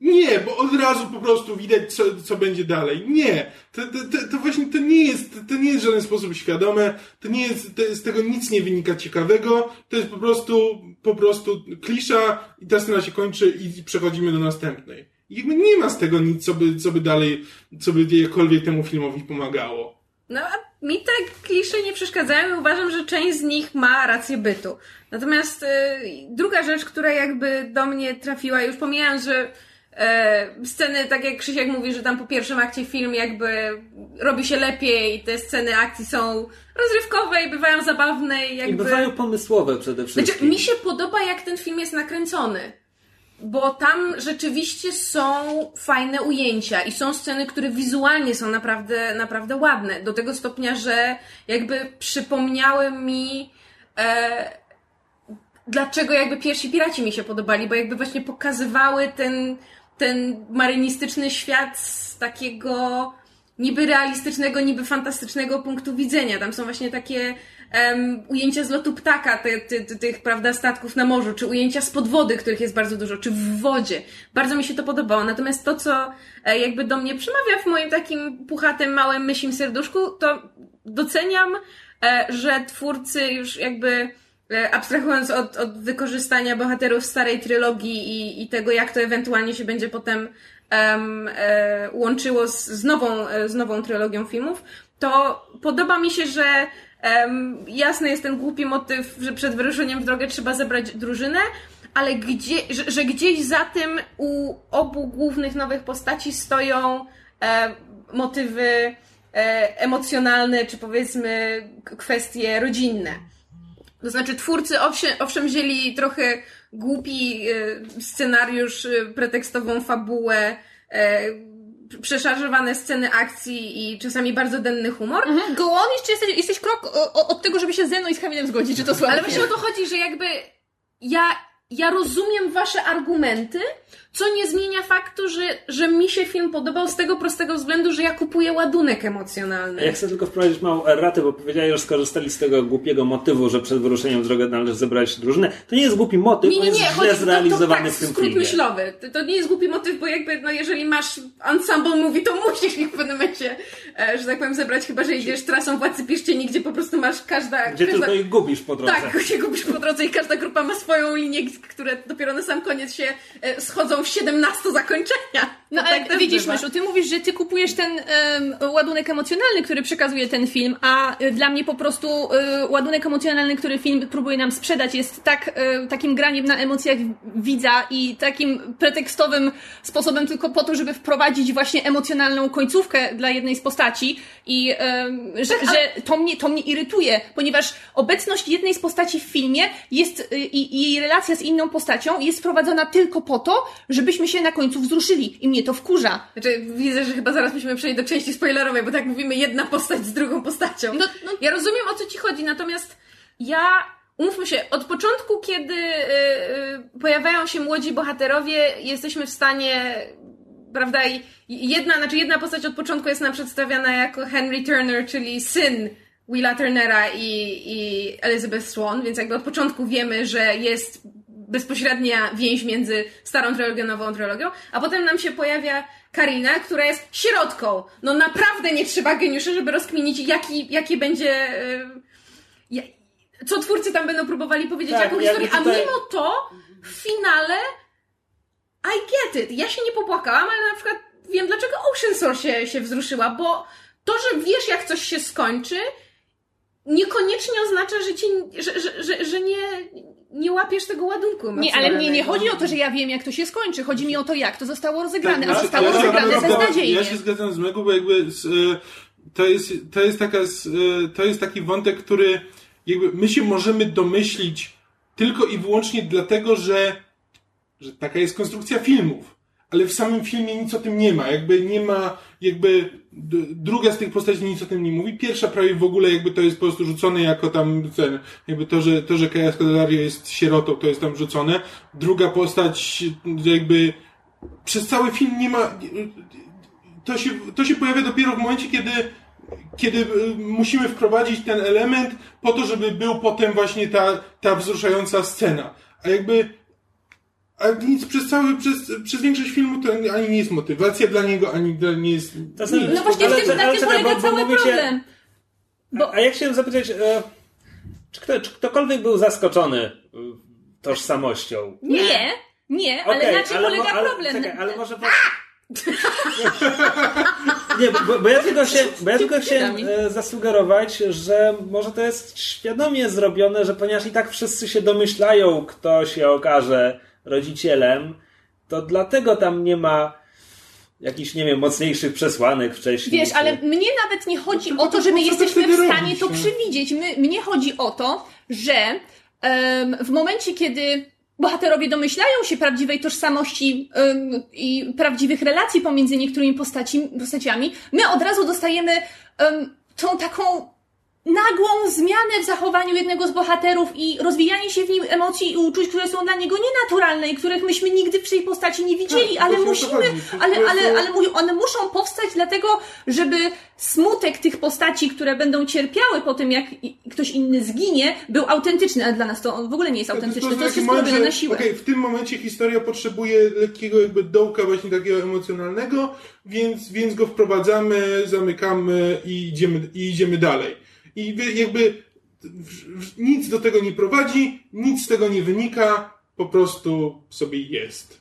Nie, bo od razu po prostu widać, co, co będzie dalej. Nie. To, to, to, właśnie to nie jest, to nie jest w żaden sposób świadome, to nie jest, to, z tego nic nie wynika ciekawego, to jest po prostu, po prostu klisza i ta scena się kończy i przechodzimy do następnej. I jakby nie ma z tego nic, co by, co by dalej, co by jakkolwiek temu filmowi pomagało. No, a mi te klisze nie przeszkadzają i uważam, że część z nich ma rację bytu. Natomiast y, druga rzecz, która jakby do mnie trafiła, już pomijając, że e, sceny, tak jak Krzysiek mówi, że tam po pierwszym akcie film jakby robi się lepiej i te sceny akcji są rozrywkowe i bywają zabawne i jakby... I bywają pomysłowe przede wszystkim. Znaczy, mi się podoba, jak ten film jest nakręcony. Bo tam rzeczywiście są fajne ujęcia i są sceny, które wizualnie są naprawdę, naprawdę ładne. Do tego stopnia, że jakby przypomniały mi, e, dlaczego jakby pierwsi piraci mi się podobali, bo jakby właśnie pokazywały ten, ten marynistyczny świat z takiego niby realistycznego, niby fantastycznego punktu widzenia. Tam są właśnie takie em, ujęcia z lotu ptaka, ty, ty, ty, tych, prawda, statków na morzu, czy ujęcia z podwody, których jest bardzo dużo, czy w wodzie. Bardzo mi się to podobało. Natomiast to, co e, jakby do mnie przemawia w moim takim puchatym, małym, myślim serduszku, to doceniam, e, że twórcy już jakby abstrahując od, od wykorzystania bohaterów starej trylogii i, i tego, jak to ewentualnie się będzie potem em, e, łączyło z, z, nową, e, z nową trylogią filmów, to podoba mi się, że em, jasny jest ten głupi motyw, że przed wyruszeniem w drogę trzeba zebrać drużynę, ale gdzie, że, że gdzieś za tym u obu głównych nowych postaci stoją e, motywy e, emocjonalne, czy powiedzmy kwestie rodzinne. To znaczy, twórcy owszem, owszem wzięli trochę głupi e, scenariusz, e, pretekstową fabułę, e, przeszarżowane sceny akcji i czasami bardzo denny humor. Mhm. Go on, jeszcze jesteś, jesteś krok od tego, żeby się ze mną i z Kamilem zgodzić, że to słabe. Ale właśnie o to chodzi, że jakby ja, ja rozumiem wasze argumenty, co nie zmienia faktu, że, że mi się film podobał z tego prostego względu, że ja kupuję ładunek emocjonalny. Ja chcę tylko wprowadzić małą erratę, bo powiedziałeś, że skorzystali z tego głupiego motywu, że przed wyruszeniem w drogę należy zebrać drużynę. To nie jest głupi motyw, Nie, on nie, jest nie, źle chodzi to, to zrealizowany tak, w tym skrót filmie. myślowy. To, to nie jest głupi motyw, bo jakby, no jeżeli masz ensemble mówi, to musisz ich w pewnym momencie, e, że tak powiem, zebrać, chyba że idziesz trasą Władcy Pierścieni, gdzie po prostu masz każda... Gdzie każda... tylko ich gubisz po drodze. Tak, się gubisz po drodze i każda grupa ma swoją linię, które dopiero na sam koniec się e, schodzą w 17 zakończenia. No ale tak widzisz. Myszu, ty mówisz, że ty kupujesz ten em, ładunek emocjonalny, który przekazuje ten film, a y, dla mnie po prostu y, ładunek emocjonalny, który film próbuje nam sprzedać, jest tak, y, takim graniem na emocjach widza i takim pretekstowym sposobem tylko po to, żeby wprowadzić właśnie emocjonalną końcówkę dla jednej z postaci i że, że to, mnie, to mnie irytuje, ponieważ obecność jednej z postaci w filmie jest i, i jej relacja z inną postacią jest wprowadzona tylko po to, żebyśmy się na końcu wzruszyli i mnie to wkurza. Znaczy, widzę, że chyba zaraz musimy przejść do części spoilerowej, bo tak mówimy jedna postać z drugą postacią. No, no, Ja rozumiem, o co ci chodzi, natomiast ja, umówmy się, od początku, kiedy y, y, pojawiają się młodzi bohaterowie, jesteśmy w stanie, prawda, i i jedna, znaczy jedna postać od początku jest nam przedstawiana jako Henry Turner, czyli syn Willa Turnera i, i Elizabeth Swan, więc jakby od początku wiemy, że jest bezpośrednia więź między starą trylogią, nową trylogią, a potem nam się pojawia Karina, która jest sierotką. No naprawdę nie trzeba geniuszy, żeby rozkminić, jaki, jakie będzie... y, ja- co twórcy tam będą próbowali powiedzieć, Tak, jaką historię, tutaj- a mimo to w finale I get it. Ja się nie popłakałam, ale na przykład wiem, dlaczego Ocean Source się, się wzruszyła, bo to, że wiesz, jak coś się skończy, niekoniecznie oznacza, że, ci, że, że, że, że nie, nie łapiesz tego ładunku nie, ale mnie nie chodzi o to, że ja wiem, jak to się skończy. Chodzi mi o to, jak to zostało rozegrane. Tak, a zostało ja rozegrane beznadziejnie. Ja się zgadzam z Megu, bo jakby z, e, to, jest, to, jest taka, z, e, to jest taki wątek, który jakby my się możemy domyślić tylko i wyłącznie dlatego, że, że taka jest konstrukcja filmów. Ale w samym filmie nic o tym nie ma. Jakby nie ma, jakby druga z tych postaci nic o tym nie mówi. Pierwsza prawie w ogóle jakby to jest po prostu rzucone jako tam jakby to, że, to, że Kaja Scodelario jest sierotą, to jest tam rzucone. Druga postać jakby przez cały film nie ma. To się, to się pojawia dopiero w momencie, kiedy, kiedy y, musimy wprowadzić ten element po to, żeby był potem właśnie ta, ta wzruszająca scena. A jakby. A nic przez cały, przez, przez większość filmu to ani nie jest motywacja dla niego, ani dla, nie jest. To znaczy- nic. No właśnie Ale- w tym, na ale tym czekaj, polega bo- bo cały mówicie- problem. Bo A ja chciałem zapytać, e, czy, kto, czy ktokolwiek był zaskoczony e, tożsamością? nie, nie, ale Okej, na czym ale polega ale- problem? Czekaj, ale może... Po... Nie, bo, bo ja tylko, się, bo ja tylko chciałem e, zasugerować, że może to jest świadomie zrobione, że ponieważ i tak wszyscy się domyślają, kto się okaże rodzicielem, to dlatego tam nie ma jakichś, nie wiem, mocniejszych przesłanek wcześniej. Wiesz, czy- ale mnie nawet nie chodzi No o to, że my jesteśmy w stanie to no? przewidzieć. My, mnie chodzi o to, że em, w momencie, kiedy bohaterowie domyślają się prawdziwej tożsamości em, i prawdziwych relacji pomiędzy niektórymi postaci, postaciami, my od razu dostajemy em, tą taką nagłą zmianę w zachowaniu jednego z bohaterów i rozwijanie się w nim emocji i uczuć, które są dla niego nienaturalne i których myśmy nigdy w tej postaci nie widzieli, Tak, ale to musimy. To ale, ale, ale one muszą powstać dlatego, żeby smutek tych postaci, które będą cierpiały po tym, jak ktoś inny zginie, był autentyczny, ale dla nas to w ogóle nie jest autentyczne. To, taki jest wszystko robione na siłę. Okej, w tym momencie historia potrzebuje lekkiego jakby dołka właśnie takiego emocjonalnego, więc, więc go wprowadzamy, zamykamy i idziemy, i idziemy dalej. I jakby nic do tego nie prowadzi, nic z tego nie wynika, po prostu sobie jest.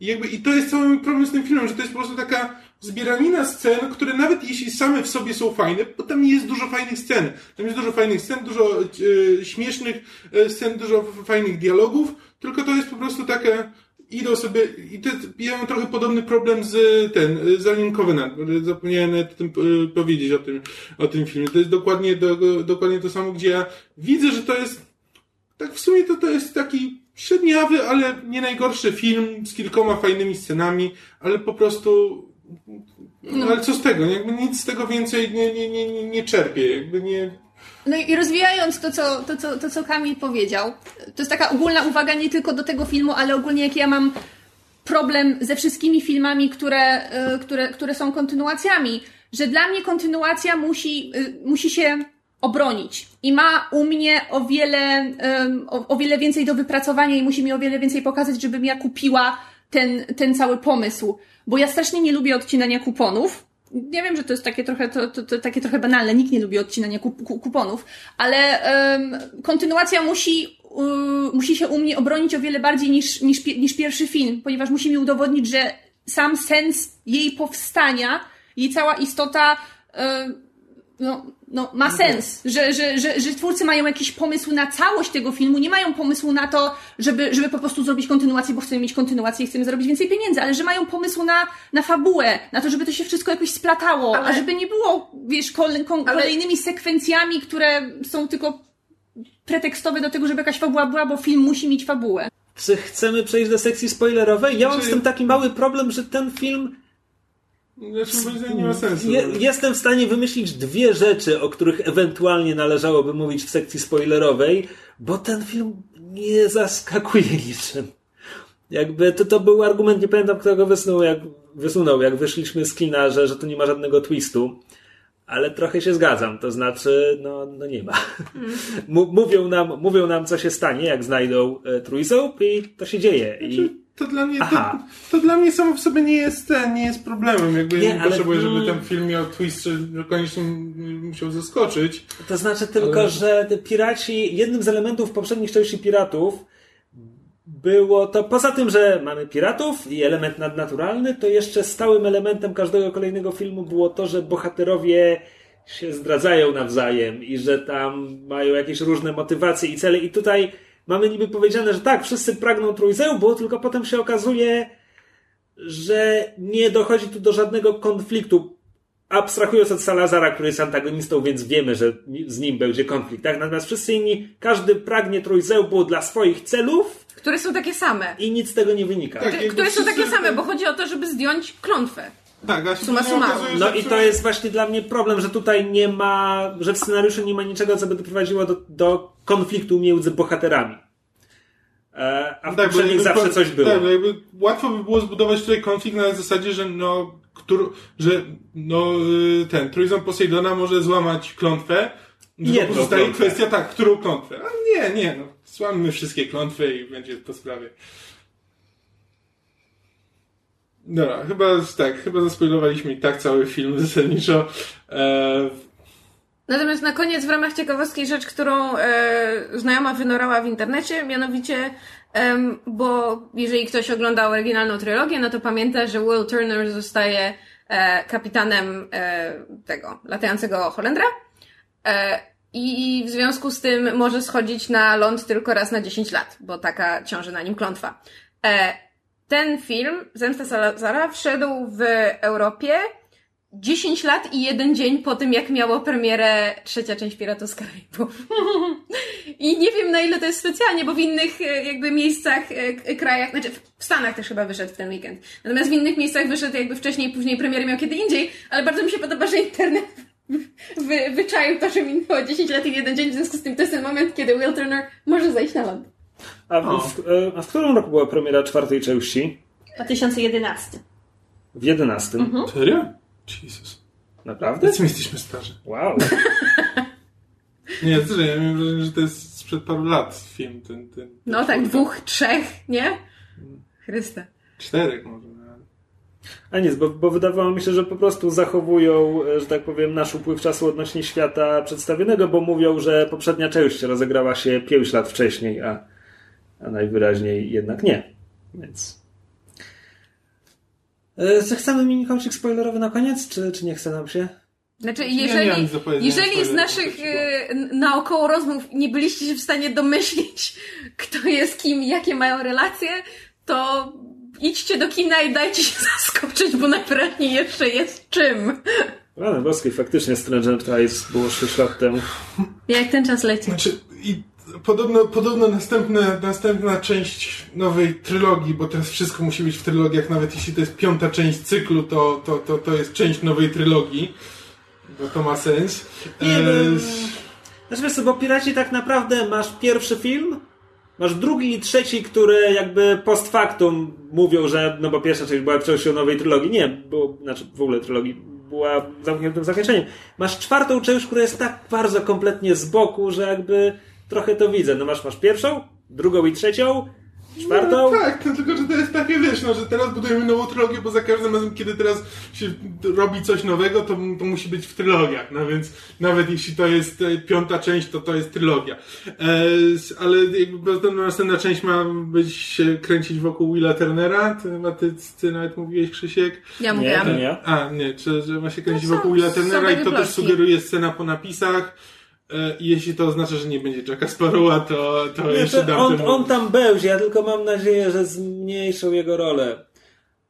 I, jakby, I to jest cały problem z tym filmem, że to jest po prostu taka zbieranina scen, które nawet jeśli same w sobie są fajne, bo tam jest dużo fajnych scen. Tam jest dużo fajnych scen, dużo e, śmiesznych e, scen, dużo fajnych dialogów, tylko to jest po prostu takie, idą sobie, i to, ja mam trochę podobny problem z ten, z Alien Covenant, zapomniałem o tym e, powiedzieć o tym, o tym filmie. To jest dokładnie, do, dokładnie to samo, gdzie ja widzę, że to jest tak w sumie to, to jest taki średniawy, ale nie najgorszy film z kilkoma fajnymi scenami, ale po prostu. No. Ale co z tego? Jakby nic z tego więcej nie, nie, nie, nie, nie czerpię. Jakby nie. No i rozwijając to co, to, co, to, co Kamil powiedział, to jest taka ogólna uwaga nie tylko do tego filmu, ale ogólnie jak ja mam problem ze wszystkimi filmami, które, y, które, które są kontynuacjami, że dla mnie kontynuacja musi, y, musi się obronić i ma u mnie o wiele, o, o wiele więcej do wypracowania i musi mi o wiele więcej pokazać, żebym ja kupiła ten, ten cały pomysł. Bo ja strasznie nie lubię odcinania kuponów. Ja wiem, że to jest takie trochę, to, to, to takie trochę banalne, nikt nie lubi odcinania kup, ku- kuponów, ale ym, kontynuacja musi, y, musi się u mnie obronić o wiele bardziej niż, niż, niż pierwszy film, ponieważ musi mi udowodnić, że sam sens jej powstania, jej cała istota y, no, no, ma sens, że, że, że, że twórcy mają jakiś pomysł na całość tego filmu, nie mają pomysłu na to, żeby, żeby po prostu zrobić kontynuację, bo chcemy mieć kontynuację i chcemy zarobić więcej pieniędzy, ale że mają pomysł na, na fabułę, na to, żeby to się wszystko jakoś splatało, Ale- a żeby nie było, wiesz, kole, kon, Ale- kolejnymi sekwencjami, które są tylko pretekstowe do tego, żeby jakaś fabuła była, bo film musi mieć fabułę. Czy chcemy przejść do sekcji spoilerowej? Ja mam z tym taki mały problem, że ten film Znaczy, moim zdaniem nie ma sensu. Je, jestem w stanie wymyślić dwie rzeczy, o których ewentualnie należałoby mówić w sekcji spoilerowej, bo ten film nie zaskakuje niczym. Jakby to, to był argument, nie pamiętam kto go wysunął, jak, wysunął, jak wyszliśmy z kina, że, że tu nie ma żadnego twistu. Ale trochę się zgadzam, to znaczy, no, no nie ma. M- mówią, nam, mówią nam, co się stanie, jak znajdą e, trójząb i to się dzieje. I Znaczy, To dla mnie, to, to dla mnie samo w sobie nie jest ten, nie jest problemem. Jakby Nie, nie, ale- potrzebuję, żeby mm. ten film miał twist, że koniecznie musiał zaskoczyć. To znaczy tylko, Ale- że piraci, jednym z elementów poprzednich części piratów było to, poza tym, że mamy piratów i element nadnaturalny, to jeszcze stałym elementem każdego kolejnego filmu było to, że bohaterowie się zdradzają nawzajem i że tam mają jakieś różne motywacje i cele. I tutaj mamy niby powiedziane, że tak, wszyscy pragną trójzełbu, tylko potem się okazuje, że nie dochodzi tu do żadnego konfliktu. Abstrahując od Salazara, który jest antagonistą, więc wiemy, że z nim będzie konflikt. Tak? Natomiast wszyscy inni, każdy pragnie trójzełbu dla swoich celów Które są takie same. i nic z tego nie wynika. Tak. Które są takie same, bo chodzi o to, żeby zdjąć klątwę. Tak, a summarum. okazuje, No i to jest właśnie dla mnie problem, że tutaj nie ma, że w scenariuszu nie ma niczego, co by doprowadziło do, do konfliktu między bohaterami. E, a w Tak, bo poprzednich jakby zawsze coś było. Tak, no jakby łatwo by było zbudować tutaj konflikt na zasadzie, że no, któr, że no, y, ten trójząb Poseidona może złamać klątwę. Jedną pozostaje klątwę. kwestia, tak, którą klątwę. A nie, nie, no, złammy wszystkie klątwy i będzie po sprawie. Dobra, chyba tak, chyba zaspoilowaliśmy i tak cały film zasadniczo. E, Natomiast na koniec w ramach ciekawostki rzecz, którą e, znajoma wynorała w internecie, mianowicie, em, bo jeżeli ktoś oglądał oryginalną trylogię, no to pamięta, że Will Turner zostaje e, kapitanem e, tego latającego Holendra. E, I w związku z tym może schodzić na ląd tylko raz na 10 lat, bo taka ciąży na nim klątwa. E, ten film, Zemsta Salazara, wszedł w Europie 10 lat i jeden dzień po tym, jak miało premierę trzecia część Piratów z Karaibów. I nie wiem, na ile to jest specjalnie, bo w innych e, jakby miejscach, e, k- krajach, znaczy w Stanach też chyba wyszedł w ten weekend. Natomiast w innych miejscach wyszedł jakby wcześniej, później premiery miał kiedy indziej, ale bardzo mi się podoba, że internet wy, wyczaił to, że minęło 10 lat i jeden dzień, w związku z tym to jest ten moment, kiedy Will Turner może zejść na ląd. A w, w, e, a w którym roku była premiera czwartej części? 2011. W jedenastym. serio? Jezus. Naprawdę? Jacy my jesteśmy starzy. Wow. Nie, co, ja miałem wrażenie, że to jest sprzed paru lat film ten. ten No tak, dwóch, trzech, nie? Chryste. Czterech może. no. A nic, bo, bo wydawało mi się, że po prostu zachowują, e, że tak powiem, nasz upływ czasu odnośnie świata przedstawionego, bo mówią, że poprzednia część rozegrała się 5 lat wcześniej, a, a najwyraźniej jednak nie. Więc. E, Czy chcemy mini-kończyk spoilerowy na koniec, czy, czy nie chce nam się? Znaczy, jeżeli, powiedzenia jeżeli z naszych e, naokoło rozmów nie byliście się w stanie domyślić, kto jest kim, jakie mają relacje, to idźcie do kina i dajcie się zaskoczyć, bo najwyraźniej jeszcze jest czym. Rany boskiej, faktycznie Stranger Tides było 6 lat temu. Jak ten czas leci. Znaczy, i podobno, podobno następne, następna część nowej trylogii, bo teraz wszystko musi być w trylogiach, nawet jeśli to jest piąta część cyklu, to, to, to, to jest część nowej trylogii. Bo to ma sens. Nie, E, no, Znaczy wiesz co, bo Piraci tak naprawdę masz pierwszy film, masz drugi i trzeci, które jakby post factum mówią, że no bo pierwsza część była częścią nowej trylogii. Nie, bo, znaczy w ogóle trylogii była zamkniętym zakończeniem. Masz czwartą część, która jest tak bardzo kompletnie z boku, że jakby trochę to widzę. No masz, masz pierwszą, drugą i trzecią, czwartą. No, tak, no, tylko że to jest takie, wiesz, no, że teraz budujemy nową trylogię, bo za każdym razem, kiedy teraz się robi coś nowego, to, to musi być w trylogiach, no więc nawet jeśli to jest e, piąta część, to to jest trylogia. E, ale jakby podobno następna część ma być się kręcić wokół Willa Turnera, ty, chyba ty, ty nawet mówiłeś, Krzysiek. Ja Nie, mówiłam. to nie. A, nie, że, że ma się kręcić No wokół Willa Turnera i to też sugeruje scena po napisach. E, jeśli to oznacza, że nie będzie Jacka Sparrowa, to, to Nie, jeszcze dam on, temu... on tam będzie, ja tylko mam nadzieję, że zmniejszą jego rolę.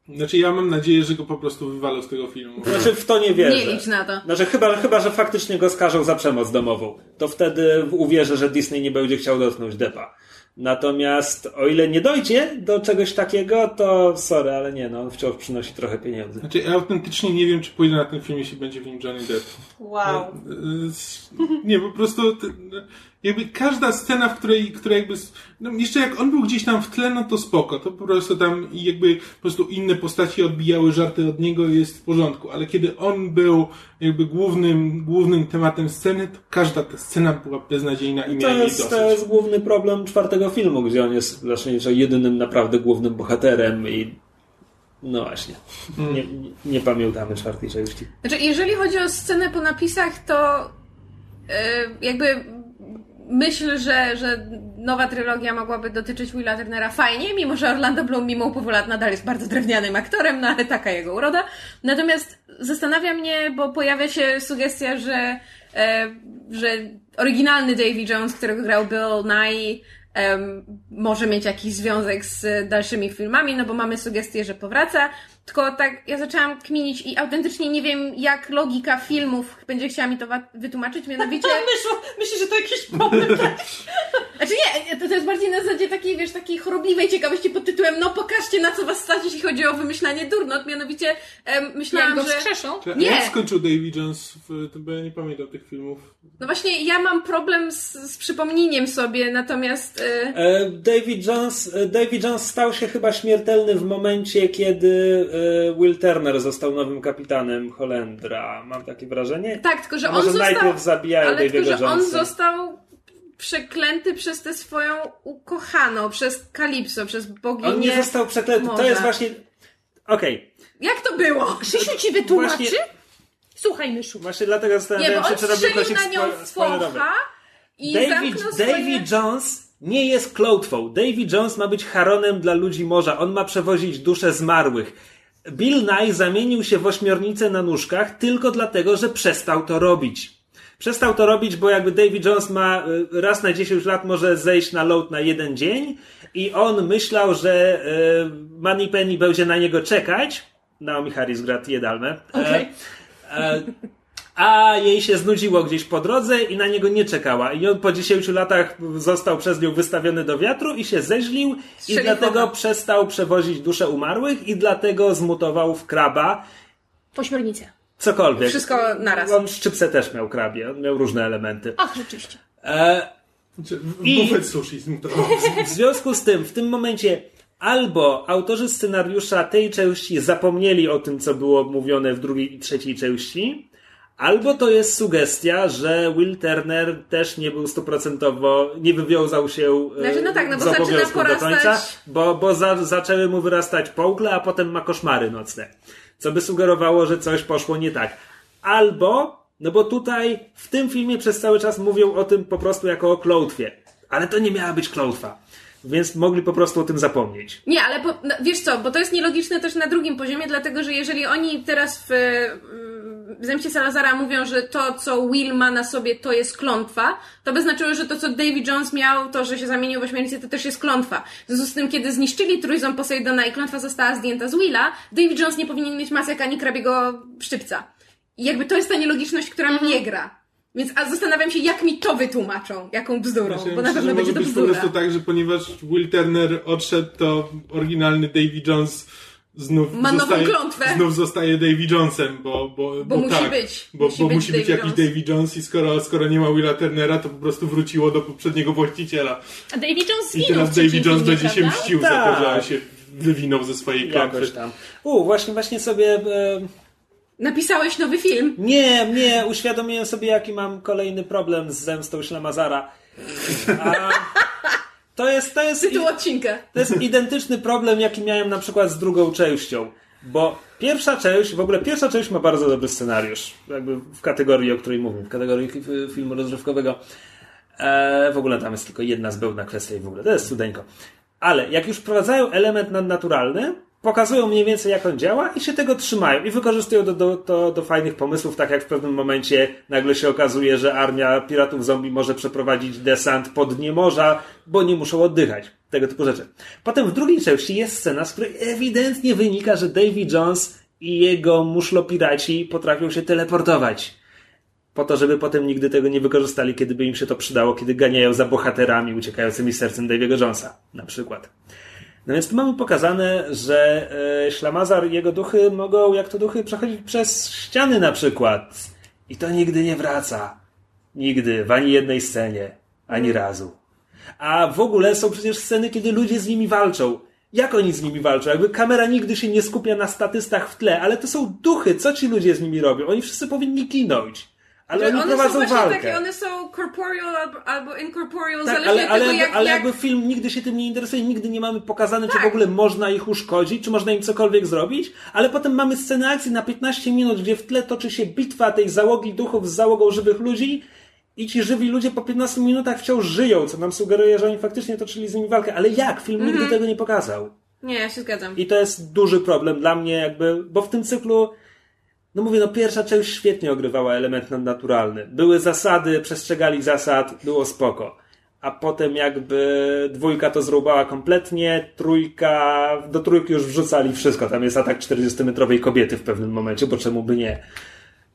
Znaczy ja mam nadzieję, że go po prostu wywalą z tego filmu. Znaczy w to nie wierzę. Nie licz na to. Znaczy chyba, chyba, że faktycznie go skażą za przemoc domową. To wtedy uwierzę, że Disney nie będzie chciał dotknąć Depa. Natomiast o ile nie dojdzie do czegoś takiego, to sorry, ale nie, no on wciąż przynosi trochę pieniędzy. Znaczy ja autentycznie nie wiem, czy pójdę na ten film, jeśli będzie w nim Johnny Depp. Wow. Nie, po prostu t- jakby każda scena, w której, która jakby, no jeszcze jak on był gdzieś tam w tle, no to spoko, to po prostu tam i jakby po prostu inne postaci odbijały żarty od niego i jest w porządku, ale kiedy on był jakby głównym, głównym tematem sceny, to każda ta scena była beznadziejna i To miała jest, dosyć. to jest główny problem czwartego filmu, gdzie on jest zasadniczo jedynym naprawdę głównym bohaterem i no właśnie, Mm. nie, nie, nie pamiętamy czwartej części. Znaczy, jeżeli chodzi o scenę po napisach, to e, jakby myśl, że, że nowa trylogia mogłaby dotyczyć Willa Turnera fajnie, mimo że Orlando Bloom mimo upływu lat nadal jest bardzo drewnianym aktorem, no ale taka jego uroda. Natomiast zastanawia mnie, bo pojawia się sugestia, że, e, że oryginalny Davy Jones, którego grał Bill Nye, może mieć jakiś związek z dalszymi filmami, no bo mamy sugestię, że powraca. Tylko tak ja zaczęłam kminić i autentycznie nie wiem, jak logika filmów będzie chciała mi to wytłumaczyć, mianowicie... Myślę, myślę, że to jakiś problem. Znaczy nie, to, to jest bardziej na zasadzie takiej, wiesz, takiej chorobliwej ciekawości pod tytułem no pokażcie na co was stać, jeśli chodzi o wymyślanie durnot. Mianowicie em, Jak myślałam, go że... wskrzeszą? Czy- Nie. Jak skończył Davy Jones w bo ja nie pamiętam tych filmów. No właśnie ja mam problem z, z przypomnieniem sobie, natomiast... E, E, David Jones, David Jones stał się chyba śmiertelny w momencie, kiedy Will Turner został nowym kapitanem Holendra. Mam takie wrażenie. tak, tylko że A on może został... najpierw zabijają Ale tylko, że on został przeklęty przez tę swoją ukochaną, przez Kalipso, przez boginię On nie został przeklęty. To morza. jest właśnie... Okej. Jak to było? Krzysiu ci wytłumaczy? Właśnie- Słuchaj, Myszu. Właśnie dlatego Nie, zastanawiałem bo się, czy robił kosik na nią spo- spoilerowy. i David, swoje... David Jones nie jest klątwą. David Jones ma być Haronem dla ludzi morza. On ma przewozić dusze zmarłych. Bill Nye zamienił się w ośmiornicę na nóżkach tylko dlatego, że przestał to robić. Przestał to robić, bo jakby David Jones ma y, raz na 10 lat może zejść na load na jeden dzień i on myślał, że y, Money Penny będzie na niego czekać. Naomi Harris gra Jedalmę. Okej. E, a jej się znudziło gdzieś po drodze i na niego nie czekała. I on po 10 latach został przez nią wystawiony do wiatru i się zeźlił i Strzelił dlatego focha. przestał przewozić dusze umarłych i dlatego zmutował w kraba. Pośmiornicę. Cokolwiek. Wszystko naraz. On szczypce też miał krabie. On miał różne elementy. Ach, rzeczywiście. E, Znaczy, I- buffet sushi to w związku z tym, w tym momencie albo autorzy scenariusza tej części zapomnieli o tym, co było mówione w drugiej i trzeciej części, albo to jest sugestia, że Will Turner też nie był stuprocentowo, nie wywiązał się e, Znaczy, no tak, no bo z obowiązków do końca, bo, bo za, zaczęły mu wyrastać połkle, a potem ma koszmary nocne. Co by sugerowało, że coś poszło nie tak. Albo, no bo tutaj w tym filmie przez cały czas mówią o tym po prostu jako o klątwie. Ale to nie miała być klątwa. Więc mogli po prostu o tym zapomnieć. Nie, ale po, no, wiesz co, bo to jest nielogiczne też na drugim poziomie, dlatego że jeżeli oni teraz w, w Zemście Salazara mówią, że to, co Will ma na sobie, to jest klątwa, to by znaczyło, że to, co David Jones miał, to, że się zamienił w ośmiornicę, to też jest klątwa. W związku z tym, kiedy zniszczyli trójząb Poseidona i klątwa została zdjęta z Willa, David Jones nie powinien mieć masek ani krabiego szczypca. I jakby to jest ta nielogiczność, która Mhm. mnie gra. Więc a zastanawiam się, jak mi to wytłumaczą, jaką bzdurą, Myślę, bo na że pewno będzie to być po bzdura. prostu tak, że ponieważ Will Turner odszedł, to oryginalny Davy Jones znów Ma nową zostaje, klątwę. znów zostaje Davy Jonesem, bo, bo, Bo musi tak, być. Bo Musi bo być musi być Davy jakiś Jones. Davy Jones i skoro, skoro nie ma Willa Turnera, to po prostu wróciło do poprzedniego właściciela. A David Jones I zginął teraz w trzecim Davy Jones będzie się prawda? mścił za to, że Tak. on się wywinął ze swojej klątwy. Jakoś tam. U, właśnie, właśnie sobie... E, Napisałeś nowy film. nie, nie, uświadomiłem sobie, jaki mam kolejny problem z zemstą Ślamazara. A, to jest, to jest... Tytuł odcinka. To jest identyczny problem, jaki miałem na przykład z drugą częścią. Bo pierwsza część, w ogóle pierwsza część ma bardzo dobry scenariusz. Jakby w kategorii, o której mówię, w kategorii fi- filmu rozrywkowego. E, w ogóle tam jest tylko jedna zbełna kwestia i w ogóle to jest cudeńko. Ale jak już wprowadzają element nadnaturalny, pokazują mniej więcej jak on działa i się tego trzymają i wykorzystują do, do, do, do fajnych pomysłów, tak jak w pewnym momencie nagle się okazuje, że armia piratów zombie może przeprowadzić desant po dnie morza, bo nie muszą oddychać. Tego typu rzeczy. Potem w drugiej części jest scena, z której ewidentnie wynika, że Davy Jones i jego muszlopiraci potrafią się teleportować po to, żeby potem nigdy tego nie wykorzystali, kiedy by im się to przydało, kiedy ganiają za bohaterami uciekającymi sercem Davy'ego Jonesa, na przykład. No więc tu mamy pokazane, że e, ślamazar i jego duchy mogą, jak to duchy, przechodzić przez ściany na przykład. I to nigdy nie wraca. Nigdy, w ani jednej scenie, ani razu. A w ogóle są przecież sceny, kiedy ludzie z nimi walczą. Jak oni z nimi walczą? Jakby kamera nigdy się nie skupia na statystach w tle, ale to są duchy. Co ci ludzie z nimi robią? Oni wszyscy powinni ginąć. Ale oni one są prowadzą właśnie walkę. takie, one są corporeal albo, albo incorporeal, Tak, zależnie ale, od ale, tego, jak, ale jak... jakby film nigdy się tym nie interesuje, nigdy nie mamy pokazane, czy Tak. w ogóle można ich uszkodzić, czy można im cokolwiek zrobić, ale potem mamy scenę akcji na 15 minut, gdzie w tle toczy się bitwa tej załogi duchów z załogą żywych ludzi i ci żywi ludzie po 15 minutach wciąż żyją, co nam sugeruje, że oni faktycznie toczyli z nimi walkę. Ale jak? Film Mhm. nigdy tego nie pokazał. Nie, ja się zgadzam. I to jest duży problem dla mnie, jakby, bo w tym cyklu, no mówię, no pierwsza część świetnie ogrywała element nadnaturalny. Były zasady, przestrzegali zasad, było spoko. a potem jakby dwójka to zrubała kompletnie, trójka, do trójki już wrzucali wszystko. Tam jest atak 40-metrowej kobiety w pewnym momencie, bo czemu by nie.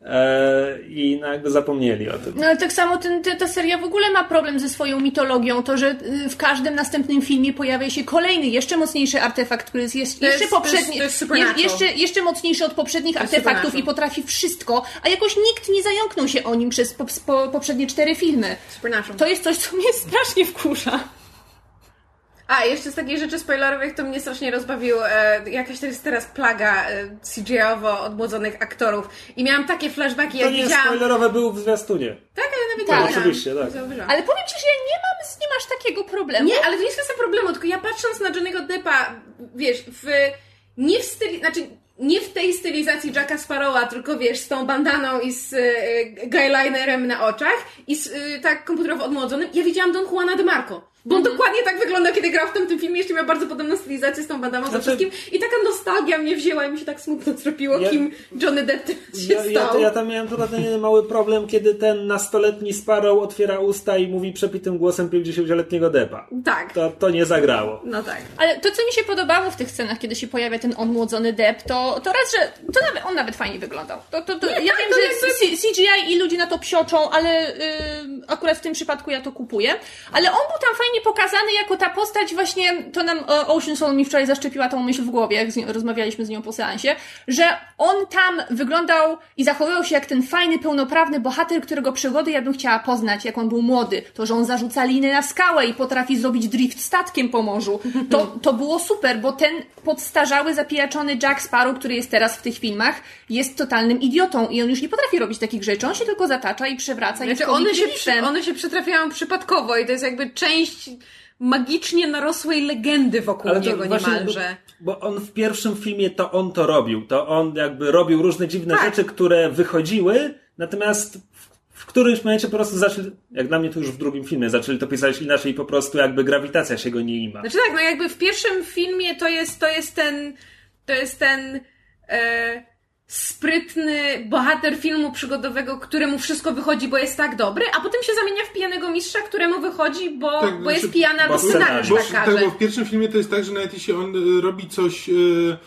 E, I no jakby zapomnieli o tym. No ale tak samo ten, te- ta seria w ogóle ma problem ze swoją mitologią. To, że y, w każdym następnym filmie pojawia się kolejny, jeszcze mocniejszy artefakt, który jest, jest jest- jeszcze to jest- poprzedni, to jest je, jeszcze, jeszcze mocniejszy od poprzednich jest artefaktów i potrafi wszystko, a jakoś nikt nie zająknął się o nim przez po, po, poprzednie cztery filmy. To jest coś, co mnie strasznie wkurza. A, jeszcze z takich rzeczy spoilerowych to mnie strasznie rozbawił e, jakaś to jest teraz plaga e, CGI-owo odmłodzonych aktorów. I miałam takie flashbacki, To jak nie widziałam... spoilerowe był w zwiastunie. Tak, ale nawet Tak, nie widziałam. oczywiście, tak. Nie zauważyłam. Ale powiem ci, że ja nie mam z nim aż takiego problemu. Nie, ale to nie jest kwestia problemu, tylko ja patrząc na Johnny'ego Deppa, wiesz, w, nie w styli, znaczy nie w tej stylizacji Jacka Sparrowa, tylko wiesz, z tą bandaną i z y, guylinerem na oczach i z y, tak komputerowo odmłodzonym, ja widziałam Don Juana de Marco. Bo on dokładnie tak wyglądał, kiedy grał w tamtym filmie, jeszcze miał bardzo podobną stylizację z tą bandaną ze Znaczy- wszystkim i taka nostalgia mnie wzięła i mi się tak smutno zrobiło, Ja- kim Johnny Depp się Ja, ja, stał. ja tam miałem tylko ten mały problem, kiedy ten nastoletni Sparrow otwiera usta i mówi przepitym głosem 50-letniego Depa. Tak, To, to nie zagrało. no tak. Ale to, co mi się podobało w tych scenach, kiedy się pojawia ten odmłodzony Depp, to, to raz, że to nawet, on nawet fajnie wyglądał. To, to, to, ja tak, wiem, to że jakby- C- CGI i ludzie na to psioczą, ale y, akurat w tym przypadku ja to kupuję. Ale on był tam fajnie pokazany jako ta postać właśnie, to nam e, Ocean Soul mi wczoraj zaszczepiła tą myśl w głowie, jak z rozmawialiśmy z nią po seansie, że on tam wyglądał i zachowywał się jak ten fajny, pełnoprawny bohater, którego przygody ja bym chciała poznać, jak on był młody. To, że on zarzuca linę na skałę i potrafi zrobić drift statkiem po morzu. To, to było super, bo ten podstarzały, zapijaczony Jack Sparrow, który jest teraz w tych filmach, jest totalnym idiotą i on już nie potrafi robić takich rzeczy. On się tylko zatacza i przewraca i Znaczy, jest one się, przy, one się przytrafiają przypadkowo i to jest jakby część magicznie narosłej legendy wokół Ale niego właśnie, niemalże. Bo, bo on w pierwszym filmie to on to robił. To on jakby robił różne dziwne Tak. rzeczy, które wychodziły, natomiast w, którymś momencie po prostu zaczęli, jak dla mnie to już w drugim filmie, zaczęli to pisać inaczej, po prostu jakby grawitacja się go nie ima. Znaczy tak, no jakby w pierwszym filmie to jest, to jest ten, to jest ten e, sprytny bohater filmu przygodowego, któremu wszystko wychodzi, bo jest tak dobry, a potem się zamienia w pijanego mistrza, któremu wychodzi, bo, Tak, bo jest znaczy, pijany albo bo scenariusz Bo, tak tak, bo w pierwszym filmie to jest tak, że nawet jeśli on y, robi coś, y,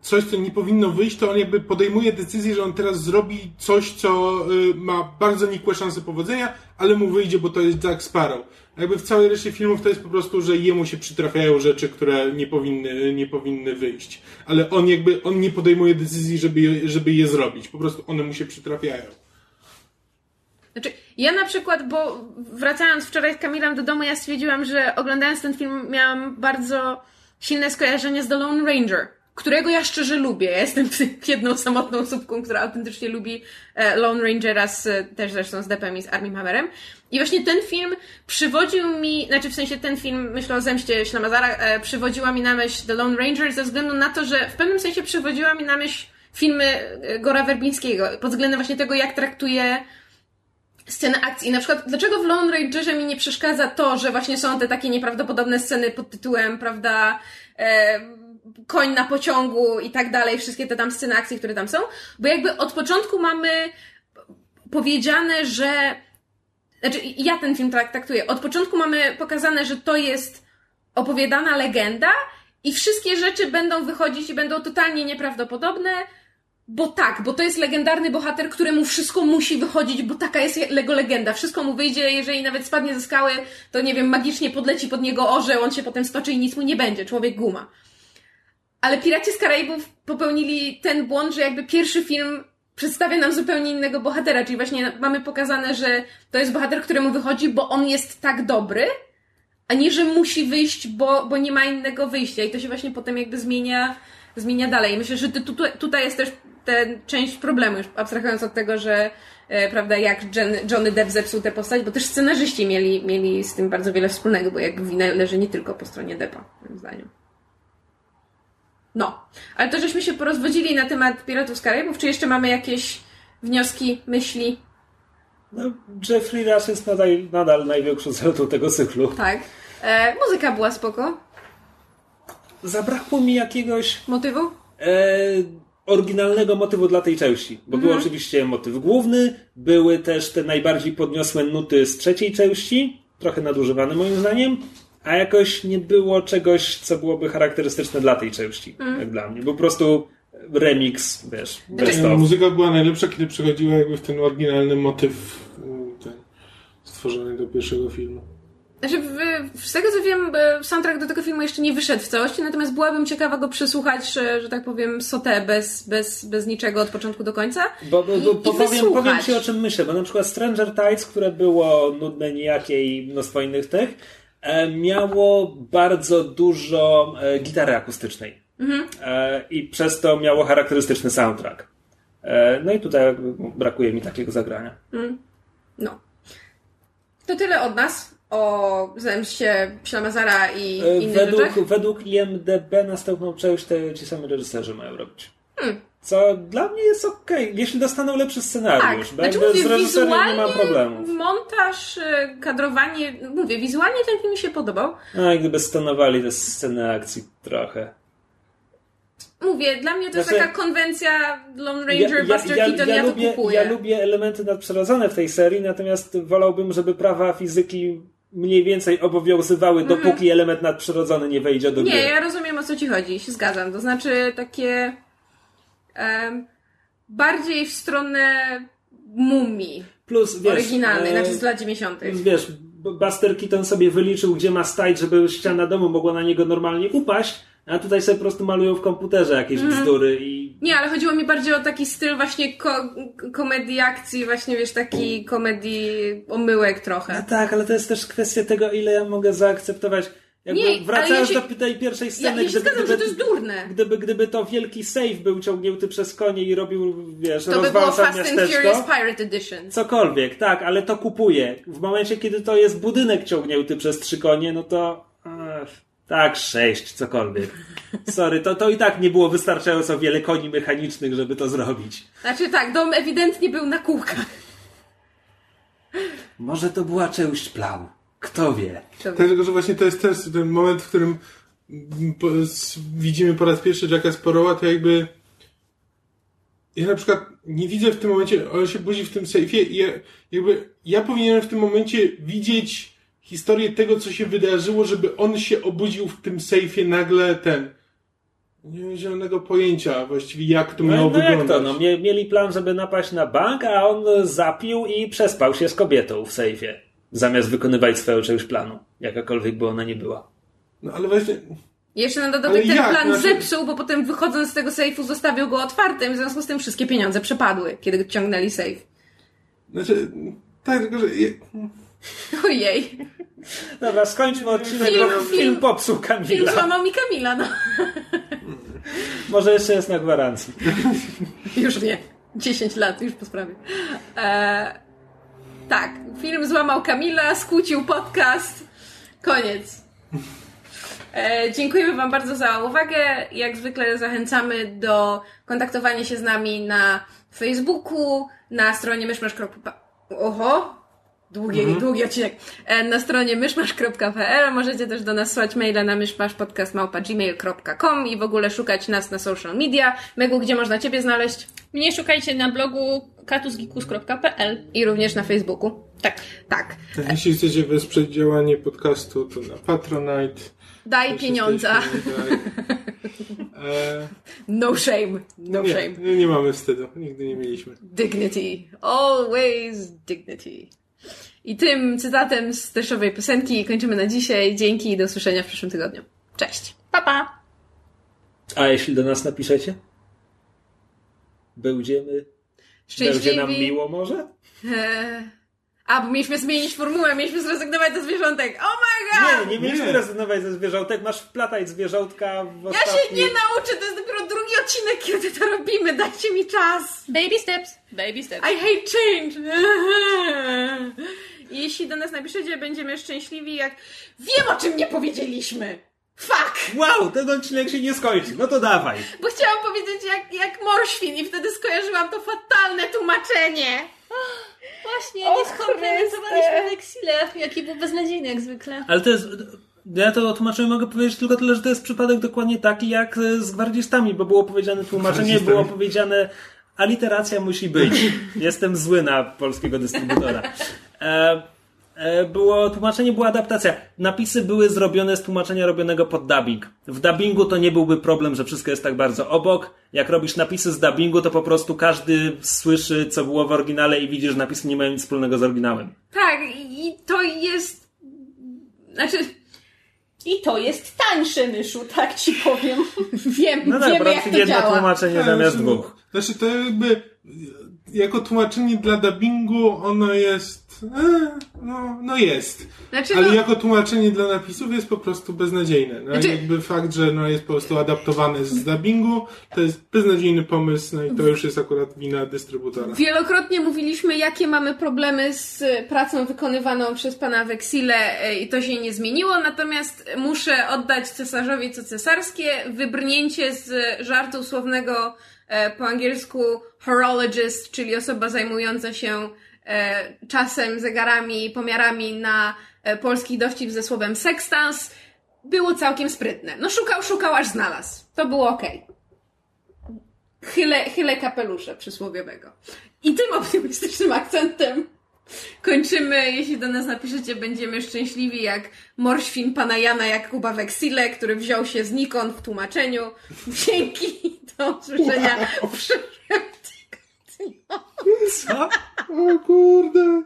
coś, co nie powinno wyjść, to on jakby podejmuje decyzję, że on teraz zrobi coś, co y, ma bardzo nikłe szanse powodzenia, ale mu wyjdzie, bo to jest Jack Sparrow. Jakby w całej reszcie filmów to jest po prostu, że jemu się przytrafiają rzeczy, które nie powinny, nie powinny wyjść. Ale on jakby, on nie podejmuje decyzji, żeby je, żeby je zrobić. Po prostu one mu się przytrafiają. Znaczy, ja na przykład, bo wracając wczoraj z Kamilem do domu, ja stwierdziłam, że oglądając ten film miałam bardzo silne skojarzenie z The Lone Ranger, którego ja szczerze lubię. Ja jestem jedną samotną osobką, która autentycznie lubi e, Lone Rangera, z, też zresztą z Deppem i z Armie Hammerem. I właśnie ten film przywodził mi, znaczy w sensie ten film, myślę o zemście Ślamazara, e, przywodziła mi na myśl The Lone Ranger ze względu na to, że w pewnym sensie przywodziła mi na myśl filmy e, Gora Werbińskiego, pod względem właśnie tego, jak traktuje sceny akcji. Na przykład, dlaczego w Lone Rangerze mi nie przeszkadza to, że właśnie są te takie nieprawdopodobne sceny pod tytułem, prawda, e, koń na pociągu i tak dalej, wszystkie te tam sceny akcji, które tam są, bo jakby od początku mamy powiedziane, że znaczy ja ten film tak traktuję. Od początku mamy pokazane, że to jest opowiadana legenda i wszystkie rzeczy będą wychodzić i będą totalnie nieprawdopodobne, bo tak, bo to jest legendarny bohater, któremu wszystko musi wychodzić, bo taka jest jego legenda. Wszystko mu wyjdzie, jeżeli nawet spadnie ze skały, to nie wiem, magicznie podleci pod niego orzeł, on się potem stoczy i nic mu nie będzie. Człowiek guma. Ale Piraci z Karaibów popełnili ten błąd, że jakby pierwszy film przedstawia nam zupełnie innego bohatera, czyli właśnie mamy pokazane, że to jest bohater, któremu wychodzi, bo on jest tak dobry, a nie, że musi wyjść, bo, bo nie ma innego wyjścia. I to się właśnie potem jakby zmienia, zmienia dalej. Myślę, że tu, tutaj jest też ten część problemu, już abstrahując od tego, że e, prawda, jak Jen, Johnny Depp zepsuł tę postać, bo też scenarzyści mieli, mieli z tym bardzo wiele wspólnego, bo jakby wina leży nie tylko po stronie Deppa, moim zdaniem. No, ale to żeśmy się porozwodzili na temat Piratów z Karaibów, czy jeszcze mamy jakieś wnioski, myśli? No, Jeffrey Rush jest nadal, nadal największą zaletą tego cyklu. Tak. E, muzyka była spoko. Zabrakło mi jakiegoś Motywu? e, oryginalnego motywu dla tej części. Bo był oczywiście motyw główny, były też te najbardziej podniosłe nuty z trzeciej części, trochę nadużywane moim zdaniem, a jakoś nie było czegoś, co byłoby charakterystyczne dla tej części, jak dla mnie. Był po prostu remix, wiesz, best E, of. Muzyka była najlepsza, kiedy przechodziła jakby w ten oryginalny motyw y, ten, stworzony do pierwszego filmu. Znaczy, w, z tego co wiem, e, soundtrack do tego filmu jeszcze nie wyszedł w całości, natomiast byłabym ciekawa go przesłuchać, że, że tak powiem, sotę bez, bez, bez niczego od początku do końca. Bo, bo, I- bo i powiem, powiem ci o czym myślę, bo na przykład Stranger Tides, które było nudne, nijakie i mnóstwo innych tych, e, miało bardzo dużo e, gitary akustycznej. E, I przez to miało charakterystyczny soundtrack. E, no i tutaj brakuje mi takiego zagrania. No. To tyle od nas o zemście Ślamazara i E, innych według, rzeczach. według IMDB następną część te ci sami reżyserzy mają robić. Co dla mnie jest okej, jeśli dostaną lepszy Tak, scenariusz. bo znaczy jakby mówię, z reżyserem nie mam problemów. montaż, e, kadrowanie, mówię, wizualnie ten film mi się podobał. No i gdyby stonowali te sceny akcji trochę. Mówię, dla mnie to jest Znaczy- taka konwencja Lone Ranger, Buster Keaton, ja, to lubię, kupuję. ja lubię elementy nadprzyrodzone w tej serii, natomiast wolałbym, żeby prawa fizyki mniej więcej obowiązywały, dopóki element nadprzyrodzony nie wejdzie do gry. Nie, ja rozumiem o co ci chodzi, się zgadzam. To znaczy takie bardziej w stronę mumii Plus, wiesz, oryginalnej, e, znaczy z lat 90. Wiesz, Buster Keaton sobie wyliczył, gdzie ma stać, żeby ściana domu mogła na niego normalnie upaść, a tutaj sobie po prostu malują w komputerze jakieś Mhm. bzdury i Nie, ale chodziło mi bardziej o taki styl właśnie ko- komedii akcji, właśnie wiesz, taki komedii omyłek No trochę. tak, ale to jest też kwestia tego, ile ja mogę zaakceptować. Jakby Nie, wracając ja się- do tej pierwszej sceny, ja się zgadzam, że to jest durne. Gdyby, gdyby to wielki save był ciągnięty przez konie i robił, wiesz, To by było Fast and. Furious Pirate Edition. Cokolwiek, tak, ale to kupuję. W momencie, kiedy to jest budynek ciągnięty przez trzy konie, no to... Ech, tak, sześć, cokolwiek. Sorry, to, to i tak nie było wystarczająco wiele koni mechanicznych, żeby to zrobić. Znaczy tak, dom ewidentnie był na kółkach. Może to była część planu. Kto wie? Dlatego, że właśnie to jest też ten moment, w którym widzimy po raz pierwszy Jacka Sparrowa, to jakby ja na przykład nie widzę w tym momencie, on się budzi w tym sejfie i ja, jakby ja powinienem w tym momencie widzieć historię tego, co się wydarzyło, żeby on się obudził w tym sejfie nagle ten. Nie mam zielonego pojęcia właściwie, jak to No, miało no jak wyglądać. to? No, mie- mieli plan, żeby napaść na bank, a on zapił i przespał się z kobietą w sejfie. Zamiast wykonywać swoją część planu. Jakakolwiek by ona nie była. No ale właśnie, Jeszcze na dodatek ten jak? plan Znaczy- zepsuł, bo potem wychodząc z tego sejfu zostawił go otwartym, w związku z tym wszystkie pieniądze przepadły, kiedy ciągnęli sejf. znaczy, tak, tylko że je, Ojej. Dobra, skończmy odcinek, Film- bo film- film popsuł Film Kamila. złamał mi Kamila, no. Może jeszcze jest na gwarancji. Już nie. 10 lat, już po sprawie. E, tak, film złamał Kamila, skłócił podcast. Koniec. E, dziękujemy Wam bardzo za uwagę. Jak zwykle zachęcamy do kontaktowania się z nami na Facebooku, na stronie myszmasz.pl. Oho! Długi, długi odcinek. E, Na stronie myszmasz.pl możecie też do nas słać maila na myszmaszpodcast.gmail.com i w ogóle szukać nas na social media. Megu, gdzie można Ciebie znaleźć? Mnie szukajcie na blogu katusgikus.pl. I również na Facebooku. Tak. Tak. jeśli chcecie wesprzeć działanie podcastu, to na Patronite. Daj pieniądza. tak. E, No shame. No nie, shame. nie, nie mamy wstydu. Nigdy nie mieliśmy. Dignity. Always dignity. I tym cytatem z teszowej piosenki kończymy na dzisiaj. Dzięki i do usłyszenia w przyszłym tygodniu. Cześć. Pa, pa. A jeśli do nas napiszecie? Będziemy... Będzie nam Szczęśliwi. miło może? Eee. A, bo mieliśmy zmienić formułę, mieliśmy zrezygnować ze zwierzątek. Oh my god! Nie, nie mieliśmy Nie. rezygnować ze zwierzątek. Masz wplatać zwierzątka w Ja ostatni... się nie nauczę, to jest dopiero drugi odcinek, kiedy to robimy. Dajcie mi czas. Baby steps. Baby steps. I hate change. I Jeśli do nas napiszecie, będziemy szczęśliwi, jak wiem, o czym nie powiedzieliśmy. Fuck! Wow, ten odcinek się nie skończy. No to dawaj. Bo chciałam powiedzieć jak, jak morświn i wtedy skojarzyłam to fatalne tłumaczenie. Właśnie, O nie skomplementowaliśmy. Lexile, jaki był beznadziejny jak zwykle. Ale to jest... Ja to o tłumaczeniu mogę powiedzieć tylko tyle, że to jest przypadek dokładnie taki jak z gwardzistami, bo było powiedziane tłumaczenie, było powiedziane aliteracja musi być. Jestem zły na polskiego dystrybutora. E, e, było tłumaczenie, była adaptacja. Napisy były zrobione z tłumaczenia robionego pod dubbing. W dubbingu to nie byłby problem, że wszystko jest tak bardzo obok. Jak robisz napisy z dubbingu, to po prostu każdy słyszy, co było w oryginale i widzisz, że napisy nie mają nic wspólnego z oryginałem. Tak, i to jest. Znaczy, I to jest tańsze, myszu, tak ci powiem. wiem, No tak, wiemy bo jak to jedno działa. tłumaczenie Tak, zamiast dwóch. Znaczy to jakby jako tłumaczenie dla dubbingu ono jest. E, no, no jest. Znaczy, Ale no, jako tłumaczenie dla napisów jest po prostu beznadziejne. No, Znaczy- Jakby fakt, że no, jest po prostu adaptowane z dubbingu, to jest beznadziejny pomysł, no i to już jest akurat wina dystrybutora. Wielokrotnie mówiliśmy, jakie mamy problemy z pracą wykonywaną przez pana Weksile e, i to się nie zmieniło, natomiast muszę oddać cesarzowi co cesarskie. Wybrnięcie z żartu słownego po angielsku horologist, czyli osoba zajmująca się e, czasem, zegarami, pomiarami na e, polski dowcip ze słowem sextans, było całkiem sprytne. No szukał, szukał, aż znalazł. To było okej. Chylę, chylę kapelusze przysłowiowego. I tym optymistycznym akcentem kończymy. Jeśli do nas napiszecie, będziemy szczęśliwi jak morświn pana Jana Jakuba Weksile, który wziął się znikąd w tłumaczeniu. Dzięki, do usłyszenia w przyszłym tygodniu. Co? O kurde.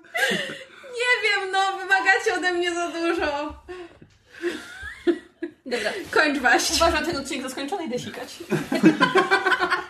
Nie wiem, no, wymagacie ode mnie za dużo. Dobra, Kończ waść. uważam ten odcinek za skończony i idę sikać.